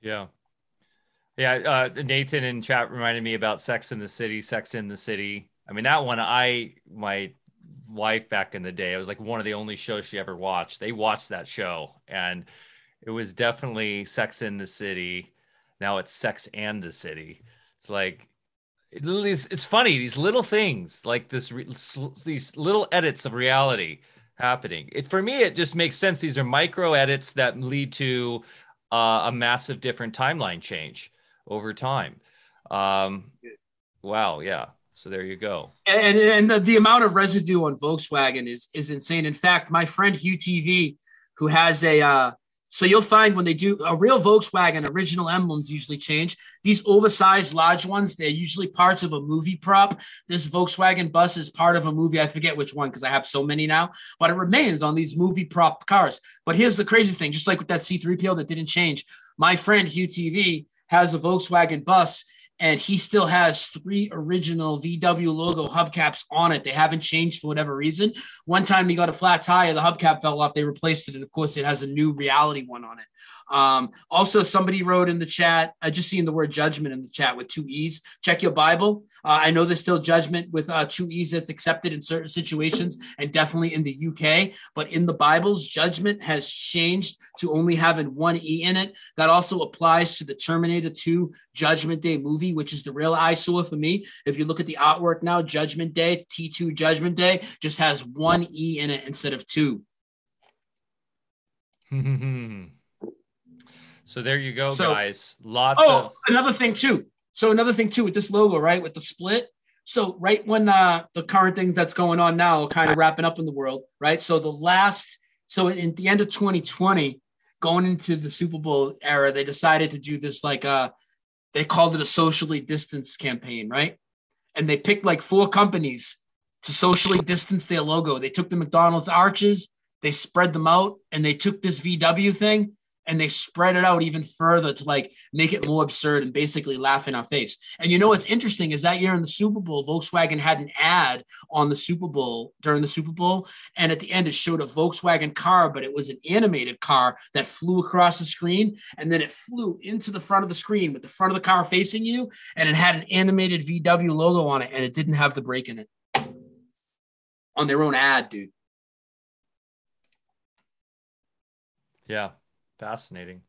Yeah. Yeah. Uh, Nathan in chat reminded me about Sex in the City, Sex in the City. I mean, that one, I, my wife back in the day, it was like one of the only shows she ever watched. They watched that show and it was definitely Sex in the City now it's Sex and the City. It's like it's, it's funny these little things like this these little edits of reality happening. It for me it just makes sense. These are micro edits that lead to uh, a massive different timeline change over time. Um, wow, yeah. So there you go. And and the, the amount of residue on Volkswagen is is insane. In fact, my friend Hugh TV, who has a uh, so you'll find when they do a real Volkswagen, original emblems usually change. These oversized, large ones, they're usually parts of a movie prop. This Volkswagen bus is part of a movie. I forget which one because I have so many now, but it remains on these movie prop cars. But here's the crazy thing just like with that C3PO that didn't change, my friend Hugh TV has a Volkswagen bus and he still has three original VW logo hubcaps on it. They haven't changed for whatever reason. One time he got a flat tire, the hubcap fell off. They replaced it, and of course, it has a new reality one on it. Um, also, somebody wrote in the chat, I just seen the word judgment in the chat with two E's. Check your Bible. Uh, I know there's still judgment with uh, two E's that's accepted in certain situations and definitely in the UK, but in the Bibles, judgment has changed to only having one E in it. That also applies to the Terminator 2 Judgment Day movie, which is the real eyesore for me. If you look at the artwork now, Judgment Day, T2 Judgment Day just has one E in it instead of two. So there you go, so, guys. Lots oh, of another thing too. So another thing too with this logo, right? With the split. So right when uh, the current things that's going on now, kind of wrapping up in the world, right? So the last, so in the end of 2020, going into the Super Bowl era, they decided to do this like uh they called it a socially distanced campaign, right? And they picked like four companies to socially distance their logo. They took the McDonald's arches, they spread them out, and they took this VW thing and they spread it out even further to like make it more absurd and basically laugh in our face. And you know what's interesting is that year in the Super Bowl, Volkswagen had an ad on the Super Bowl during the Super Bowl, and at the end it showed a Volkswagen car, but it was an animated car that flew across the screen, and then it flew into the front of the screen with the front of the car facing you, and it had an animated VW logo on it, and it didn't have the brake in it. On their own ad, dude. Yeah, Fascinating.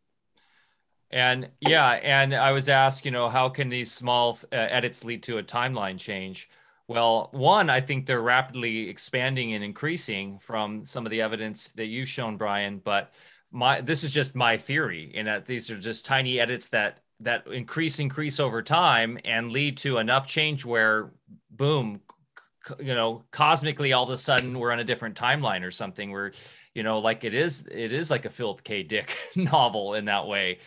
And yeah, and I was asked, you know, how can these small uh, edits lead to a timeline change? Well, one, I think they're rapidly expanding and increasing from some of the evidence that you've shown, Brian. But my this is just my theory, in that these are just tiny edits that that increase, increase over time, and lead to enough change where, boom, you know, cosmically, all of a sudden we're on a different timeline or something. Where you know like it is it is like a philip k dick novel in that way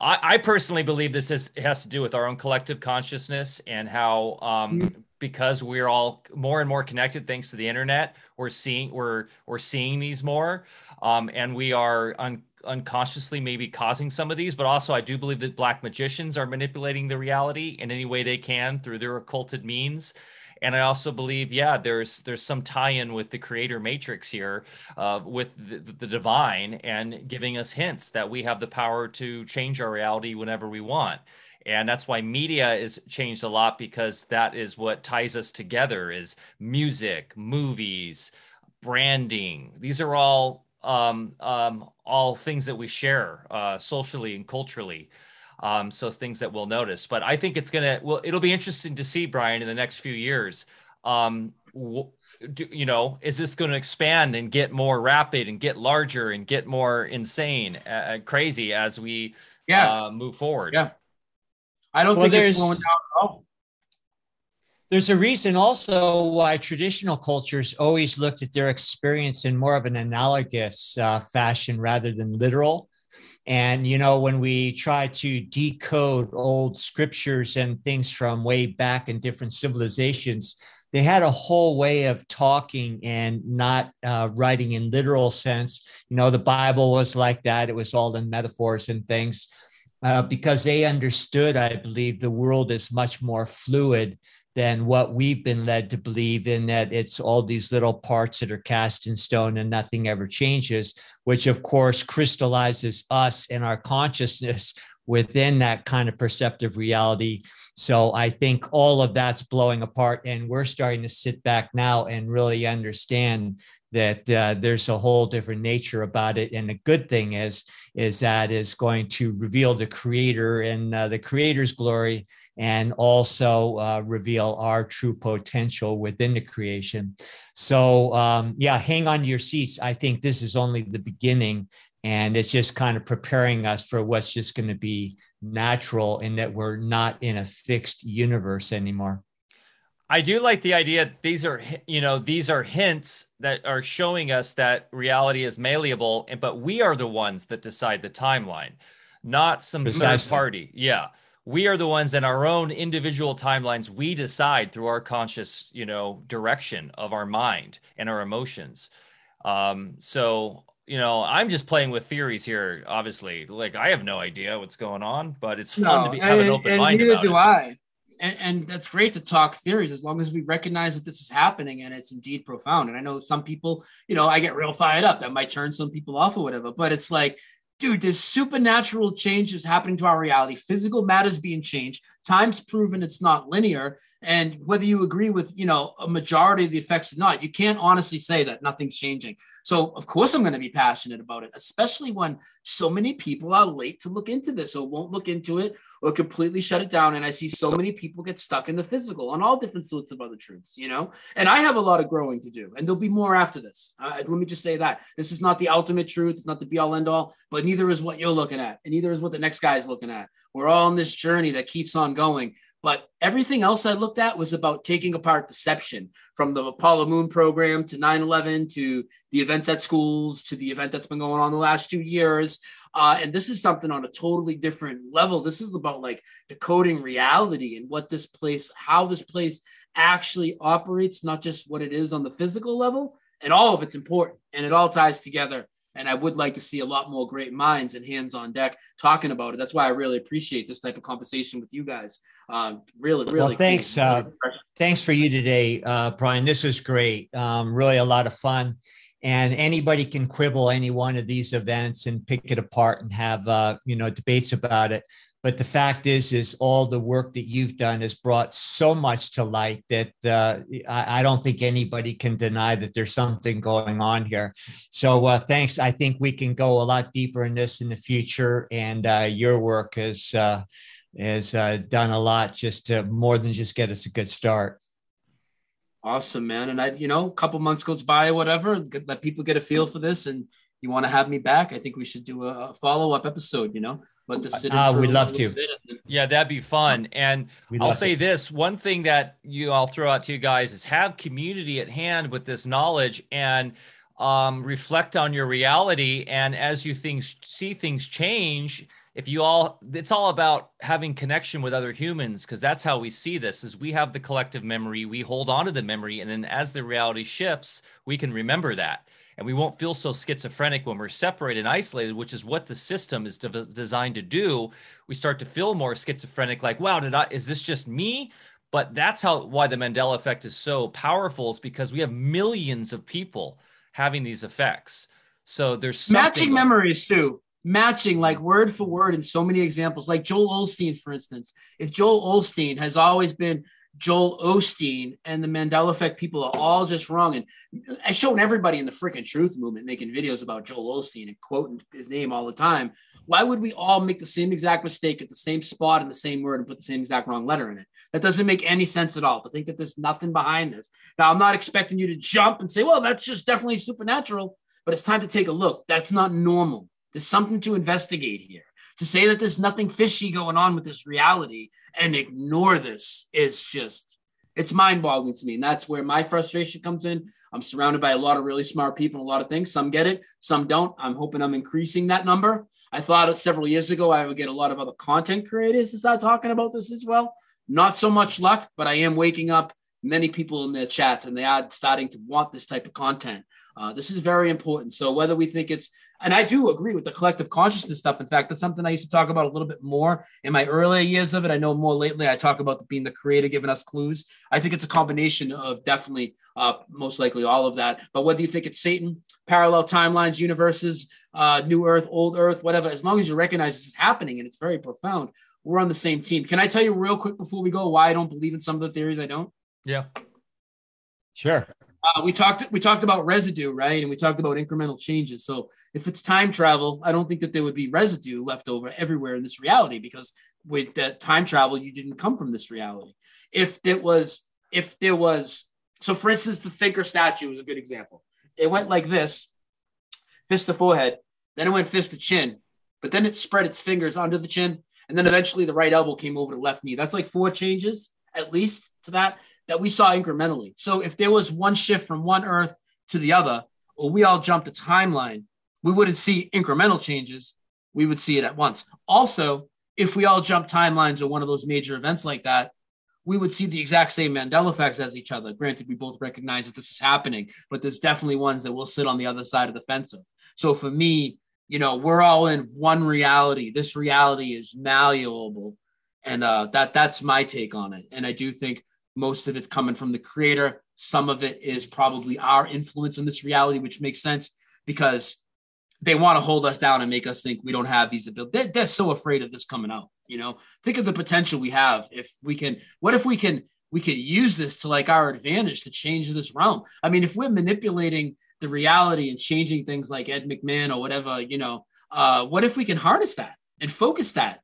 I, I, personally believe this is, has to do with our own collective consciousness and how um, mm-hmm. because we're all more and more connected thanks to the internet we're seeing we're we're seeing these more um, and we are un, unconsciously maybe causing some of these but also i do believe that black magicians are manipulating the reality in any way they can through their occulted means and I also believe, yeah, there's there's some tie-in with the creator matrix here, uh, with the, the divine, and giving us hints that we have the power to change our reality whenever we want. and that's why media is changed a lot because that is what ties us together is music movies branding these are all um, um, all things that we share uh, socially and culturally um, so things that we'll notice but i think it's gonna well it'll be interesting to see brian in the next few years um, do, you know is this going to expand and get more rapid and get larger and get more insane uh, crazy as we yeah uh, move forward yeah I don't well, think it's slowing down at all. There's a reason also why traditional cultures always looked at their experience in more of an analogous uh, fashion rather than literal. And, you know, when we try to decode old scriptures and things from way back in different civilizations, they had a whole way of talking and not uh, writing in literal sense. You know, the Bible was like that, it was all in metaphors and things uh, because they understood, I believe, the world is much more fluid than what we've been led to believe in that it's all these little parts that are cast in stone and nothing ever changes, which of course crystallizes us in our consciousness within that kind of perceptive reality. So I think all of that's blowing apart, and we're starting to sit back now and really understand that uh, there's a whole different nature about it. And the good thing is, is that is going to reveal the creator and uh, the creator's glory, and also uh, reveal our true potential within the creation. So um, yeah, hang on to your seats. I think this is only the beginning and it's just kind of preparing us for what's just going to be natural in that we're not in a fixed universe anymore. I do like the idea these are you know these are hints that are showing us that reality is malleable and but we are the ones that decide the timeline not some third party. Yeah. We are the ones in our own individual timelines we decide through our conscious you know direction of our mind and our emotions. Um, so you know, I'm just playing with theories here. Obviously, like I have no idea what's going on, but it's fun no, to be, have and, an open mind neither about do it. I. And, and, that's great to talk theories as long as we recognize that this is happening and it's indeed profound. And I know some people, you know, I get real fired up. That might turn some people off or whatever. But it's like dude, there's supernatural changes happening to our reality. Physical matters being changed. Time's proven it's not linear. And whether you agree with, you know, a majority of the effects or not, you can't honestly say that nothing's changing. So of course I'm going to be passionate about it, especially when so many people are late to look into this or won't look into it or completely shut it down. And I see so many people get stuck in the physical on all different sorts of other truths, you know. And I have a lot of growing to do, and there'll be more after this. Uh, let me just say that this is not the ultimate truth. It's not the be all end all, but neither is what you're looking at, and neither is what the next guy is looking at. We're all on this journey that keeps on going. But everything else I looked at was about taking apart deception from the Apollo Moon program to 9 11 to the events at schools to the event that's been going on the last two years. Uh, and this is something on a totally different level. This is about like decoding reality and what this place, how this place actually operates, not just what it is on the physical level. And all of it's important and it all ties together and I would like to see a lot more great minds and hands on deck talking about it. That's why I really appreciate this type of conversation with you guys. Um, really, really. Well, thanks. Cool. Uh, thanks for you today, uh, Brian. This was great. Um, really a lot of fun. And anybody can quibble any one of these events and pick it apart and have uh, you know debates about it. But the fact is, is all the work that you've done has brought so much to light that uh, I, I, don't think anybody can deny that there's something going on here. So uh, thanks. I think we can go a lot deeper in this in the future. And uh, your work has uh, has uh, done a lot just to more than just get us a good start. Awesome, man. And I, you know, a couple months goes by, whatever, let people get a feel for this. And you want to have me back, I think we should do a follow up episode, you know, let the sit. Uh, we'd love to. Yeah, that'd be fun. And we'd I'll say this one thing that you all throw out to you guys is have community at hand with this knowledge and um, reflect on your reality. And as you things see things change, if you all it's all about having connection with other humans because that's how we see this is we have the collective memory we hold on to the memory and then as the reality shifts we can remember that and we won't feel so schizophrenic when we're separated and isolated which is what the system is de- designed to do. We start to feel more schizophrenic like wow did i is this just me? But that's how why the mandela effect is so powerful is because we have millions of people having these effects. So there's matching memories too. Matching like mm-hmm. word for word in so many examples. Like Joel Olstein, for instance. If Joel Olstein has always been Joel Osteen and the Mandela Effect people are all just wrong. And I've shown everybody in the freaking truth movement making videos about Joel Osteen and quoting his name all the time. Why would we all make the same exact mistake at the same spot in the same word and put the same exact wrong letter in it? That doesn't make any sense at all to think that there's nothing behind this. Now, I'm not expecting you to jump and say, well, that's just definitely supernatural, but it's time to take a look. That's not normal. There's something to investigate here. To say that there's nothing fishy going on with this reality and ignore this is just it's mind-boggling to me. And that's where my frustration comes in. I'm surrounded by a lot of really smart people and a lot of things. Some get it some don't. I'm hoping i'm increasing that number. I thought several years ago I would get a lot of other content creators to start talking about this as well. Not so much luck, but I am waking up many people in their chats and they are starting to want this type of content. Uh, this is very important. So whether we think it's, and I do agree with the collective consciousness stuff. In fact, that's something I used to talk about a little bit more in my earlier years of it. I know more lately I talk about being the creator, giving us clues. I think it's a combination of definitely, uh, most likely all of that. But whether you think it's Satan, parallel timelines, universes, uh, new Earth, old Earth, whatever, as long as you recognize this is happening and it's very profound, we're on the same team. Can I tell you real quick before we go why I don't believe in some of the theories I don't? Yeah. Sure. Uh, we talked we talked about residue, right? And we talked about incremental changes. So if it's time travel, I don't think that there would be residue left over everywhere in this reality because with that time travel, you didn't come from this reality. If there was, if there was, so for instance, the thinker statue is a good example. It went like this, fist to forehead, then it went fist to chin, but then it spread its fingers under the chin, and then eventually the right elbow came over the left knee. That's like four changes at least to that that we saw incrementally. So if there was one shift from one Earth to the other, or we all jumped a timeline, we wouldn't see incremental changes. We would see it at once. Also, if we all jump timelines or one of those major events like that, we would see the exact same Mandela effects as each other. Granted, we both recognize that this is happening, but there's definitely ones that will sit on the other side of the fence of. So for me, you know, we're all in one reality. This reality is malleable, and uh, that that's my take on it. And I do think most of it's coming from the creator. Some of it is probably our influence in this reality, which makes sense because they want to hold us down and make us think we don't have these abilities. They're, they're so afraid of this coming out. You know, think of the potential we have if we can. What if we can? We could use this to like our advantage to change this realm. I mean, if we're manipulating the reality and changing things like Ed McMahon or whatever, you know, uh, what if we can harness that and focus that?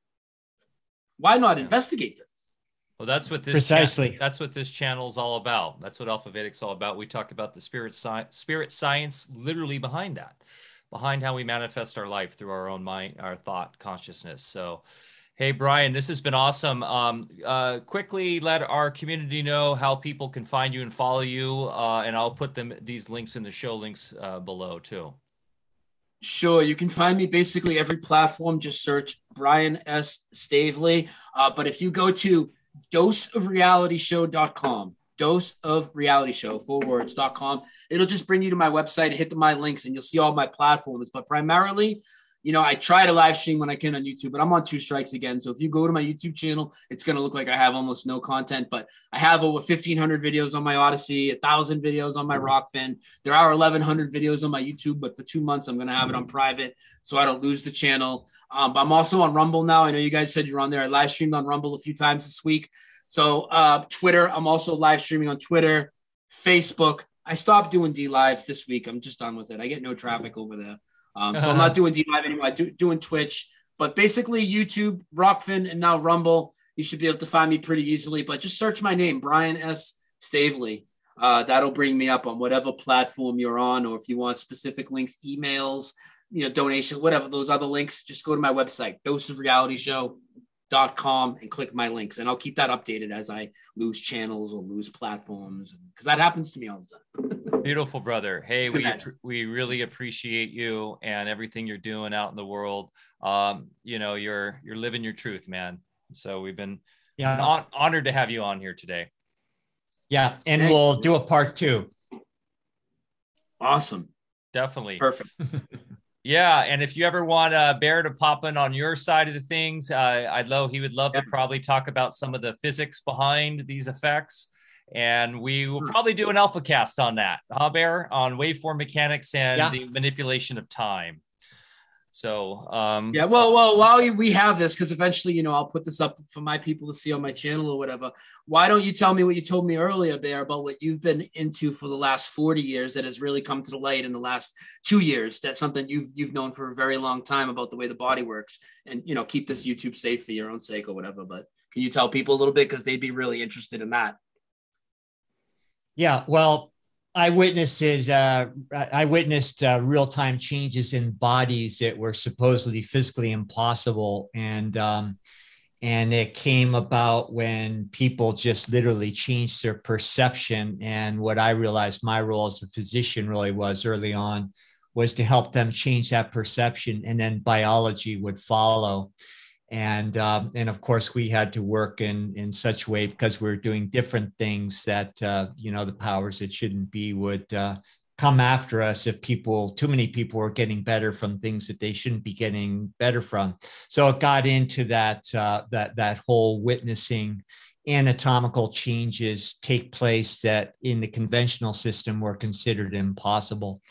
Why not investigate this? Well, that's what this precisely. Cha- that's what this channel is all about. That's what Alpha Vedic's all about. We talk about the spirit sci- spirit science, literally behind that, behind how we manifest our life through our own mind, our thought, consciousness. So, hey, Brian, this has been awesome. Um, uh, quickly let our community know how people can find you and follow you, uh, and I'll put them these links in the show links uh, below too. Sure, you can find me basically every platform. Just search Brian S. Stavely. Uh, but if you go to doseofrealityshow.com. Dose of reality show, four words.com. It'll just bring you to my website, hit the, my links, and you'll see all my platforms. But primarily, you know, I try to live stream when I can on YouTube, but I'm on two strikes again. So if you go to my YouTube channel, it's going to look like I have almost no content, but I have over 1,500 videos on my Odysee, a thousand videos on my Rokfin. There are 1,100 videos on my YouTube, but for two months, I'm going to have it on private so I don't lose the channel. Um, but I'm also on Rumble now. I know you guys said you're on there. I live streamed on Rumble a few times this week. So uh, Twitter, I'm also live streaming on Twitter, Facebook. I stopped doing DLive this week. I'm just done with it. I get no traffic over there. Um, so I'm not doing DLive anymore. I do doing Twitch, but basically YouTube, Rokfin, and now Rumble. You should be able to find me pretty easily. But just search my name, Brian S. Stavely. Uh, that'll bring me up on whatever platform you're on, or if you want specific links, emails, you know, donation, whatever those other links, just go to my website, doseofrealityshow.com and click my links. And I'll keep that updated as I lose channels or lose platforms because that happens to me all the time. Beautiful brother. Hey, we we really appreciate you and everything you're doing out in the world. Um, you know, you're you're living your truth, man. So we've been yeah on, honored to have you on here today. Yeah, and Thank we'll you. do a part two. Awesome. Definitely. Perfect. Yeah, and if you ever want uh, Bear to pop in on your side of the things, uh, I'd love he would love yeah. to probably talk about some of the physics behind these effects, and we will probably do an alpha cast on that, huh, Bear, on waveform mechanics and yeah. the manipulation of time. So um, yeah, well, well, while we have this, because eventually, you know, I'll put this up for my people to see on my channel or whatever. Why don't you tell me what you told me earlier, Bear, about what you've been into for the last 40 years that has really come to the light in the last two years? That's something you've you've known for a very long time about the way the body works, and you know, keep this YouTube safe for your own sake or whatever. But can you tell people a little bit because they'd be really interested in that? Yeah, well, I witnessed it. Uh, I witnessed uh, real time changes in bodies that were supposedly physically impossible, and um, and it came about when people just literally changed their perception. And what I realized my role as a physician really was early on was to help them change that perception, and then biology would follow and um, and of course we had to work in in such way because we are doing different things that uh, you know the powers that shouldn't be would uh, come after us if people too many people were getting better from things that they shouldn't be getting better from. So it got into that uh, that that whole witnessing anatomical changes take place that in the conventional system were considered impossible.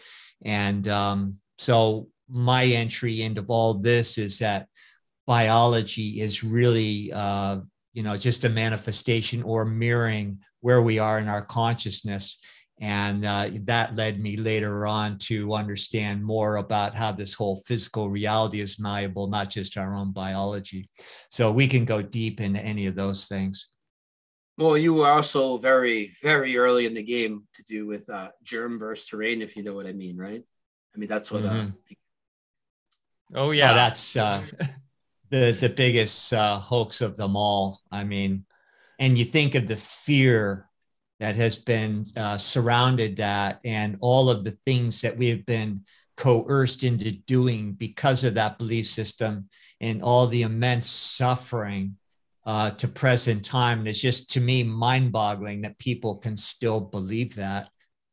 And um, so my entry into all this is that biology is really uh, you know just a manifestation or mirroring where we are in our consciousness. And uh, that led me later on to understand more about how this whole physical reality is malleable not just our own biology. So we can go deep into any of those things. Well you were also very very early in the game to do with uh, germ versus terrain if you know what i mean right? I mean that's what uh, mm-hmm. uh, oh yeah. oh, that's uh the the biggest uh, hoax of them all. I mean, and you think of the fear that has been uh, surrounded that, and all of the things that we have been coerced into doing because of that belief system, and all the immense suffering uh, to present time. And it's just to me mind-boggling that people can still believe that,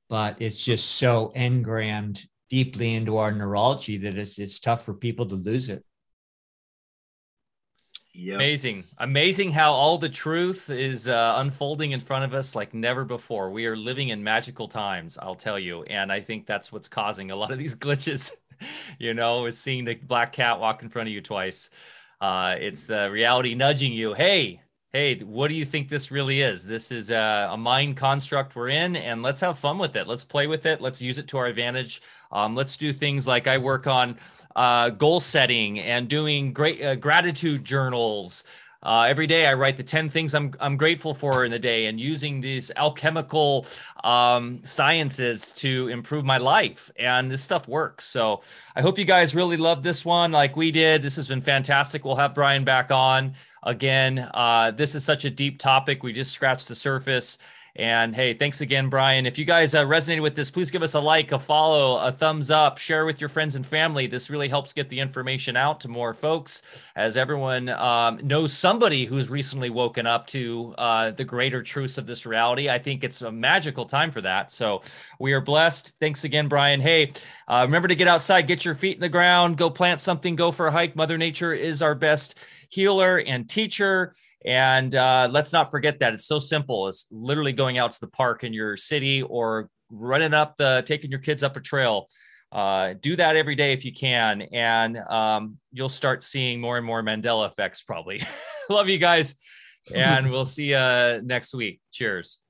but it's just so engrammed deeply into our neurology that it's it's tough for people to lose it. Yep. Amazing. Amazing how all the truth is uh, unfolding in front of us like never before. We are living in magical times, I'll tell you. And I think that's what's causing a lot of these glitches. you know, it's seeing the black cat walk in front of you twice. Uh, it's the reality nudging you. Hey, hey, what do you think this really is? This is a, a, mind construct we're in, and let's have fun with it. Let's play with it. Let's use it to our advantage. Um, let's do things like I work on uh, goal setting and doing great uh, gratitude journals. Uh, every day I write the 10 things I'm, I'm grateful for in the day and using these alchemical um, sciences to improve my life. And this stuff works. So I hope you guys really love this one like we did. This has been fantastic. We'll have Brian back on again. Uh, this is such a deep topic. We just scratched the surface. And hey, thanks again, Brian. If you guys uh, resonated with this, please give us a like, a follow, a thumbs up, share with your friends and family. This really helps get the information out to more folks as everyone um, knows somebody who's recently woken up to uh, the greater truths of this reality. I think it's a magical time for that. So we are blessed. Thanks again, Brian. Hey, uh, remember to get outside, get your feet in the ground, go plant something, go for a hike. Mother Nature is our best healer and teacher. And uh, let's not forget that it's so simple. It's literally going out to the park in your city or running up the, taking your kids up a trail. Uh, do that every day if you can, and um, you'll start seeing more and more Mandela effects. Probably. Love you guys, and we'll see you next week. Cheers.